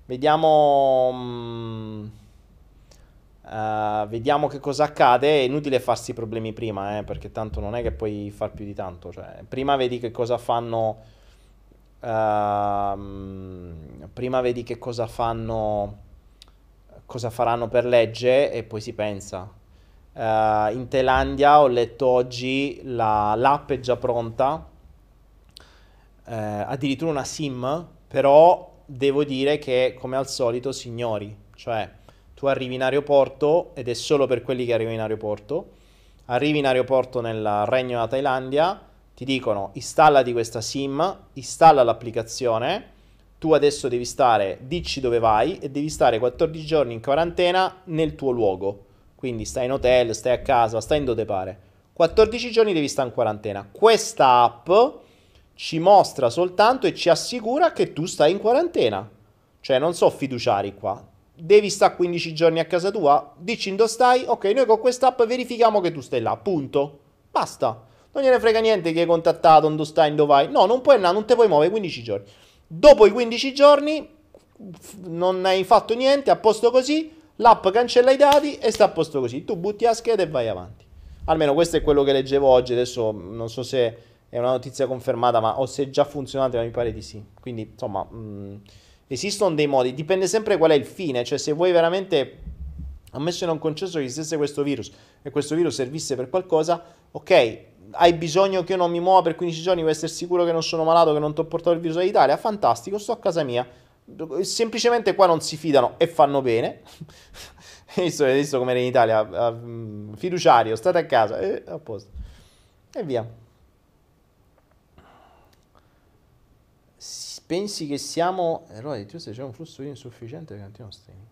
Vediamo... Mm, Uh, vediamo che cosa accade. È inutile farsi problemi prima, eh, perché tanto non è che puoi far più di tanto. Cioè, prima vedi che cosa fanno. Uh, prima vedi che cosa fanno. Cosa faranno per legge e poi si pensa. Uh, in Thailandia ho letto oggi la, l'app è già pronta. Eh, addirittura una sim, però devo dire che come al solito, signori, cioè tu arrivi in aeroporto ed è solo per quelli che arrivano in aeroporto. Arrivi in aeroporto nel regno della Thailandia, ti dicono installati questa SIM, installa l'applicazione, tu adesso devi stare, dici dove vai e devi stare 14 giorni in quarantena nel tuo luogo. Quindi stai in hotel, stai a casa, stai in dove pare. 14 giorni devi stare in quarantena. Questa app ci mostra soltanto e ci assicura che tu stai in quarantena. Cioè non so fiduciari qua devi stare 15 giorni a casa tua, dici dove stai, ok, noi con quest'app verifichiamo che tu stai là, punto. Basta. Non gliene frega niente che hai contattato, dove stai, dove vai. No, non puoi andare, non ti puoi muovere 15 giorni. Dopo i 15 giorni non hai fatto niente, a posto così, l'app cancella i dati e sta a posto così. Tu butti la scheda e vai avanti. Almeno questo è quello che leggevo oggi, adesso non so se è una notizia confermata, ma o se già funzionato, ma mi pare di sì. Quindi, insomma... Mh, Esistono dei modi, dipende sempre qual è il fine, cioè se vuoi veramente, ammesso e non concesso che esistesse questo virus e questo virus servisse per qualcosa, ok, hai bisogno che io non mi muova per 15 giorni per essere sicuro che non sono malato, che non ti ho portato il virus all'Italia, fantastico, sto a casa mia. Semplicemente qua non si fidano e fanno bene. Visto, visto come era in Italia, fiduciario, state a casa, e a posto. E via. Pensi che siamo eroi di se c'è un flusso insufficiente per continuo streaming.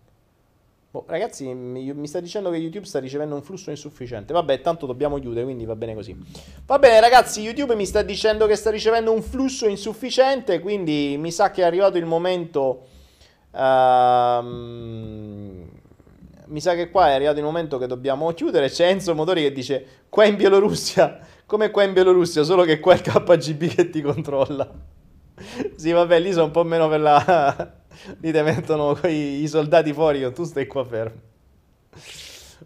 Boh, ragazzi, mi, mi, sta dicendo che YouTube sta ricevendo un flusso insufficiente. Vabbè, tanto dobbiamo chiudere, quindi va bene così. Va bene, ragazzi, YouTube mi sta dicendo che sta ricevendo un flusso insufficiente, quindi mi sa che è arrivato il momento... Uh, mi sa che qua è arrivato il momento che dobbiamo chiudere. C'è Enzo Motori che dice: Qua in Bielorussia, come qua in Bielorussia, solo che qua è il KGB che ti controlla sì, vabbè, lì sono un po' meno per la... lì ti mettono i, i soldati fuori, tu stai qua fermo.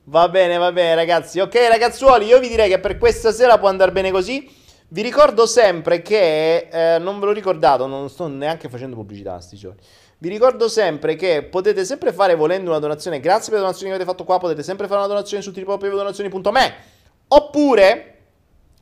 Va bene, va bene, ragazzi. Ok, ragazzuoli, io vi direi che per questa sera può andare bene così. Vi ricordo sempre che, eh, non ve l'ho ricordato, non sto neanche facendo pubblicità a sti giorni. Vi ricordo sempre che potete sempre fare volendo una donazione. Grazie per le donazioni che avete fatto qua. Potete sempre fare una donazione su www.donazioni.me. Oppure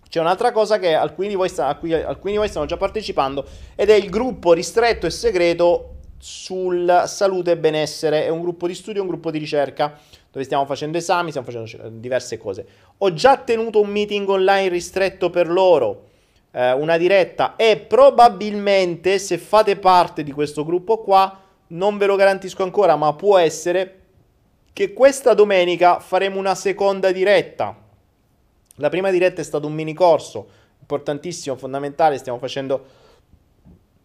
c'è un'altra cosa che alcuni di, voi sta, a cui alcuni di voi stanno già partecipando ed è il gruppo ristretto e segreto sul salute e benessere. È un gruppo di studio, un gruppo di ricerca dove stiamo facendo esami, stiamo facendo diverse cose. Ho già tenuto un meeting online ristretto per loro, eh, una diretta e probabilmente se fate parte di questo gruppo qua, non ve lo garantisco ancora, ma può essere che questa domenica faremo una seconda diretta la prima diretta è stato un mini corso, importantissimo, fondamentale, stiamo facendo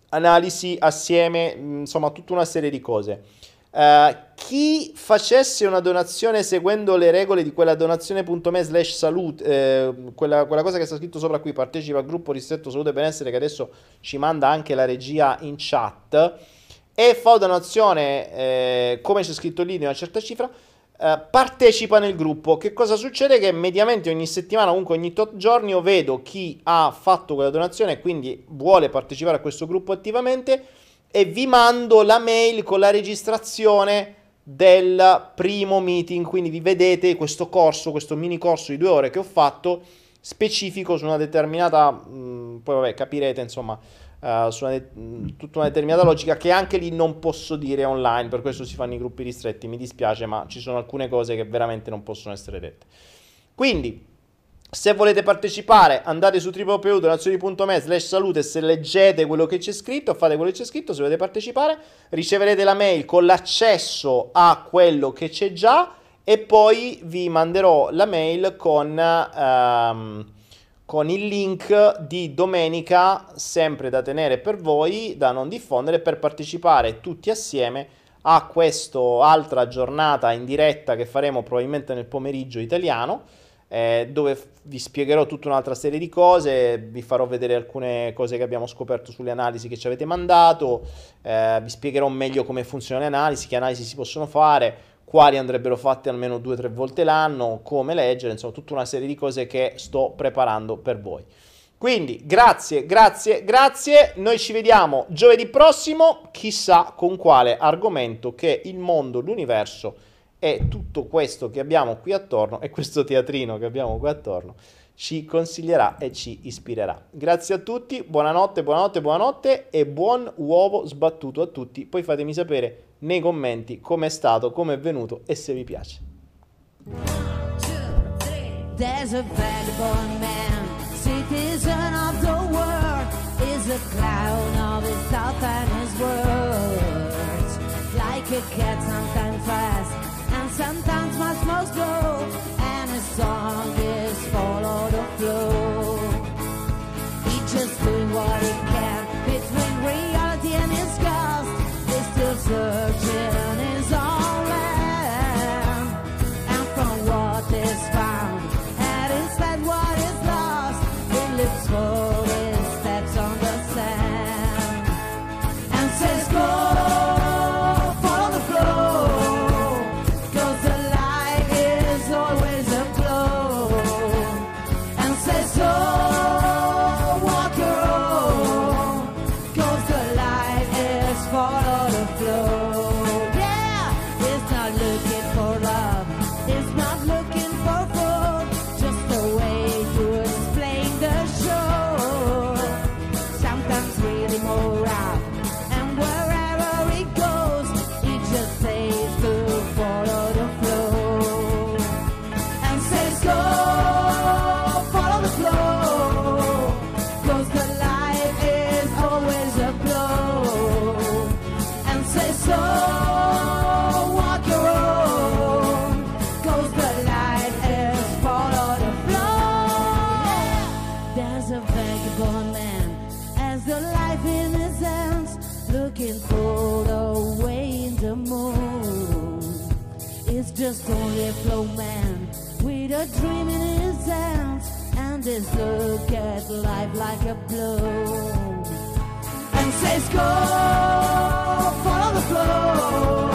analisi assieme, mm, insomma tutta una serie di cose. Uh, chi facesse una donazione seguendo le regole di quella donazione.me slash salute, eh, quella, quella, cosa che sta scritto sopra qui, partecipa al gruppo ristretto salute e benessere che adesso ci manda anche la regia in chat e fa donazione eh, come c'è scritto lì di una certa cifra, eh, partecipa nel gruppo. Che cosa succede? Che mediamente ogni settimana, comunque ogni tot giorni, io vedo chi ha fatto quella donazione e quindi vuole partecipare a questo gruppo attivamente e vi mando la mail con la registrazione del primo meeting. Quindi vi vedete questo corso, questo mini corso di due ore che ho fatto specifico su una determinata, mh, mm, poi vabbè capirete insomma uh, su una mm, tutta una determinata logica che anche lì non posso dire online, per questo si fanno i gruppi ristretti, mi dispiace, ma ci sono alcune cose che veramente non possono essere dette. Quindi, se volete partecipare, andate su www.donazioni.me slash salute se leggete quello che c'è scritto, fate quello che c'è scritto, se volete partecipare, riceverete la mail con l'accesso a quello che c'è già e poi vi manderò la mail con... Um, con il link di domenica, sempre da tenere per voi, da non diffondere, per partecipare tutti assieme a questa altra giornata in diretta che faremo probabilmente nel pomeriggio italiano, eh, dove vi spiegherò tutta un'altra serie di cose, vi farò vedere alcune cose che abbiamo scoperto sulle analisi che ci avete mandato, eh, vi spiegherò meglio come funzionano le analisi, che analisi si possono fare, quali andrebbero fatte almeno due o tre volte l'anno, come leggere, insomma tutta una serie di cose che sto preparando per voi. Quindi grazie, grazie, grazie. Noi ci vediamo giovedì prossimo, chissà con quale argomento che il mondo, l'universo e tutto questo che abbiamo qui attorno e questo teatrino che abbiamo qui attorno ci consiglierà e ci ispirerà. Grazie a tutti, buonanotte, buonanotte, buonanotte e buon uovo sbattuto a tutti. Poi fatemi sapere nei commenti com'è stato, com'è venuto e se vi piace. Sometimes must most go, and his song is follow the flow. He just doing what he can Jesus just only a flow man with a dream in his hands and this look at life like a blow. And says go follow the flow,